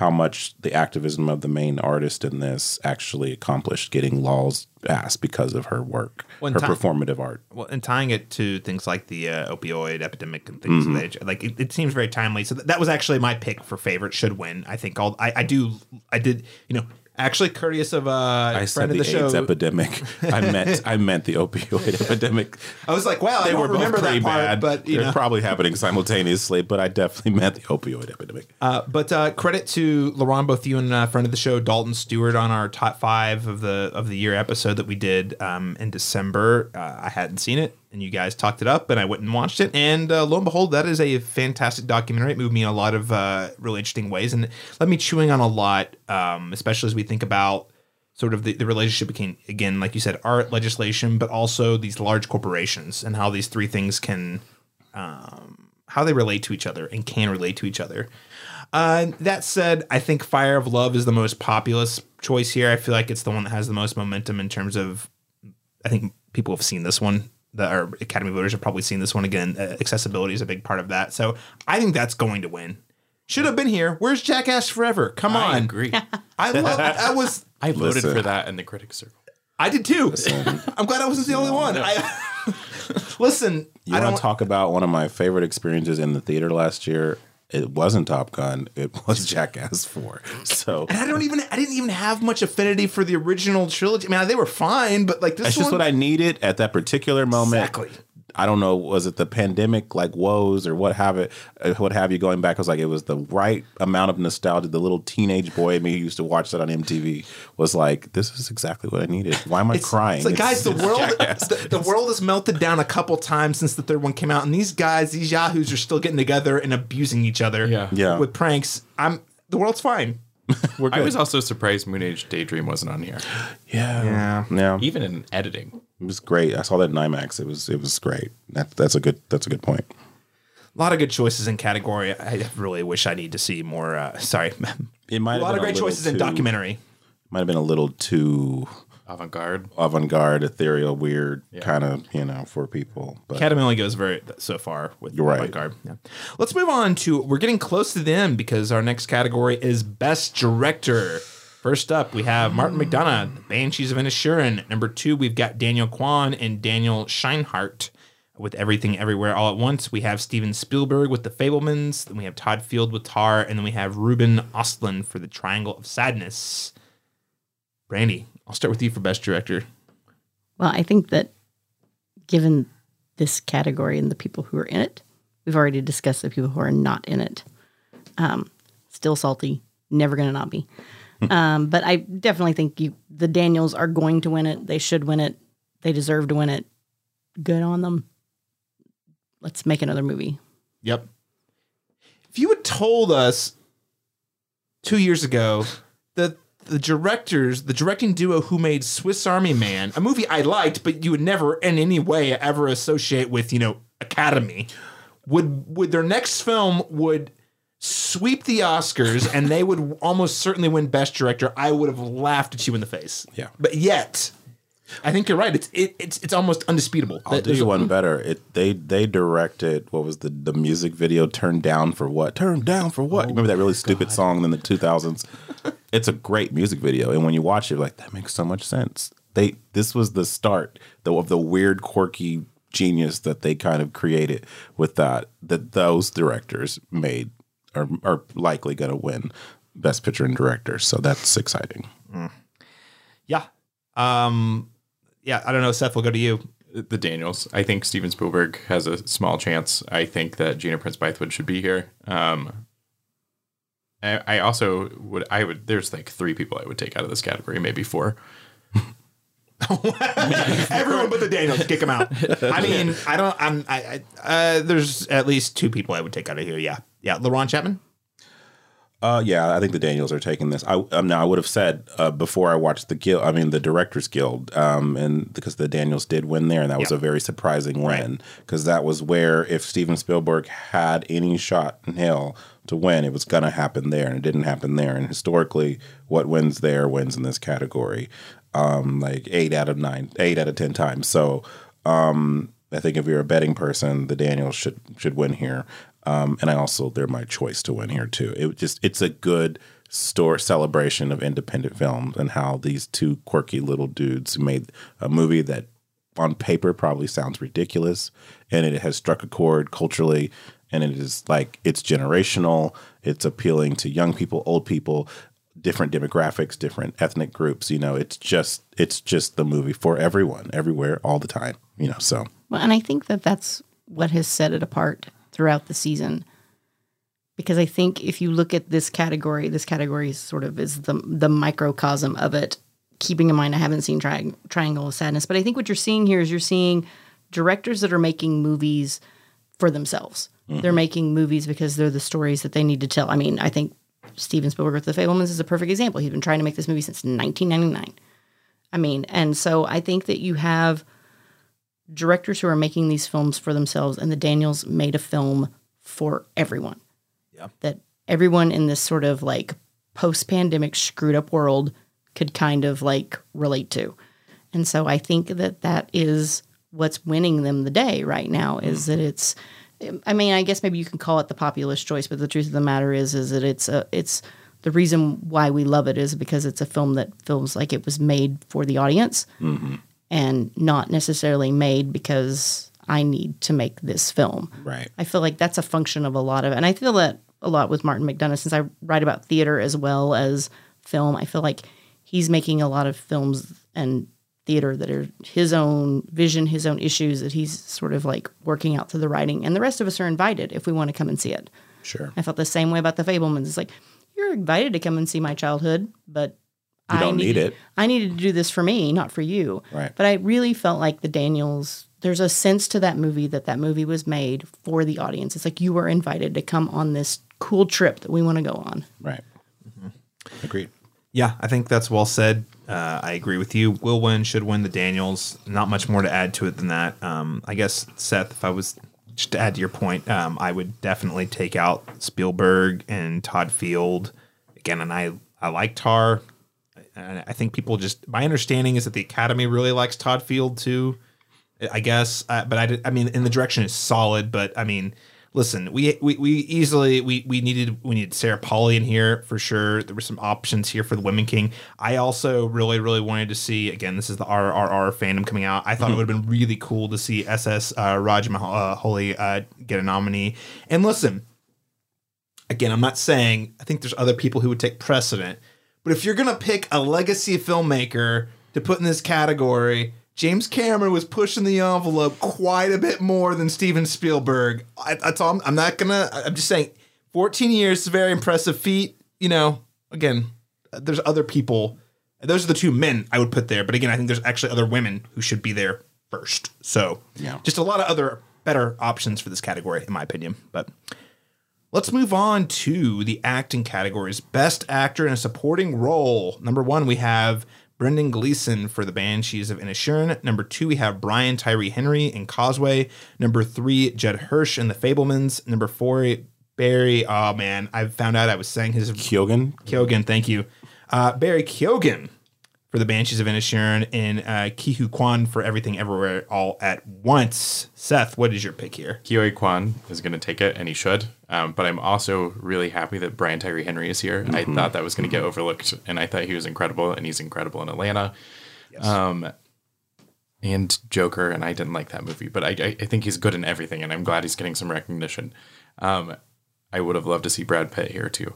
how much the activism of the main artist in this actually accomplished getting laws passed because of her work, One her time- performative art. Well, and tying it to things like the uh, opioid epidemic and things of that like it, it seems very timely. So th- that was actually my pick for favorite should win. I think all I, I do I did you know actually courteous of uh, I friend said of the, the, show. AIDS epidemic. I meant I meant the opioid epidemic. I was like, wow, I They don't were both remember pretty that part, bad, but you they're know. probably happening simultaneously. But I definitely meant the opioid epidemic. Uh, but uh, credit to LaRon, both you and uh, friend of the show, Dalton Stewart, on our top five of the of the year episode that we did um, in December. Uh, I hadn't seen it, and you guys talked it up, and I went and watched it, and uh, lo and behold, that is a fantastic documentary. It moved me in a lot of uh, really interesting ways, and left me chewing on a lot, um, especially as we think about sort of the, the relationship between again like you said art legislation but also these large corporations and how these three things can um, how they relate to each other and can relate to each other. Uh, that said i think fire of love is the most populous choice here. I feel like it's the one that has the most momentum in terms of i think people have seen this one that are academy voters have probably seen this one again uh, accessibility is a big part of that so i think that's going to win should have been here where's jackass forever come I on I agree. i love i was I voted Listen. for that in the critics circle. I did too. I'm glad I wasn't the only one. I, listen, You I want to talk about one of my favorite experiences in the theater last year? It wasn't Top Gun. It was Jackass Four. So and I don't even. I didn't even have much affinity for the original trilogy. I mean, they were fine, but like this that's one. just what I needed at that particular moment. Exactly. I don't know, was it the pandemic like woes or what have it, uh, what have you going back? I was like, it was the right amount of nostalgia. The little teenage boy in me who used to watch that on MTV was like, this is exactly what I needed. Why am I It's, crying? it's like, guys, the it's world, Jackass. the, the world has melted down a couple times since the third one came out, and these guys, these yahoos, are still getting together and abusing each other. Yeah. Yeah. with pranks. I'm the world's fine. We're I was also surprised Moon Age Daydream wasn't on here, yeah, Yeah. yeah, even in editing. It was great. I saw that in IMAX. It was it was great. That, that's a good that's a good point. A lot of good choices in category. I really wish I need to see more. Uh, sorry, It might a lot been of great little choices in documentary. Might have been a little too Avant garde. avant-garde, ethereal, weird kind of you know for people. But Academy only goes very so far with You're right. avant-garde. Yeah. Let's move on to we're getting close to the end because our next category is best director. First up, we have Martin McDonagh, The Banshees of Inisherin. Number two, we've got Daniel Kwan and Daniel Scheinert with Everything Everywhere All at Once. We have Steven Spielberg with The Fabelmans. Then we have Todd Field with Tar, and then we have Ruben Ostlund for The Triangle of Sadness. Brandy, I'll start with you for best director. Well, I think that given this category and the people who are in it, we've already discussed the people who are not in it. Um, still salty, never going to not be. um, but I definitely think you, the Daniels are going to win it. They should win it. They deserve to win it. Good on them. Let's make another movie. Yep. If you had told us two years ago that the directors, the directing duo who made Swiss Army Man, a movie I liked, but you would never in any way ever associate with, you know, Academy, would would their next film would sweep the Oscars and they would almost certainly win Best Director, I would have laughed at you in the face. Yeah. But yet, I think you're right. It's it, it's it's almost undisputable. I'll do you one better. It they they directed what was the the music video turned down for what? Turned down for what? Remember that really oh, stupid song in the two thousands? it's a great music video, and when you watch it, you're like that makes so much sense. They this was the start though of the weird, quirky genius that they kind of created with that that those directors made are are likely going to win best picture and director. So that's exciting. Yeah. Um yeah, I don't know, Seth, we'll go to you. The Daniels. I think Steven Spielberg has a small chance. I think that Gina Prince Bythewood should be here. Um, I, I also would. I would. There's like three people I would take out of this category, maybe four. Everyone but the Daniels, kick them out. I mean, I don't. I'm. I. I uh, there's at least two people I would take out of here. Yeah, yeah. LaRon Chapman. Uh, yeah, I think the Daniels are taking this. I um, now I would have said uh, before I watched the guild. I mean, the Directors Guild, um, and because the Daniels did win there, and that was a very surprising win because that was where if Steven Spielberg had any shot in hell to win, it was gonna happen there, and it didn't happen there. And historically, what wins there wins in this category, um, like eight out of nine, eight out of ten times. So. Um, I think if you're a betting person, the Daniels should should win here. Um, and I also they're my choice to win here too. It just it's a good store celebration of independent films and how these two quirky little dudes made a movie that on paper probably sounds ridiculous and it has struck a chord culturally and it is like it's generational. It's appealing to young people old people different demographics different ethnic groups you know? It's just it's just the movie for everyone everywhere all the time you know so. Well, and I think that that's what has set it apart throughout the season. Because I think if you look at this category, this category sort of is the the microcosm of it. Keeping in mind, I haven't seen tri- Triangle of Sadness, but I think what you're seeing here is you're seeing directors that are making movies for themselves. Mm-hmm. They're making movies because they're the stories that they need to tell. I mean, I think Steven Spielberg with The Fabelmans is a perfect example. He's been trying to make this movie since 1999. I mean, and so I think that you have directors who are making these films for themselves, and the Daniels made a film for everyone. Yeah. That everyone in this sort of like post pandemic screwed up world could kind of like relate to. And so I think that that is what's winning them the day right now is mm. that it's I mean, I guess maybe you can call it the populist choice, but the truth of the matter is is that it's a it's the reason why we love it is because it's a film that feels like it was made for the audience mm-hmm. And not necessarily made because I need to make this film. right I feel like that's a function of a lot of, and I feel that a lot with Martin McDonagh since I write about theater as well as film. I feel like he's making a lot of films and theater that are his own vision, his own issues that he's sort of like working out through the writing, and the rest of us are invited if we want to come and see it. sure I felt the same way about the Fabelmans. It's like you're invited to come and see my childhood, but You I don't need needed- it. I needed to do this for me, not for you. Right. But I really felt like the Daniels. There's a sense to that movie that that movie was made for the audience. It's like you were invited to come on this cool trip that we want to go on. right agreed Yeah, I think that's well said. Uh, I agree with you. Will win, should win the Daniels. Not much more to add to it than that. Um, I guess, Seth, if I was just to add to your point, um, I would definitely take out Spielberg and Todd Field. Again, and I, I like Tar. And I think people just, my understanding is that the Academy really likes Todd Field too, I guess. Uh, but I, did, I mean, in the direction is solid, but I mean, listen, we, we, we easily, we, we needed, we needed Sarah Polley in here for sure. There were some options here for the Women King. I also really, really wanted to see, again, this is the RRR fandom coming out. I thought it would have been really cool to see SS uh, Rajamouli uh, get a nominee. And listen, again, I'm not saying I think there's other people who would take precedent, but if you're gonna pick a legacy filmmaker to put in this category, James Cameron was pushing the envelope quite a bit more than Steven Spielberg. I, that's all. I'm, I'm not gonna. I'm just saying, 14 years is a very impressive feat. You know, again, there's other people. Those are the two men I would put there. But again, I think there's actually other women who should be there first. So, Yeah. just a lot of other better options for this category, in my opinion. But Let's move on to the acting categories. Best actor in a supporting role. Number one, we have Brendan Gleeson for The Banshees of Inisherin. Number two, we have Brian Tyree Henry in Causeway. Number three, Judd Hirsch in The Fabelmans. Number four, Barry. Oh man, I found out I was saying his Kyogen Kyogen. Thank you, uh, Barry Keoghan for The Banshees of Inisherin and uh, Ke Huy Quan for Everything Everywhere All at Once. Seth, what is your pick here? Ke Huy Quan is going to take it, and he should. Um, but I'm also really happy that Brian Tyree Henry is here. I thought that was going to get overlooked, and I thought he was incredible, and he's incredible in Atlanta. Um, and Joker, and I didn't like that movie, but I, I, I think he's good in everything, and I'm glad he's getting some recognition. Um, I would have loved to see Brad Pitt here too.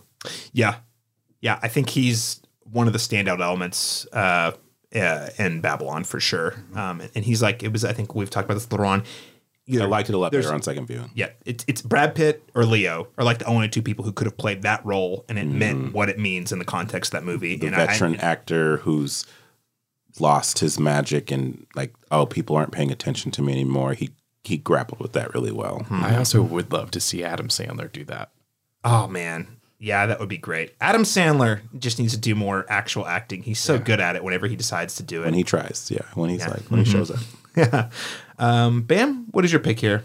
Yeah, yeah, I think he's one of the standout elements uh, uh, in Babylon for sure. Um, and he's like, it was. I think we've talked about this later on. I liked it a lot There's- better on second view. Yeah, it's it's Brad Pitt or Leo are like the only two people who could have played that role, and it meant mm. what it means in the context of that movie. The and I- veteran I, actor who's lost his magic and like, oh, people aren't paying attention to me anymore. He he grappled with that really well. Hmm. I also would love to see Adam Sandler do that. oh man, yeah, that would be great. Adam Sandler just needs to do more actual acting. He's so good at it whenever he decides to do it. When he tries, yeah. When he's like when he mm-hmm. shows up. yeah. Um, Bam, what is your pick here?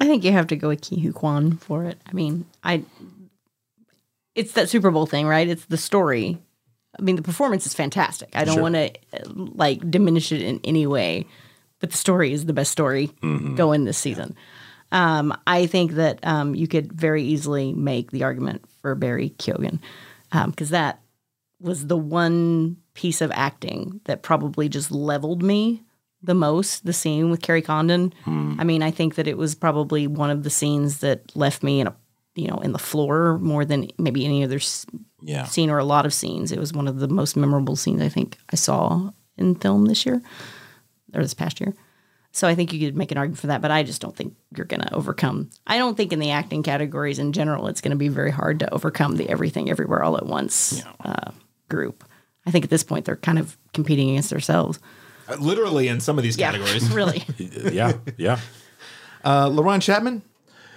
I think you have to go with Ke Huy Quan for it. I mean, I it's that Super Bowl thing, right? It's the story. I mean, the performance is fantastic. I don't want to like diminish it in any way, but the story is the best story going this season. Um, I think that um, you could very easily make the argument for Barry Keoghan. because that was the one piece of acting that probably just leveled me the most. The scene with Kerry Condon. I mean, I think that it was probably one of the scenes that left me in a you know in the floor more than maybe any other Yeah. scene or a lot of scenes. It was one of the most memorable scenes I think I saw in film this year or this past year. So I think you could make an argument for that, but I just don't think you're going to overcome. I don't think in the acting categories in general, it's going to be very hard to overcome the everything everywhere all at once uh, group. I think at this point they're kind of competing against themselves. Literally in some of these Yeah, categories. really. yeah. Yeah. Uh, LaRon Chapman.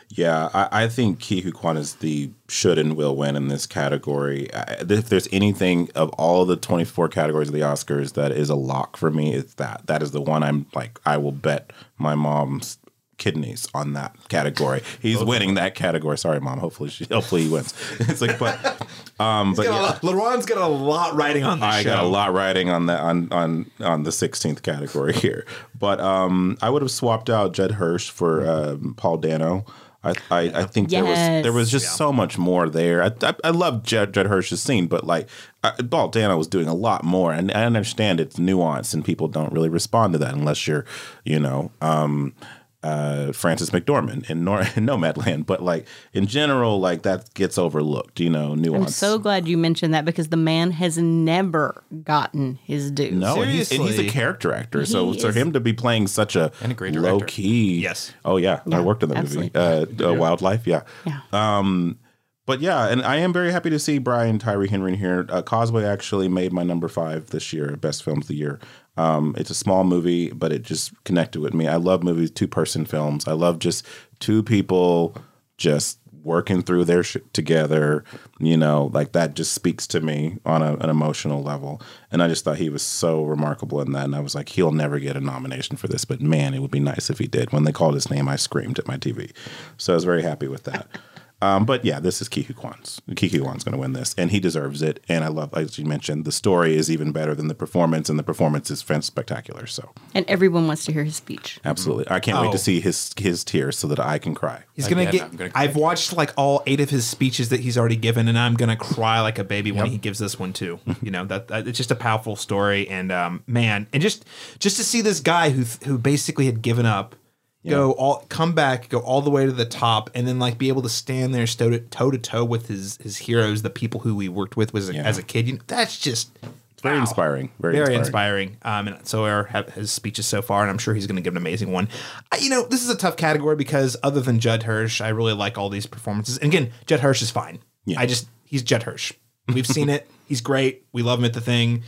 Yeah, I, I think Ke Huy Quan is the should and will win in this category. I, if there's anything of all the 24 categories of the Oscars that is a lock for me, it's that. That is the one I'm like, I will bet my mom's kidneys on that category. He's winning that category. Sorry, mom. Hopefully, she, hopefully he wins. It's like, but, um, but yeah. LaRon's got a lot riding on I show. got a lot riding on the on on on the 16th category here, but um, I would have swapped out Judd Hirsch for um, Paul Dano. I I, I think there was there was just so much more there. I I, I love Judd, Judd Hirsch's scene, but like I, Paul Dano was doing a lot more, and I understand it's nuance, and people don't really respond to that unless you're, you know. Um, uh, Frances McDormand in, Nor- in Nomadland, but like in general, like that gets overlooked, you know, nuance. I'm so glad you mentioned that because the man has never gotten his due. No, and he's, and he's a character actor. so He for him to be playing such a, And a great low director. key, Yes. Oh yeah, I worked on that absolutely. movie, uh, uh, Wildlife. Yeah. Yeah. Um, but yeah, and I am very happy to see Brian Tyree Henry in here. Uh, Causeway actually made my number five this year, best films of the year. Um, it's a small movie, but it just connected with me. I love movies, two person films. I love just two people just working through their shit together. You know, like that just speaks to me on a, an emotional level. And I just thought he was so remarkable in that. And I was like, he'll never get a nomination for this, but man, it would be nice if he did. When they called his name, I screamed at my TV. So I was very happy with that. Um, but yeah, this is Ke Huy Quan's. Kiku Kwan's going to win this, and he deserves it. And I love, as you mentioned, the story is even better than the performance, and the performance is fan- spectacular. So And everyone wants to hear his speech. absolutely, I can't wait Oh. to see his his tears so that I can cry. He's gonna Again, get. I'm gonna cry. I've watched like all eight of his speeches that he's already given, and I'm gonna cry like a baby when he gives this one too. you know that, that it's just a powerful story, and um, man, and just just to see this guy who who basically had given up, go all come back, go all the way to the top, and then like be able to stand there toe to toe, to toe with his his heroes, the people who we worked with was as a kid. You know, that's just. Very wow. inspiring. Very, Very inspiring. inspiring. Um, and so are his speeches so far, and I'm sure he's going to give an amazing one. I, you know, this is a tough category because other than Judd Hirsch, I really like all these performances. And again, Judd Hirsch is fine. Yeah. I just he's Judd Hirsch. We've seen it. He's great. We love him at the thing.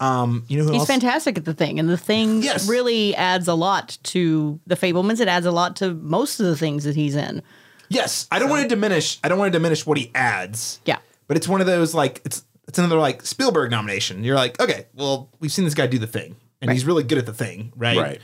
Um, you know who He's else? fantastic at the thing, and the thing Yes. really adds a lot to the Fabelmans. It adds a lot to most of the things that he's in. Yes, I don't want to diminish. I don't want to diminish what he adds. Yeah. but it's one of those like it's it's another like Spielberg nomination. You're like, okay, well, we've seen this guy do the thing, and he's really good at the thing, right? Right.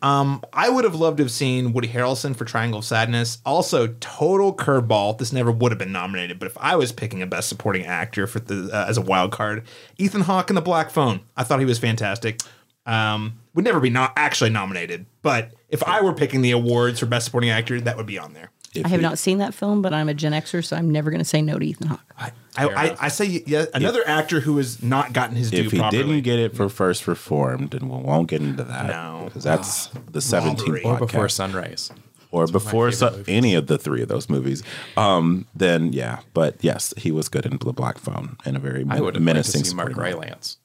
Um, I would have loved to have seen Woody Harrelson for Triangle of Sadness. Also, total curveball. This never would have been nominated, but if I was picking a Best Supporting Actor for the uh, as a wild card, Ethan Hawke in The Black Phone. I thought he was fantastic. Um, would never be not actually nominated, but if I were picking the awards for Best Supporting Actor, that would be on there. If I have he- not seen that film, but I'm a Gen Xer, so I'm never going to say no to Ethan Hawke. I, I, I, I say yeah, another actor who has not gotten his due If he properly. didn't get it for first reformed, and we won't get into that. No. because that's the 17th Or before sunrise. or before so, any of the three of those movies, um, then yeah. But yes, he was good in the Black Phone and a very I would have liked to menacing see Mark supporting role. Rylance.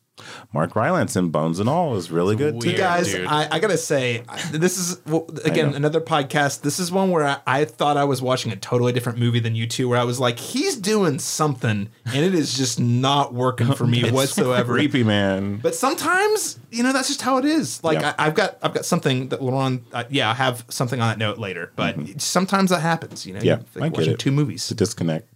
Mark Rylance in Bones and All is really good too. guys. I, I gotta say, this is well, again another podcast. This is one where I, I thought I was watching a totally different movie than you two. Where I was like, he's doing something, and it is just not working for me whatsoever. Creepy man. But sometimes, you know, that's just how it is. Like Yeah. I, I've got, I've got something that LaRon. Uh, yeah, I have something on that note later. But sometimes that happens. You know, Mm-hmm. Yeah, You're, I get watching it. two movies. to disconnect.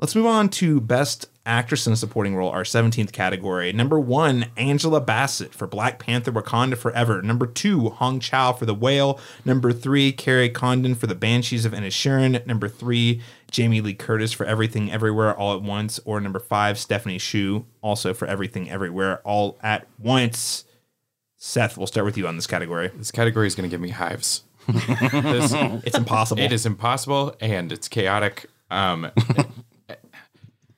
Let's move on to Best Actress in a Supporting Role, our 17th category. Number one, Angela Bassett for Black Panther Wakanda Forever. Number two, Hong Chau for The Whale. Number three, Kerry Condon for The Banshees of Inisherin. Number three, Jamie Lee Curtis for Everything Everywhere All at Once. Or number five, Stephanie Hsu, also for Everything Everywhere All at Once. Seth, we'll start with you on this category. This category is going to give me hives. this, It's impossible. it is impossible and it's chaotic. Um,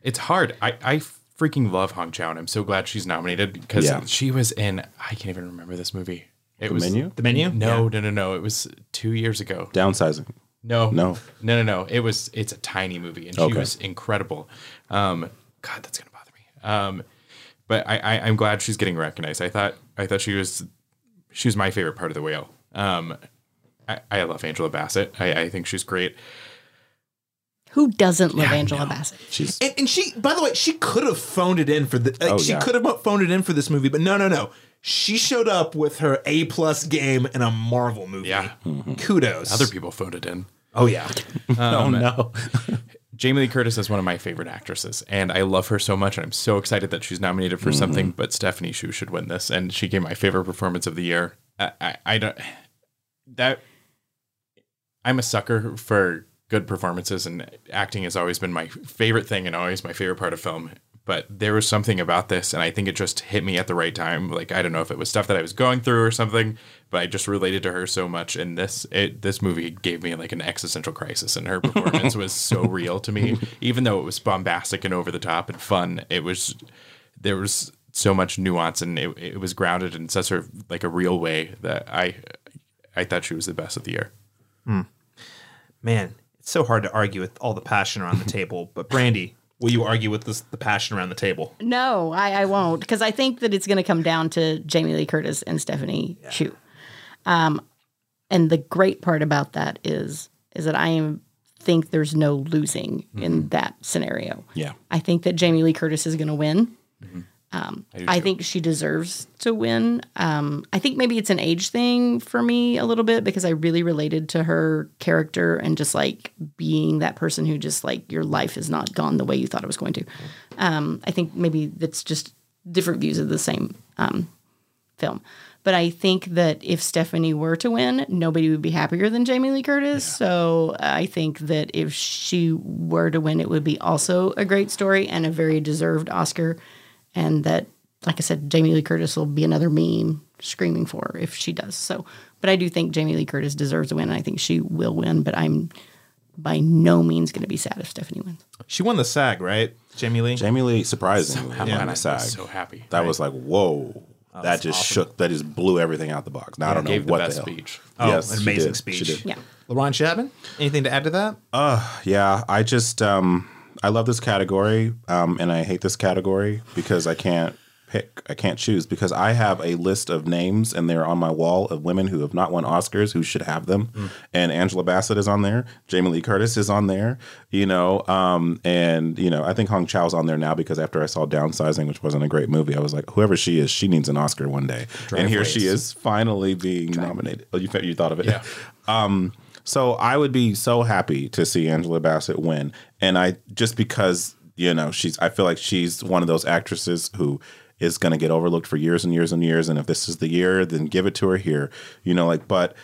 It's hard. I, I freaking love Hong Chau, and I'm so glad she's nominated because Yeah. she was in. I can't even remember this movie. It was Menu? The menu? No, no, no, no. It was two years ago. Downsizing. No, No. no, no, no. It was. It's a tiny movie, and she Okay. was incredible. Um, God, that's gonna bother me. Um, but I, I, I'm glad she's getting recognized. I thought, I thought she was, she was my favorite part of the whale. Um, I, I love Angela Bassett. I, I think she's great. Who doesn't love Angela Bassett? She's And, and she, by the way, she could have phoned it in for the. Like, Oh, she yeah. could have phoned it in for this movie, but no, no, no. She showed up with her A plus game in a Marvel movie. Yeah. Mm-hmm. Kudos. Other people phoned it in. Oh yeah. oh, oh no. Jamie Lee Curtis is one of my favorite actresses, and I love her so much. And I'm so excited that she's nominated for mm-hmm. something. But Stephanie Hsu should win this, and she gave my favorite performance of the year. I, I, I don't that I'm a sucker for good performances, and acting has always been my favorite thing, and always my favorite part of film. But there was something about this, and I think it just hit me at the right time. Like I don't know if it was stuff that I was going through or something, but I just related to her so much. And this it, this movie gave me like an existential crisis, and her performance was so real to me. Even though it was bombastic and over the top and fun, it was there was so much nuance, and it, it was grounded in such a like a real way that I I thought she was the best of the year. Hmm. Man, it's so hard to argue with all the passion around the table. But Brandy, will you argue with this, the passion around the table? No, I, I won't because I think that it's going to come down to Jamie Lee Curtis and Stephanie Hsu. Um, and the great part about that is is that I am think there's no losing in that scenario. Yeah. I think that Jamie Lee Curtis is going to win. Um, do I think she deserves to win. Um, I think maybe it's an age thing for me a little bit because I really related to her character and just like being that person who just like your life has not gone the way you thought it was going to. Um, I think maybe that's just different views of the same um, film. But I think that if Stephanie were to win, nobody would be happier than Jamie Lee Curtis. So I think that if she were to win, it would be also a great story and a very deserved Oscar. And that, like I said, Jamie Lee Curtis will be another meme screaming for her if she does. So, but I do think Jamie Lee Curtis deserves a win. And I think she will win. But I'm by no means going to be sad if Stephanie wins. She won the SAG, right? Jamie Lee. Jamie Lee surprisingly Yeah, won and I was SAG. so happy. that was like whoa. that just shook. That just blew everything out the box. Now I don't know gave the what best the hell. speech. Oh, yes, an she amazing did. speech. She did. Yeah. LaRon Chapman. Anything to add to that? Uh, yeah, I just um I love this category, um, and I hate this category because I can't pick. I can't choose because I have a list of names and they're on my wall of women who have not won Oscars who should have them. And Angela Bassett is on there. Jamie Lee Curtis is on there. You know, um, and you know I think Hong Chau's on there now because after I saw Downsizing, which wasn't a great movie, I was like, whoever she is, she needs an Oscar one day. and here she is finally being nominated. Oh, you you thought of it? Yeah. Um, so I would be so happy to see Angela Bassett win, and I just because you know she's, I feel like she's one of those actresses who is going to get overlooked for years and years and years, and if this is the year, then give it to her here, you know, like, but.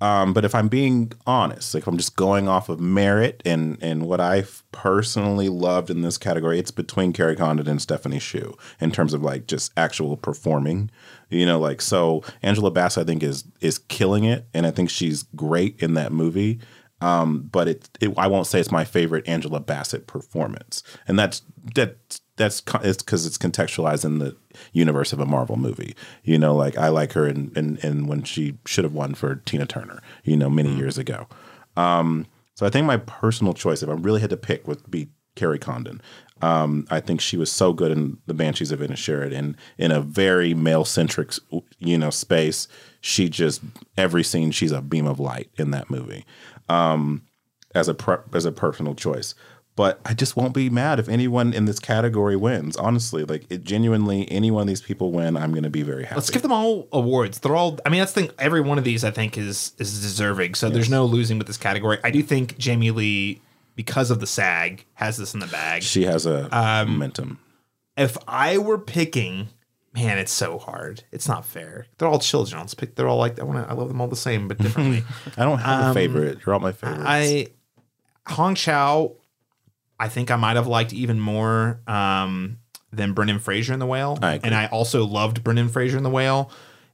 Um, but if I'm being honest, like if I'm just going off of merit and and what I've personally loved in this category, it's between Kerry Condon and Stephanie Hsu in terms of like just actual performing. You know, like so Angela Bassett I think is is killing it, and I think she's great in that movie. Um, but it, it I won't say it's my favorite Angela Bassett performance, and that's that that's it's because it's contextualized in the universe of a Marvel movie. You know, like I like her in in, when she should have won for Tina Turner. You know, many years ago. Um, so I think my personal choice, if I really had to pick, would be Kerry Condon. Um, I think she was so good in The Banshees of Inisherin, and in a very male centric, you know, space. She just every scene, she's a beam of light in that movie, um, as a per, as a personal choice. But I just won't be mad if anyone in this category wins. Honestly, like it genuinely, any one of these people win, I'm going to be very happy. Let's give them all awards. They're all. I mean, that's the thing. Every one of these, I think, is is deserving. So there's no losing with this category. I do think Jamie Lee, because of the SAG, has this in the bag. she has a Um, momentum. If I were picking, man, it's so hard. It's not fair. They're all children. Let's pick. They're all like I want to. I love them all the same, but differently. I don't have a favorite. You're all my favorites. um, I Hong Chau, I think I might have liked even more um, than Brendan Fraser in The Whale, I and I also loved Brendan Fraser in The Whale.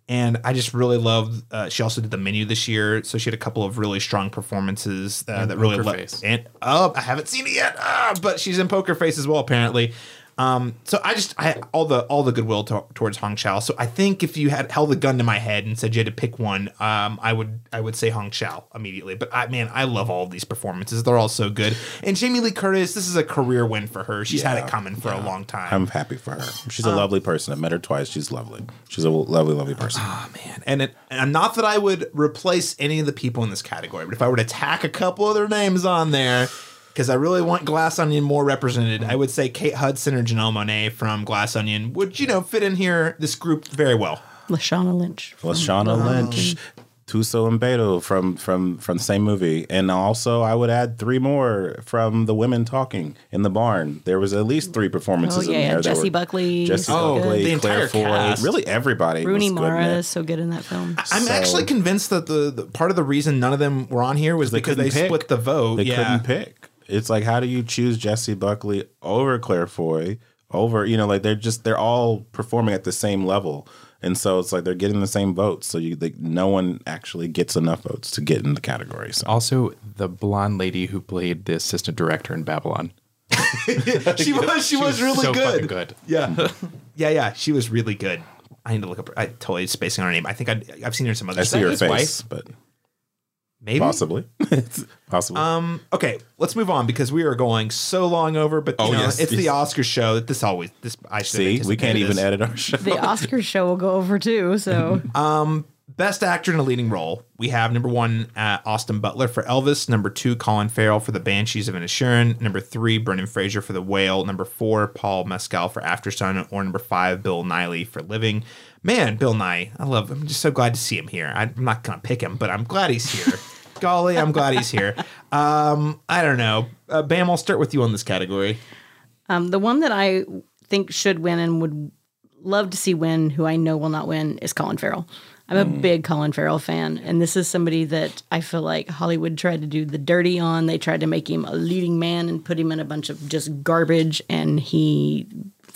And I just really loved. Uh, she also did the menu this year, so she had a couple of really strong performances uh, that really Face. And oh, I haven't seen it yet, ah, but she's in Poker Face as well, apparently. Um, so I just I all the all the goodwill to, towards Hong Chau. So I think if you had held a gun to my head and said you had to pick one, um, I would I would say Hong Chau immediately. But I man, I love all these performances. They're all so good. And Jamie Lee Curtis, this is a career win for her. She's had it coming for a long time. I'm happy for her. She's a lovely person. I met her twice. She's lovely. She's a lovely, lovely person. Oh man, and it, and not that I would replace any of the people in this category, but if I were to tack a couple other names on there, because I really want Glass Onion more represented, I would say Kate Hudson or Janelle Monáe from Glass Onion would you know fit in here this group very well. Lashana Lynch. Lashana Lynch, Thuso Mbedu from from from the same movie, and also I would add three more from the women talking in the barn. There was at least three performances Oh, yeah, in there. that Jessie were- Buckley. Jessie so. Buckley, The entire Claire Foy, cast. really everybody. Rooney was good in Mara it. is so good in that film. I'm So- actually convinced that the, the part of the reason none of them were on here was They because they pick. split the vote. They yeah. couldn't pick. It's like how do you choose Jessie Buckley over Claire Foy over you know like they're just they're all performing at the same level, and so it's like they're getting the same votes. So you like no one actually gets enough votes to get in the category. So Also, the blonde lady who played the assistant director in Babylon. she was she was really so good. good. Yeah, yeah, yeah. She was really good. I need to look up. Her. I totally spacing on her name. I think I, I've seen her in some other. I see her face, wife? but Maybe. possibly, it's possible. Um. Okay. Let's move on because we are going so long over. But you Oh, know, yes, it's the yes. Oscar show. That this always this I should have See, we can't anticipated even this. edit our show. The Oscar show will go over too. So um, Best actor in a leading role. We have number one uh, Austin Butler for Elvis. Number two Colin Farrell for The Banshees of Inisherin. Number three Brendan Fraser for The Whale. Number four Paul Mescal for Aftersun. Or number five Bill Nighy for Living. Man, Bill Nighy, I love. Him. I'm just so glad to see him here. I'm not gonna pick him, but I'm glad he's here. Golly, I'm glad he's here. Um, I don't know. Uh, Bam, I'll start with you on this category. um, the one that I think should win and would love to see win, who I know will not win, is Colin Farrell. I'm a big Colin Farrell fan, and this is somebody that I feel like Hollywood tried to do the dirty on. They tried to make him a leading man and put him in a bunch of just garbage, and he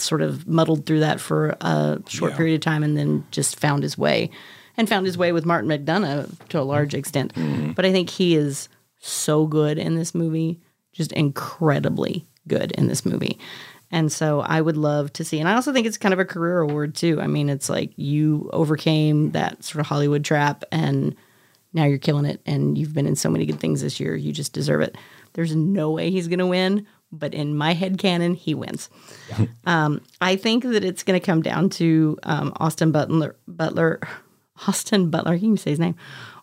sort of muddled through that for a short period of time and then just found his way and found his way with Martin McDonagh to a mm-hmm. large extent. Mm-hmm. But I think he is so good in this movie, just incredibly good in this movie. And so I would love to see. And I also think it's kind of a career award too. I mean, it's like you overcame that sort of Hollywood trap and now you're killing it and you've been in so many good things this year. You just deserve it. There's no way he's going to win, but in my head canon, he wins. Um, I think that it's going to come down to um, Austin Butler, Butler, Austin Butler. Can You say his name,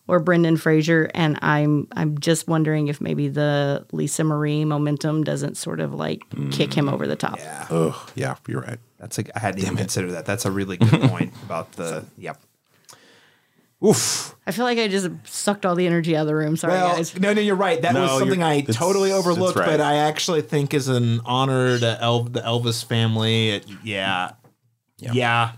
or Brendan Fraser. And I'm I'm just wondering if maybe the Lisa Marie momentum doesn't sort of like kick him over the top. Yeah. Oh, yeah, you're right. That's a, I hadn't even considered that. That's a really good point about the. Yep. Oof. I feel like I just sucked all the energy out of the room. Sorry, Well, guys. no, no, you're right. That No, was something I totally overlooked, right. but I actually think is an honor to El- the Elvis family. It- yeah. yeah,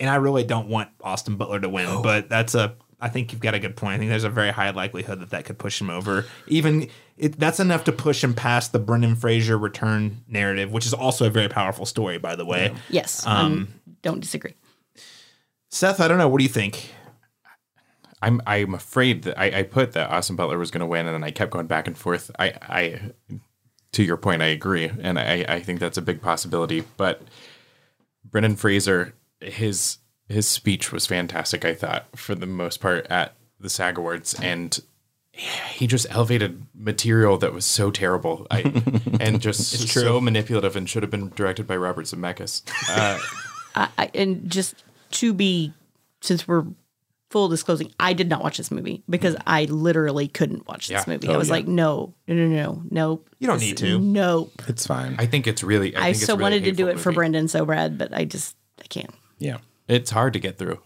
And I really don't want Austin Butler to win, but that's a. I think you've got a good point. I think there's a very high likelihood that that could push him over. Even it, that's enough to push him past the Brendan Fraser return narrative, which is also a very powerful story, by the way. Yes, Um, um, don't disagree. Seth, I don't know. What do you think? I'm I'm afraid that I, I put that Austin Butler was going to win, and then I kept going back and forth. I I to your point, I agree, and I I think that's a big possibility. But Brendan Fraser, his his speech was fantastic. I thought for the most part at the SAG Awards, and he just elevated material that was so terrible, I, and just so manipulative, and should have been directed by Robert Zemeckis. Uh, I, I, and just to be, since we're full disclosing, I did not watch this movie because I literally couldn't watch this Yeah. movie. Oh, I was yeah. like, no, no, no, no, nope. You don't This- need to. Nope. It's fine. I think it's really. I, I, think it's really wanted to do hateful it for movie. Brendan so Brad, but I just I can't. yeah. It's hard to get through,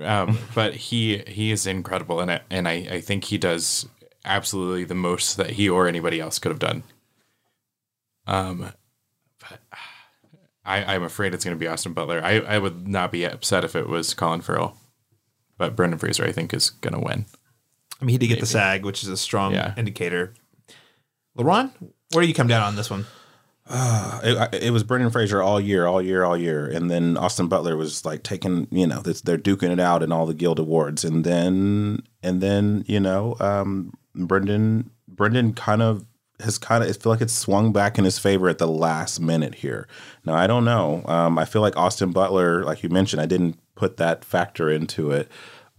um, but he he is incredible in it, and I, I think he does absolutely the most that he or anybody else could have done. Um, but I I'm afraid it's going to be Austin Butler. I I would not be upset if it was Colin Farrell, but Brendan Fraser I think is going to win. I mean, he did get the SAG, which is a strong Yeah. indicator. LaRon, where do you come down on this one? it, it was Brendan Fraser all year, all year, all year, and then Austin Butler was like taking, you know, this, they're duking it out in all the Guild Awards, and then and then you know, um, Brendan Brendan kind of has kind of I feel like it's swung back in his favor at the last minute here. Now I don't know. Um, I feel like Austin Butler, like you mentioned, I didn't put that factor into it.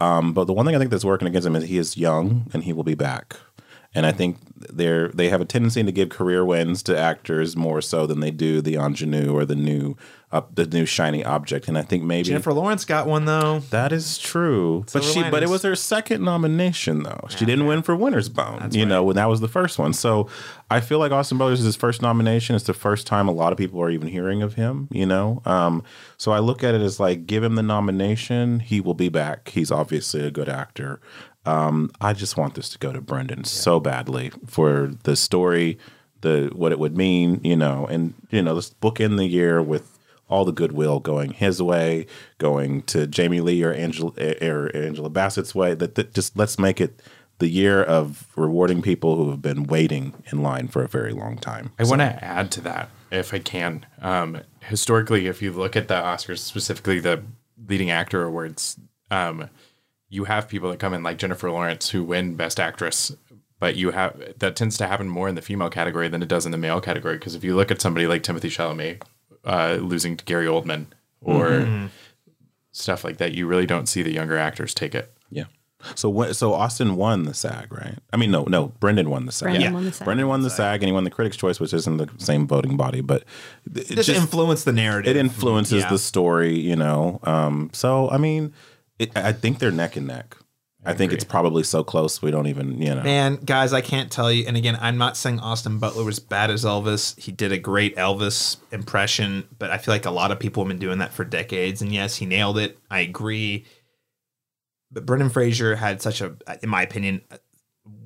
Um, but the one thing I think that's working against him is he is young and he will be back. And I think they're they have a tendency to give career wins to actors more so than they do the ingenue or the new uh, the new shiny object. And I think maybe Jennifer Lawrence got one though. that is true, but she but it was her second nomination though. She didn't win for Winter's Bone, you know, when that was the first one. So I feel like Austin Butler's is his first nomination. It's the first time a lot of people are even hearing of him, you know. Um, so I look at it as like give him the nomination, he will be back. He's obviously a good actor. Um, I just want this to go to Brendan so badly for the story, the what it would mean, you know, and you know, let's book in the year with all the goodwill going his way, going to Jamie Lee or Angela or Angela Bassett's way. That, that just let's make it the year of rewarding people who have been waiting in line for a very long time. I want to add to that, if I can. Um, historically, if you look at the Oscars, specifically the leading actor awards, um, you have people that come in like Jennifer Lawrence who win Best Actress, but you have that tends to happen more in the female category than it does in the male category. Because if you look at somebody like Timothée Chalamet uh, losing to Gary Oldman or stuff like that, you really don't see the younger actors take it. Yeah. So when, so Austin won the SAG, right? I mean, no, no, Brendan won the SAG. Brendan yeah. won the SAG. Brendan won the SAG, and he won the Critics' Choice, which isn't the same voting body, but it Just, just influenced the narrative. it influences Yeah. the story, you know. Um, so I mean, it, I think they're neck and neck. I, think it's probably so close we don't even, you know. Man, guys, I can't tell you. And again, I'm not saying Austin Butler was bad as Elvis. He did a great Elvis impression, but I feel like a lot of people have been doing that for decades. And yes, he nailed it. I agree. But Brendan Fraser had such a, in my opinion,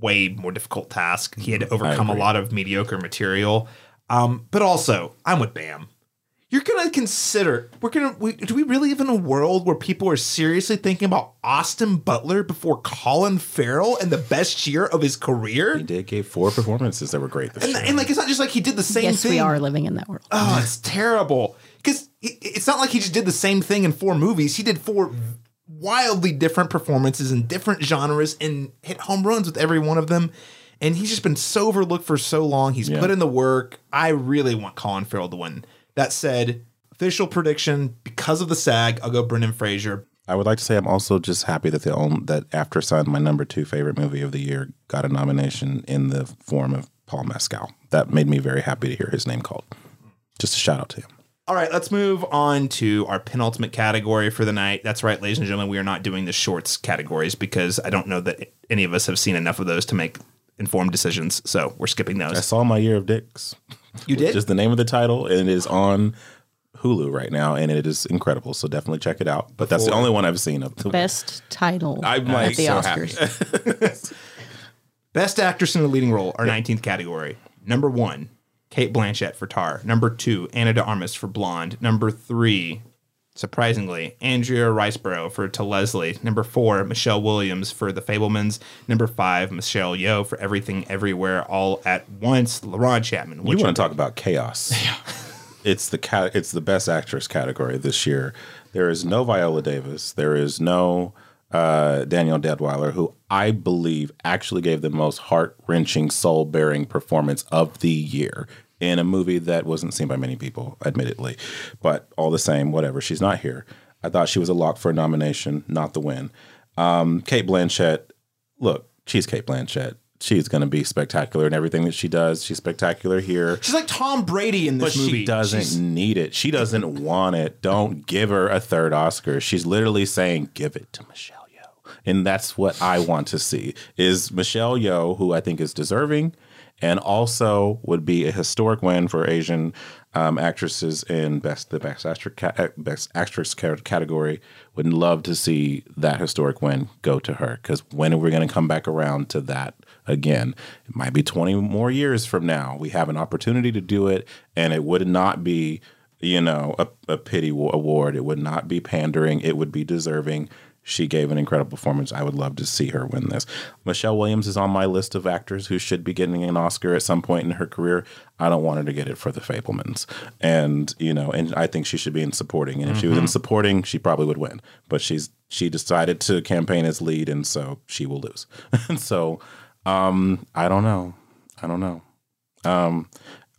way more difficult task. He had to overcome a lot of mediocre material. Um, but also, I'm with Bam. You're gonna consider we're gonna we, do we really live in a world where people are seriously thinking about Austin Butler before Colin Farrell and the best year of his career? he did gave four performances that were great this And, year. and like it's not just like he did the same Yes, thing. we are living in that world. Oh, it's terrible. Because it's not like he just did the same thing in four movies. He did four wildly different performances in different genres and hit home runs with every one of them. And he's just been so overlooked for so long. He's Yeah. put in the work. I really want Colin Farrell to win. That said, official prediction because of the SAG, I'll go Brendan Fraser. I would like to say I'm also just happy that the own that Aftersun, my number two favorite movie of the year, got a nomination in the form of Paul Mescal. That made me very happy to hear his name called. Just a shout out to him. All right, let's move on to our penultimate category for the night. That's right, ladies and gentlemen, we are not doing the shorts categories because I don't know that any of us have seen enough of those to make informed decisions. So we're skipping those. I saw My Year of Dicks. You did? Just the name of the title, and it is on Hulu right now, and it is incredible. So definitely check it out. But that's the only one I've seen of. The best title I'm, at like, the so Oscars. Best actress in a leading role, our 19th category. Number one, Cate Blanchett for Tár. Number two, Ana de Armas for Blonde. Number three, surprisingly, Andrea Riseborough for To Leslie. Number four, Michelle Williams for The Fabelmans. Number five, Michelle Yeoh for Everything Everywhere All at Once. LaRon Chapman. You want to talk about chaos? It's the cat. It's the best actress category this year. There is no Viola Davis. There is no uh, Danielle Deadwyler, who I believe actually gave the most heart wrenching, soul bearing performance of the year in a movie that wasn't seen by many people, admittedly. But all the same, whatever. She's not here. I thought she was a lock for a nomination, not the win. Um, Cate Blanchett. Look, she's Cate Blanchett. She's going to be spectacular in everything that she does. She's spectacular here. She's like Tom Brady in But this movie. she doesn't She's- need it. She doesn't want it. Don't give her a third Oscar. She's literally saying, "Give it to Michelle Yeoh," and that's what I want to see. Is Michelle Yeoh, who I think is deserving, and also would be a historic win for Asian um, actresses in best the best actress ca- best actress category. Would love to see that historic win go to her because when are we going to come back around to that again? It might be twenty more years from now. We have an opportunity to do it, and it would not be you know a, a pity award. It would not be pandering. It would be deserving. She gave an incredible performance. I would love to see her win this. Michelle Williams is on my list of actors who should be getting an Oscar at some point in her career. I don't want her to get it for The Fabelmans, and you know, and I think she should be in supporting. And if she was in supporting, she probably would win. But she's she decided to campaign as lead, and so she will lose. and so, um, I don't know. I don't know. Um,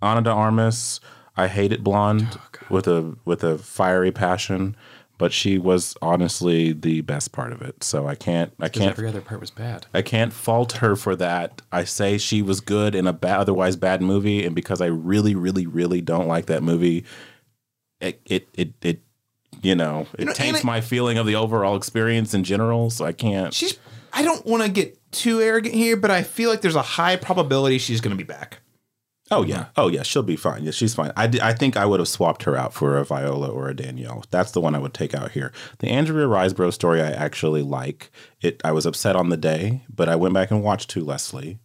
Ana de Armas, I hated Blonde with a with a fiery passion, but she was honestly the best part of it. So I can't I can't every other part was bad. I can't fault her for that. I say she was good in a ba- otherwise bad movie, and because I really, really, really don't like that movie, it it it, it you know it know, taints and I- my feeling of the overall experience in general. So I can't. She's. I don't want to get too arrogant here, but I feel like there's a high probability she's going to be back. Oh yeah, oh yeah, she'll be fine. Yeah, she's fine. I, d- I think I would have swapped her out for a Viola or a Danielle. That's the one I would take out here. The Andrea Riseborough story I actually like. It. I was upset on the day, but I went back and watched To Leslie,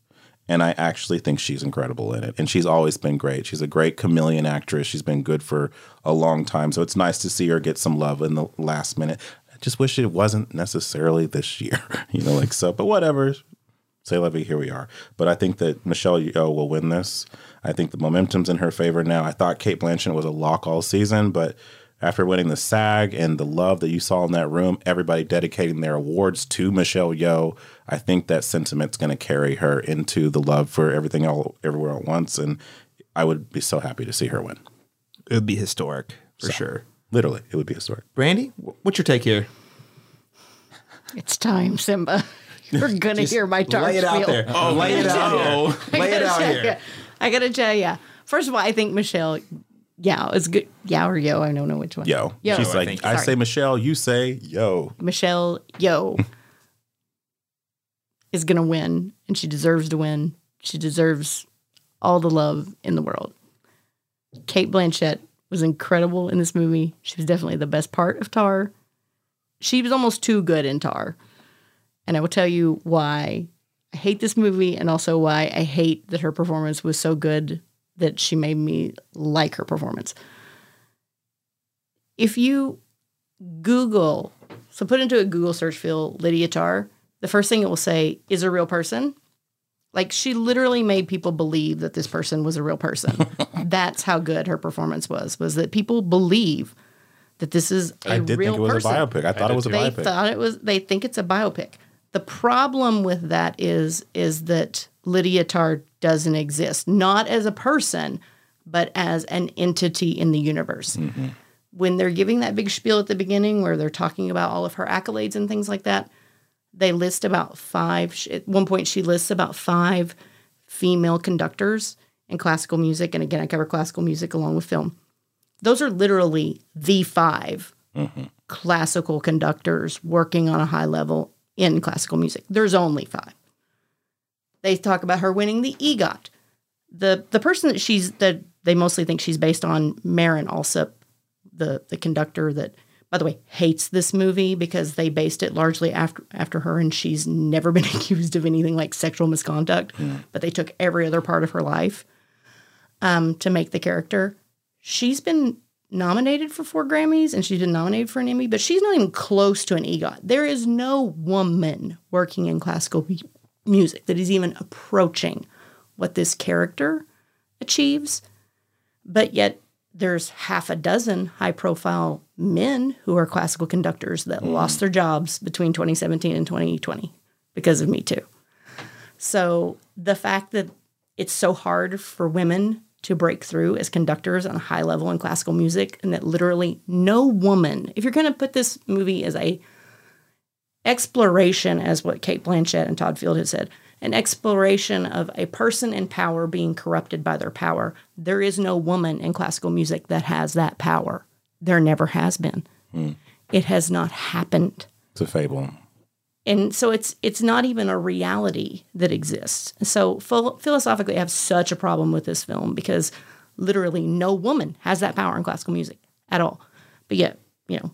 and I actually think she's incredible in it. And she's always been great. She's a great chameleon actress. She's been good for a long time. So it's nice to see her get some love in the last minute. I just wish it wasn't necessarily this year, you know, like so. But whatever. Say Levy, here we are. But I think that Michelle Yeoh will win this. I think the momentum's in her favor now. I thought Cate Blanchett was a lock all season, but after winning the SAG and the love that you saw in that room, everybody dedicating their awards to Michelle Yeoh, I think that sentiment's going to carry her into the love for everything all everywhere at once. And I would be so happy to see her win. It would be historic for sure. Literally, it would be historic. Brandy, what's your take here? It's time, Simba. You're gonna hear my Tár Lay it out spiel. there. Oh, lay it out here. I Lay it out here. Ya. I gotta tell you. First of all, I think Michelle Yao is good. Yao or Yo, I don't know which one. Yo. Yo. She's I like, think- I, say Michelle, you say yo. Michelle Yo is gonna win, and she deserves to win. She deserves all the love in the world. Cate Blanchett was incredible in this movie. She was definitely the best part of Tár. She was almost too good in Tár. And I will tell you why I hate this movie and also why I hate that her performance was so good that she made me like her performance. If you Google, so put into a Google search field Lydia Tár, the first thing it will say is a real person. Like she literally made people believe that this person was a real person. That's how good her performance was. Was that people believe that this is a I did real think it was person. a biopic. I thought did it was a. They biopic. thought it was. They think it's a biopic. The problem with that is is that Lydia Tár doesn't exist, not as a person, but as an entity in the universe. Mm-hmm. When they're giving that big spiel at the beginning, where they're talking about all of her accolades and things like that, they list about five. At one point, she lists about five female conductors in classical music, and again, I cover classical music along with film. Those are literally the 5 mm-hmm. classical conductors working on a high level in classical music. There's only five. They talk about her winning the EGOT. The the person that she's that they mostly think she's based on, Marin Alsop, the the conductor that by the way hates this movie because they based it largely after after her and she's never been accused of anything like sexual misconduct, but they took every other part of her life um, to make the character. She's been nominated for four Grammys and she's been nominated for an Emmy, but she's not even close to an EGOT. There is no woman working in classical mu- music that is even approaching what this character achieves. But yet, there's half a dozen high profile men who are classical conductors that mm. lost their jobs between 2017 and 2020 because of Me Too. So the fact that it's so hard for women to break through as conductors on a high level in classical music, and that literally no woman, if you're going to put this movie as a exploration, as what Cate Blanchett and Todd Field has said, an exploration of a person in power being corrupted by their power. There is no woman in classical music that has that power. There never has been. Hmm. It has not happened It's a fable. And so it's it's not even a reality that exists. So phil- philosophically, I have such a problem with this film because literally no woman has that power in classical music at all. But yet, you know,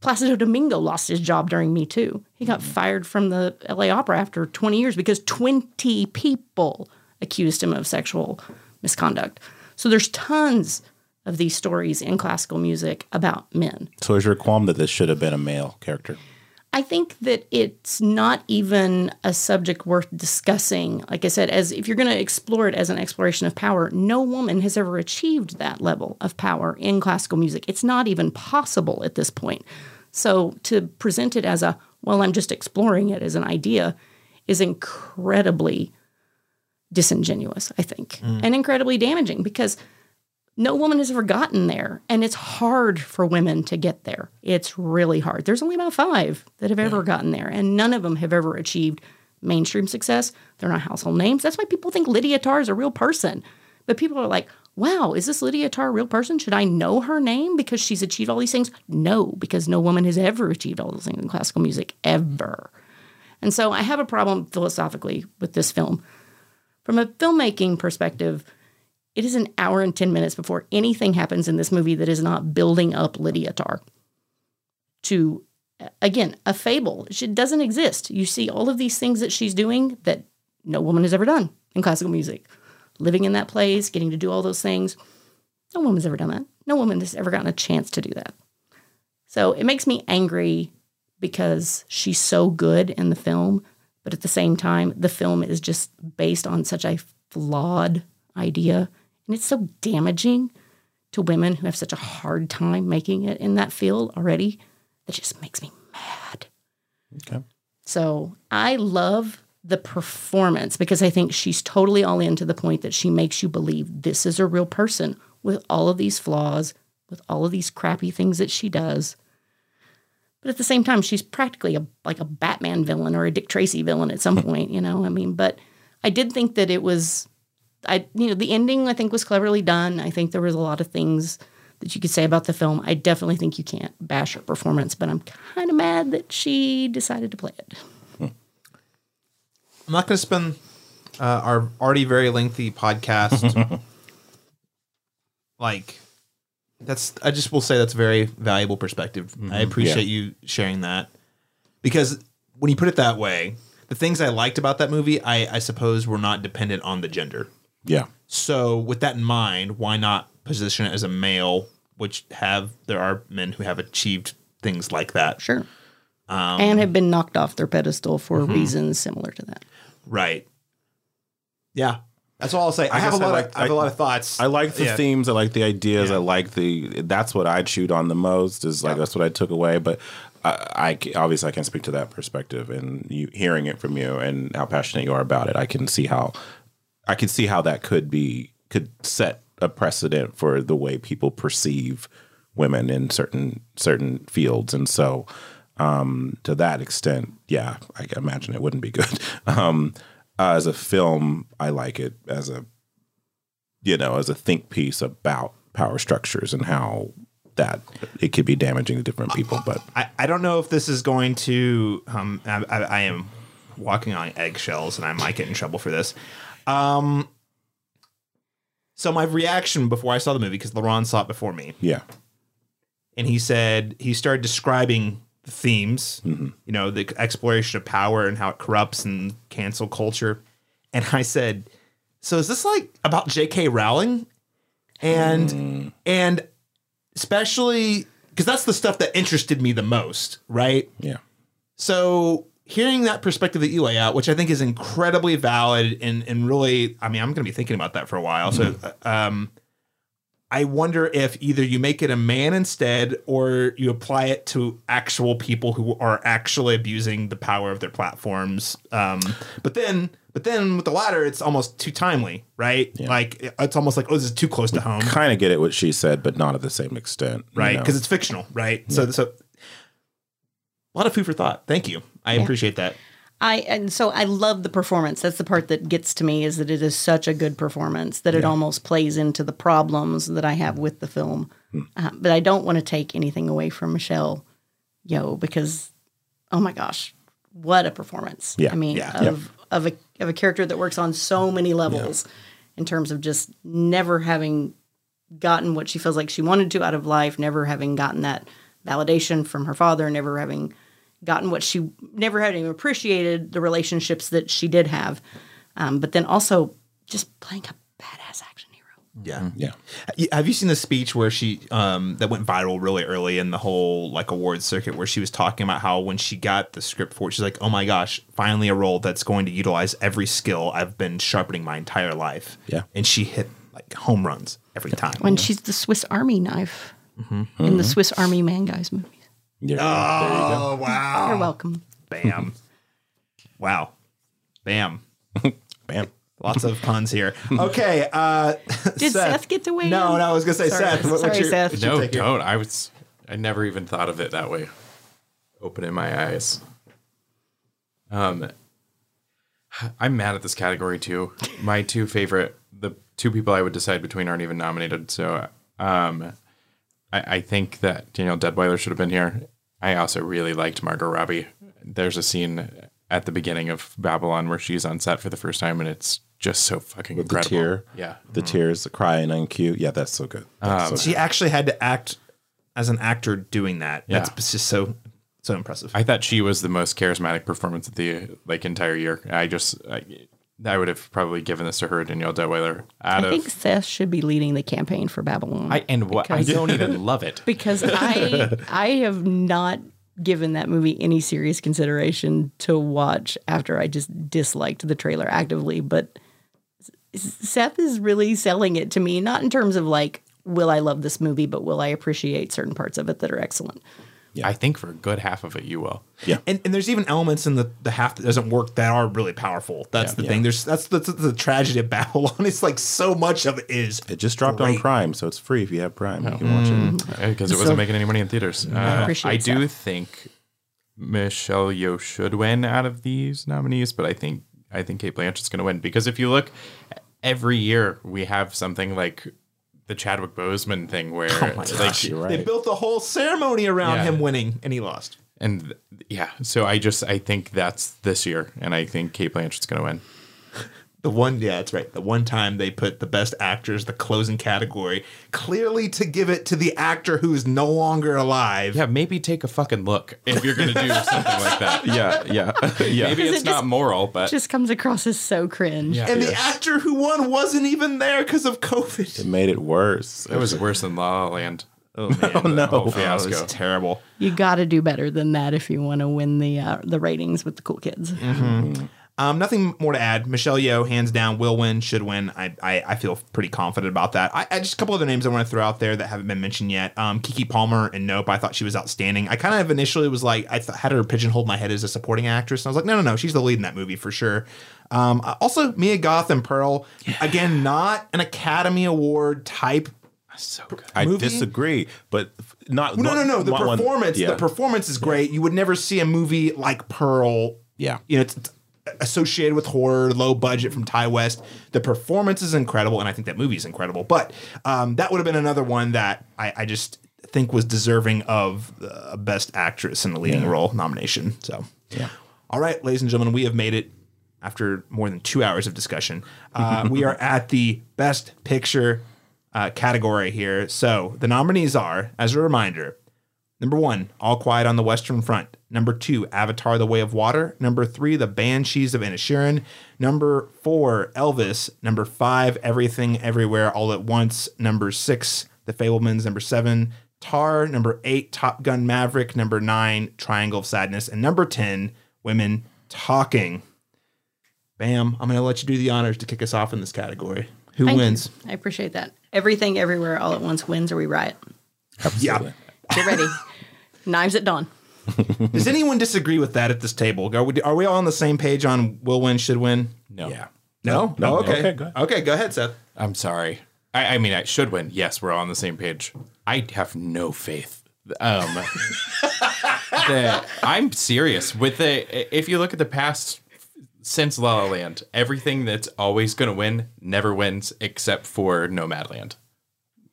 Placido Domingo lost his job during Me Too. He got mm-hmm. fired from the LA Opera after 20 years because 20 people accused him of sexual misconduct. So there's tons of these stories in classical music about men. So is your qualm that this should have been a male character? I think that it's not even a subject worth discussing. Like I said, as if you're going to explore it as an exploration of power, no woman has ever achieved that level of power in classical music. It's not even possible at this point. So to present it as a, well, I'm just exploring it as an idea is incredibly disingenuous, I think, mm. and incredibly damaging because no woman has ever gotten there. And it's hard for women to get there. It's really hard. There's only about five that have ever gotten there, and none of them have ever achieved mainstream success. They're not household names. That's why people think Lydia Tár is a real person. But people are like, wow, is this Lydia Tár a real person? Should I know her name because she's achieved all these things? No, because no woman has ever achieved all those things in classical music, ever. And so I have a problem philosophically with this film. From a filmmaking perspective, it is an hour and 10 minutes before anything happens in this movie that is not building up Lydia Tár to, again, a fable. She doesn't exist. You see all of these things that she's doing that no woman has ever done in classical music. Living in that place, getting to do all those things. No woman's ever done that. No woman has ever gotten a chance to do that. So it makes me angry because she's so good in the film, but at the same time, the film is just based on such a flawed idea. And it's so damaging to women who have such a hard time making it in that field already that just makes me mad. Okay. So I love the performance because I think she's totally all in to the point that she makes you believe this is a real person with all of these flaws, with all of these crappy things that she does. But at the same time, she's practically a, like a Batman villain or a Dick Tracy villain at some point, you know? I mean, but I did think that it was, I, you know, the ending I think was cleverly done. I think there was a lot of things that you could say about the film. I definitely think you can't bash her performance, but I'm kind of mad that she decided to play it. I'm not going to spend uh, our already very lengthy podcast. like, that's, I just will say that's a very valuable perspective. I appreciate you sharing that because when you put it that way, the things I liked about that movie, I, I suppose, were not dependent on the gender. Yeah. So, with that in mind, why not position it as a male, which have, there are men who have achieved things like that. Sure. Um, and have been knocked off their pedestal for mm-hmm. reasons similar to that. Right. Yeah. That's all I'll say. I, have a lot. like- of, I have a lot of thoughts. I like the Yeah. themes. I like the ideas. Yeah. I like the. That's what I chewed on the most. Is like that's what I took away. But I, I obviously I can speak to that perspective and you hearing it from you and how passionate you are about it. I can see how I can see how that could be could set a precedent for the way people perceive women in certain certain fields. And so um, to that extent, yeah, I imagine it wouldn't be good. Um, uh, as a film, I like it as a you know, as a think piece about power structures and how that it could be damaging to different people. But I, I don't know if this is going to. Um, I, I, I am walking on eggshells, and I might get in trouble for this. Um, so my reaction before I saw the movie, because LaRon saw it before me, yeah, and he said he started describing the themes, Mm-hmm. you know, the exploration of power and how it corrupts and cancel culture. And I said, "So is this like about J.K. Rowling?" And Mm. and especially because that's the stuff that interested me the most, right? yeah, So hearing that perspective that you lay out, which I think is incredibly valid and and really, I mean, I'm going to be thinking about that for a while. So, um, I wonder if either you make it a man instead, or you apply it to actual people who are actually abusing the power of their platforms. Um, but then, but then with the latter, it's almost too timely, right? Like it's almost like oh, this is too close to home kind of get it what she said, but not at the same extent, you right? know? Because it's fictional, right? So, so a lot of food for thought. Thank you. I appreciate that. I and so I love the performance. That's the part that gets to me is that it is such a good performance that it almost plays into the problems that I have with the film. Hmm. Uh, but I don't want to take anything away from Michelle Yo because oh my gosh, what a performance! Yeah, I mean, yeah, of of a of a character that works on so many levels in terms of just never having gotten what she feels like she wanted to out of life, never having gotten that validation from her father, never having gotten what she never had even appreciated the relationships that she did have, um, but then also just playing a badass action hero. Yeah. Yeah. Have you seen the speech where she um that went viral really early in the whole like awards circuit where she was talking about how when she got the script for it, she's like, "Oh my gosh, finally a role that's going to utilize every skill I've been sharpening my entire life." Yeah. And she hit like home runs every time. When she's the Swiss Army knife in the Swiss Army Man Guys movies. Yeah. oh, wow. You're welcome. Bam. wow. Bam. Bam. Lots of puns here. Okay. Uh, Did Seth get to weigh No, in? no, I was going to say, Sorry. Seth. what- what's Sorry, your- Seth. what's your No, take here? don't. I was. I never even thought of it that way. Opening my eyes. Um, I'm mad at this category too. My two favorite, the two people I would decide between aren't even nominated. So, um, I, I think that Danielle Deadwyler should have been here. I also really liked Margot Robbie. There's a scene at the beginning of Babylon where she's on set for the first time, and it's just so fucking With the incredible. tear. Yeah. The mm-hmm. tears, the crying on cue. Yeah, that's so good. That's um, so She actually had to act as an actor doing that. Yeah. That's just so so impressive. I thought she was the most charismatic performance of the like entire year. I just I, I would have probably given this to her, Danielle Deadwyler. Out I of think Seth should be leading the campaign for Babylon. I and what I don't even love it. because I I have not given that movie any serious consideration to watch after I just disliked the trailer actively. But Seth is really selling it to me, not in terms of like, will I love this movie, but will I appreciate certain parts of it that are excellent. I think for a good half of it, you will. Yeah. And, and there's even elements in the, the half that doesn't work that are really powerful. That's the thing. There's that's the, the, tragedy of Babylon. It's like so much of it is. It just dropped on Great. Prime, so it's free if you have Prime. You can watch it. because it wasn't making any money in theaters. Uh, appreciate I do Seth. think Michelle Yeoh should win out of these nominees, but I think I think Cate Blanchett's going to win because if you look, every year we have something like the Chadwick Boseman thing where oh like You're They built the whole ceremony around Yeah. him winning, and he lost. and th- yeah, so I just I think that's this year, and I think Cate Blanchett's going to win. The one, yeah, that's right. The one time they put the best actors, the closing category, clearly to give it to the actor who is no longer alive. Yeah, maybe take a fucking look if you're going to do something like that. Yeah, yeah, yeah. Maybe it's it not just- moral, but Just comes across as so cringe. yeah, And the actor who won wasn't even there because of COVID. It made it worse. it was worse than La La Land. Oh man, Oh no! whole Oh, it was fiasco. terrible. You got to do better than that if you want to win the uh, the ratings with the cool kids. Um, nothing more to add. Michelle Yeoh, hands down, will win, should win. I I, I feel pretty confident about that. I, I just a couple other names I want to throw out there that haven't been mentioned yet. Um, Keke Palmer and Nope. I thought she was outstanding. I kind of initially was like I th- had her pigeonholed my head as a supporting actress, and I was like, no, no, no, she's the lead in that movie for sure. Um, uh, also Mia Goth and Pearl. Again, not an Academy Award type So good. I movie? disagree, but not. No, no, no. The not one- performance, yeah. the performance is great. You would never see a movie like Pearl. Yeah. you know, it's, it's associated with horror, low budget from Ti West. The performance is incredible, and I think that movie is incredible. But um, that would have been another one that I, I just think was deserving of a best actress in the leading role nomination. So, Yeah. all right, ladies and gentlemen, we have made it after more than two hours of discussion. Uh, we are at the best picture uh, category here. So the nominees are, as a reminder, number one, All Quiet on the Western Front. Number two, Avatar: The Way of Water. Number three, The Banshees of Inisherin. Number four, Elvis. Number five, Everything Everywhere All at Once. Number six, The Fabelmans. Number seven, Tár. Number eight, Top Gun Maverick. Number nine, Triangle of Sadness. And number 10, Women Talking. Bam. I'm going to let you do the honors to kick us off in this category. Who Thank wins? you. I appreciate that. Everything, everywhere, all at once wins, or we riot. Absolutely. Get ready. Knives at dawn. Does anyone disagree with that at this table? Are we, are we all on the same page on will win, should win? No. Yeah. No? No, Oh, okay. okay, go ahead. Okay, go ahead, Seth. I'm sorry. I, I mean, I should win. Yes, we're all on the same page. I have no faith. Um, the, I'm serious with the. If you look at the past since La La Land, everything that's always going to win never wins except for Nomadland.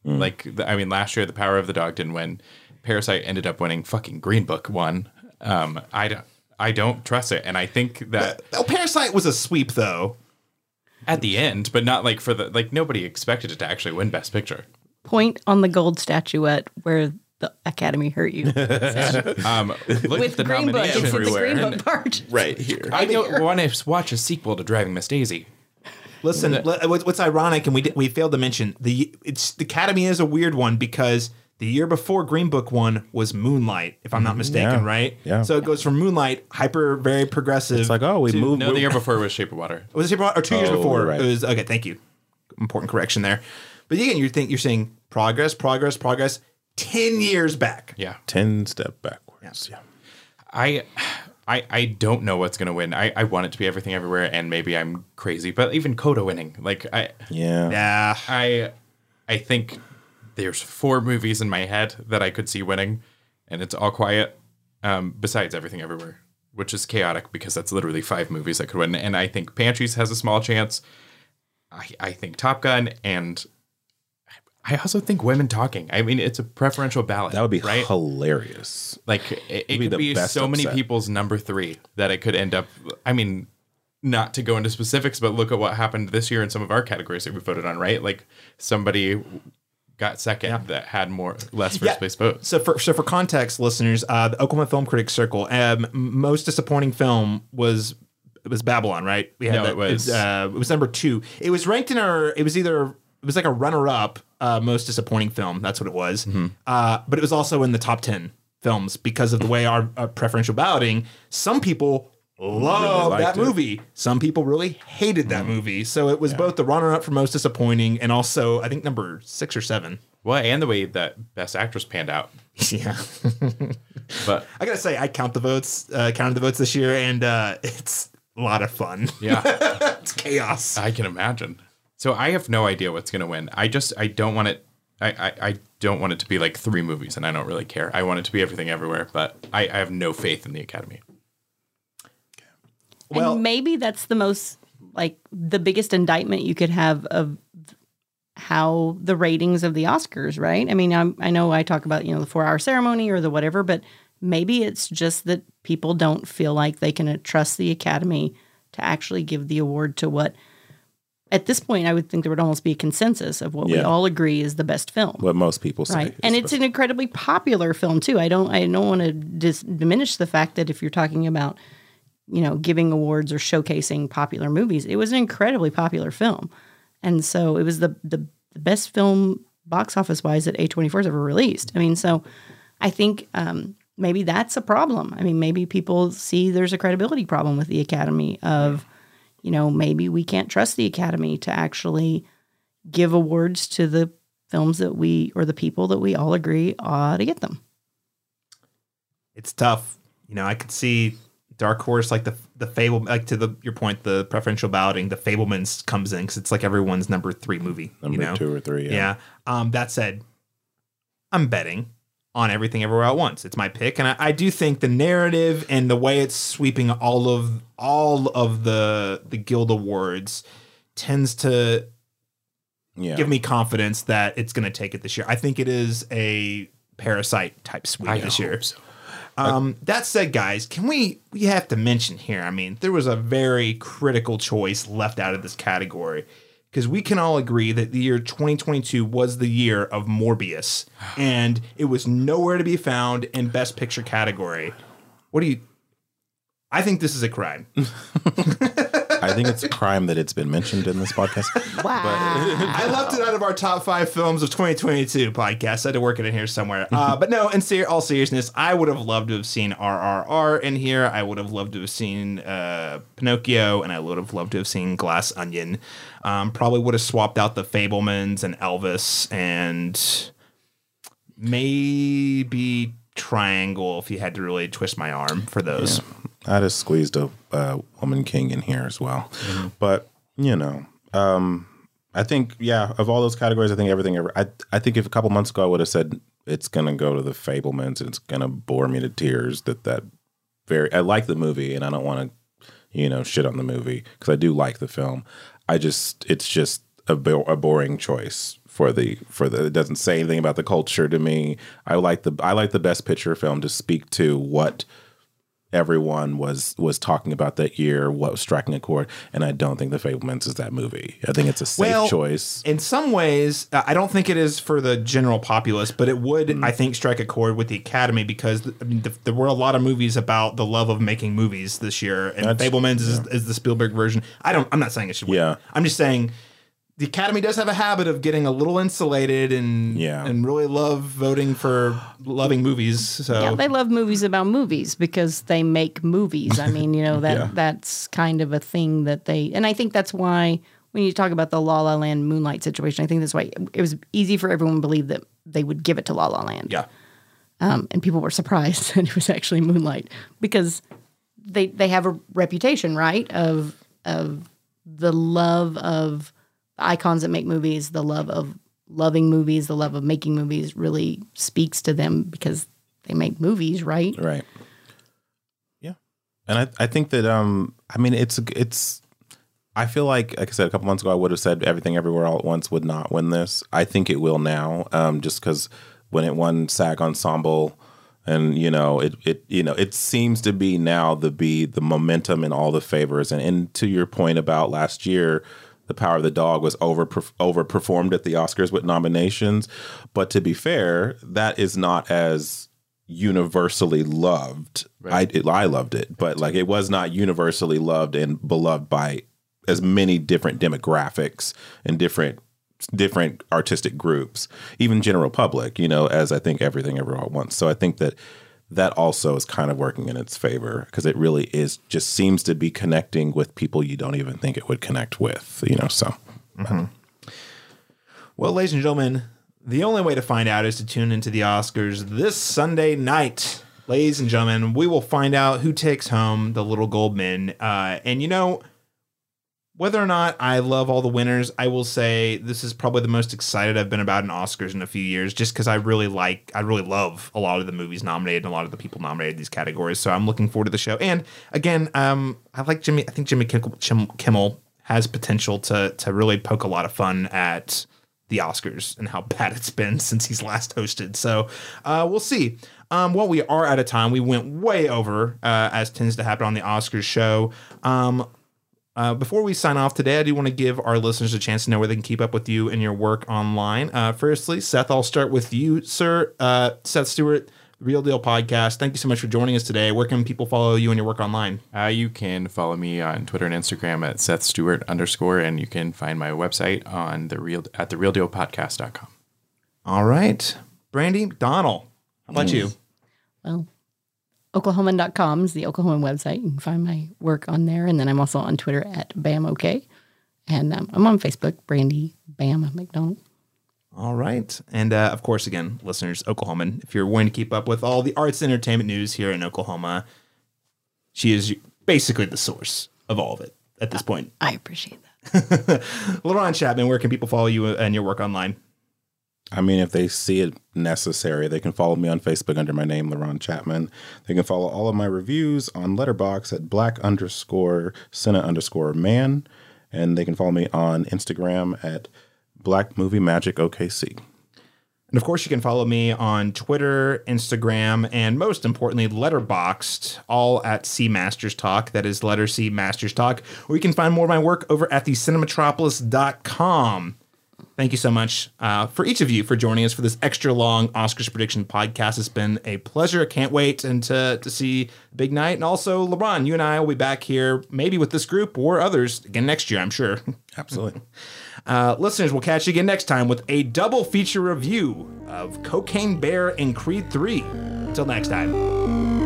Like, the, I mean, last year the Power of the Dog didn't win. Parasite ended up winning. Fucking Green Book won. Um, I don't. I don't trust it, and I think that Oh, Parasite was a sweep, though. at the end, but not like for the like nobody expected it to actually win Best Picture. Point on the gold statuette where the Academy hurt you. Um, look With at the Green Book, nomination it's the. Green Book part. Right here. I don't want to watch a sequel to Driving Miss Daisy. Listen, what's, what's ironic, and we did, we failed to mention the it's the Academy is a weird one because the year before Green Book won was Moonlight, if I'm not mistaken, Mm-hmm. Yeah. right? Yeah. So it goes from Moonlight, hyper, very progressive. It's like, oh, we moved. No, the year before it was Shape of Water. was it Shape of Water- or two years Oh, before? right. It was okay. Thank you. Important correction there. But again, you think you're saying progress, progress, progress. Ten years back. Yeah. 10 step backwards. Yeah. I I I don't know what's gonna win. I, I want it to be everything everywhere and maybe I'm crazy, but even Coda winning. Like I Yeah. Yeah. I I think there's four movies in my head that I could see winning, and it's all quiet. Um, besides everything everywhere, which is chaotic because that's literally five movies that could win. And I think Pantries has a small chance. I, I think Top Gun and I also think Women Talking. I mean, it's a preferential ballot. That would be right. hilarious. Like it, it be could the be best so many people's number three that it could end up. I mean, not to go into specifics, but look at what happened this year in some of our categories that we voted on. Right, like somebody got second that had more less first Yeah. place votes. So for so for context, listeners, uh, the Oklahoma Film Critics Circle, um, most disappointing film was it was Babylon, right? We No, that- it was- uh, it was number two. It was ranked in our. It was either it was like a runner up, uh, most disappointing film. That's what it was. Mm-hmm. Uh, but it was also in the top ten films because of the way our uh, preferential balloting. Some people. Love that it. movie. Some people really hated that Mm-hmm. movie. So it was both the runner up for most disappointing and also I think number six or seven. Well, and the way that Best Actress panned out. Yeah. But I gotta say, I count the votes, uh, counted the votes this year, and uh, it's a lot of fun. yeah, it's chaos. I can imagine. So I have no idea what's going to win. I just I don't want it. I, I, I don't want it to be like three movies, and I don't really care. I want it to be everything everywhere, but I, I have no faith in the Academy. Well- and maybe that's the most like the biggest indictment you could have of how the ratings of the Oscars, right? I mean, I'm, I know I talk about you know the four hour ceremony or the whatever, but maybe it's just that people don't feel like they can uh, trust the Academy to actually give the award to what. At this point, I would think there would almost be a consensus of what we all agree is the best film What most people say. right and it's an incredibly popular film too i don't i don't want to dis- diminish the fact that if you're talking about you know giving awards or showcasing popular movies it was an incredibly popular film and so it was the the, the best film box office wise that a24 has ever released i mean so i think um, maybe that's a problem i mean maybe people see there's a credibility problem with the academy of you know maybe we can't trust the academy to actually give awards to the films that we or the people that we all agree ought to get them. It's tough. You know, I could see Dark Horse, like the the Fable, like to the your point, the preferential balloting, the Fabelmans comes in because it's like everyone's number three movie. number you know? two or three. Yeah. Yeah. Um, that said, I'm betting on everything everywhere at once. It's my pick, and I, I do think the narrative and the way it's sweeping all of all of the the guild awards tends to Yeah. give me confidence that it's going to take it this year. I think it is a parasite type sweep I this hope year. so. Um, that said, guys, can we we have to mention here? I mean, there was a very critical choice left out of this category because we can all agree that the year 2022 was the year of Morbius, and it was nowhere to be found in Best Picture category. What do you? I think this is a crime. I think it's a crime that it's been mentioned in this podcast. Wow. I left it out of our top five films of 2022 podcast. I had to work it in here somewhere. Uh, but no, in ser- all seriousness, I would have loved to have seen RRR in here. I would have loved to have seen uh, Pinocchio, and I would have loved to have seen Glass Onion. Um, probably would have swapped out the Fabelmans and Elvis and maybe Triangle if you had to really twist my arm for those. I just squeezed a uh, Woman King in here as well. But, you know, um, I think, yeah, of all those categories, I think everything ever. I, I think if a couple months ago I would have said it's going to go to the Fabelmans and it's going to bore me to tears that that very. I like the movie and I don't want to, you know, shit on the movie because I do like the film. I just, it's just a, bo- a boring choice for the for the it doesn't say anything about the culture to me. I like the I like the best picture film to speak to what everyone was was talking about that year, what was striking a chord, and I don't think The Fabelmans is that movie. I think it's a safe Well, choice. In some ways, I don't think it is for the general populace, but it would, mm-hmm. I think, strike a chord with the Academy because I mean, th- there were a lot of movies about the love of making movies this year, and That's- Fabelmans is, is the Spielberg version. I don't. I'm not saying it should win. Yeah. I'm just saying. The Academy does have a habit of getting a little insulated and Yeah. and really love voting for loving movies. So Yeah, they love movies about movies because they make movies. I mean, you know that Yeah. that's kind of a thing that they, and I think that's why when you talk about the La La Land Moonlight situation, I think that's why it was easy for everyone to believe that they would give it to La La Land. yeah, um, and people were surprised that it was actually Moonlight because they they have a reputation, right, of of the love of icons that make movies, the love of loving movies, the love of making movies really speaks to them because they make movies, right? Right. Yeah. And I, I think that um I mean it's it's I feel like like I said a couple months ago I would have said everything everywhere all at once would not win this. I think it will now um just cuz when it won SAG ensemble and you know it it you know it seems to be now the be the momentum in all the favors and and to your point about last year the power of the dog was over overperformed at the Oscars with nominations. But to be fair that is not as universally loved. I it, I loved it but like it was not universally loved and beloved by as many different demographics and different different artistic groups, even general public, you know, as I think everything everyone wants. So I think that that also is kind of working in its favor because it really is just seems to be connecting with people you don't even think it would connect with, you know. So Well, ladies and gentlemen, the only way to find out is to tune into the Oscars this Sunday night. Ladies and gentlemen, we will find out who takes home the little gold men. Uh, and you know, whether or not I love all the winners, I will say this is probably the most excited I've been about an Oscars in a few years, just because I really like, I really love a lot of the movies nominated and a lot of the people nominated in these categories. So I'm looking forward to the show. And again, um, I like Jimmy. I think Jimmy Kimmel, has potential to to really poke a lot of fun at the Oscars and how bad it's been since he's last hosted. So uh, we'll see. Um, well, we are out of time. We went way over, uh, as tends to happen on the Oscars show. Um, uh, before we sign off today, I do want to give our listeners a chance to know where they can keep up with you and your work online. Uh, firstly, Seth, I'll start with you, sir. Uh, Seth Stuart, Reel Deal Podcast. Thank you so much for joining us today. Where can people follow you and your work online? Uh, you can follow me on Twitter and Instagram at Seth Stuart underscore, and you can find my website on the real at the reeldealpodcast.com. All right, Brandy Donald, How about you? Well, Oklahoman.com is the Oklahoman website. You can find my work on there. And then I'm also on Twitter at BamOK. And um, I'm on Facebook, Brandy Bam McDonnell. All right. And uh, of course, again, listeners, Oklahoman, if you're wanting to keep up with all the arts and entertainment news here in Oklahoma, she is basically the source of all of it at this point. I appreciate that. LaRon Chapman, where can people follow you and your work online? I mean, if they see it necessary, they can follow me on Facebook under my name, LaRon Chapman. They can follow all of my reviews on Letterboxd at black underscore Senna underscore man. And they can follow me on Instagram at Black Movie Magic OKC. And of course, you can follow me on Twitter, Instagram, and most importantly, Letterboxd, all at C Masters Talk. That is letter C Masters Talk. Or you can find more of my work over at the cinematropolis.com. Thank you so much uh, for each of you for joining us for this extra long Oscars prediction podcast. It's been a pleasure. I can't wait and to, to see Big Night. And also, LaRon, you and I will be back here maybe with this group or others again next year, I'm sure. Absolutely. Uh, listeners, we'll catch you again next time with a double feature review of Cocaine Bear and Creed 3. Until next time.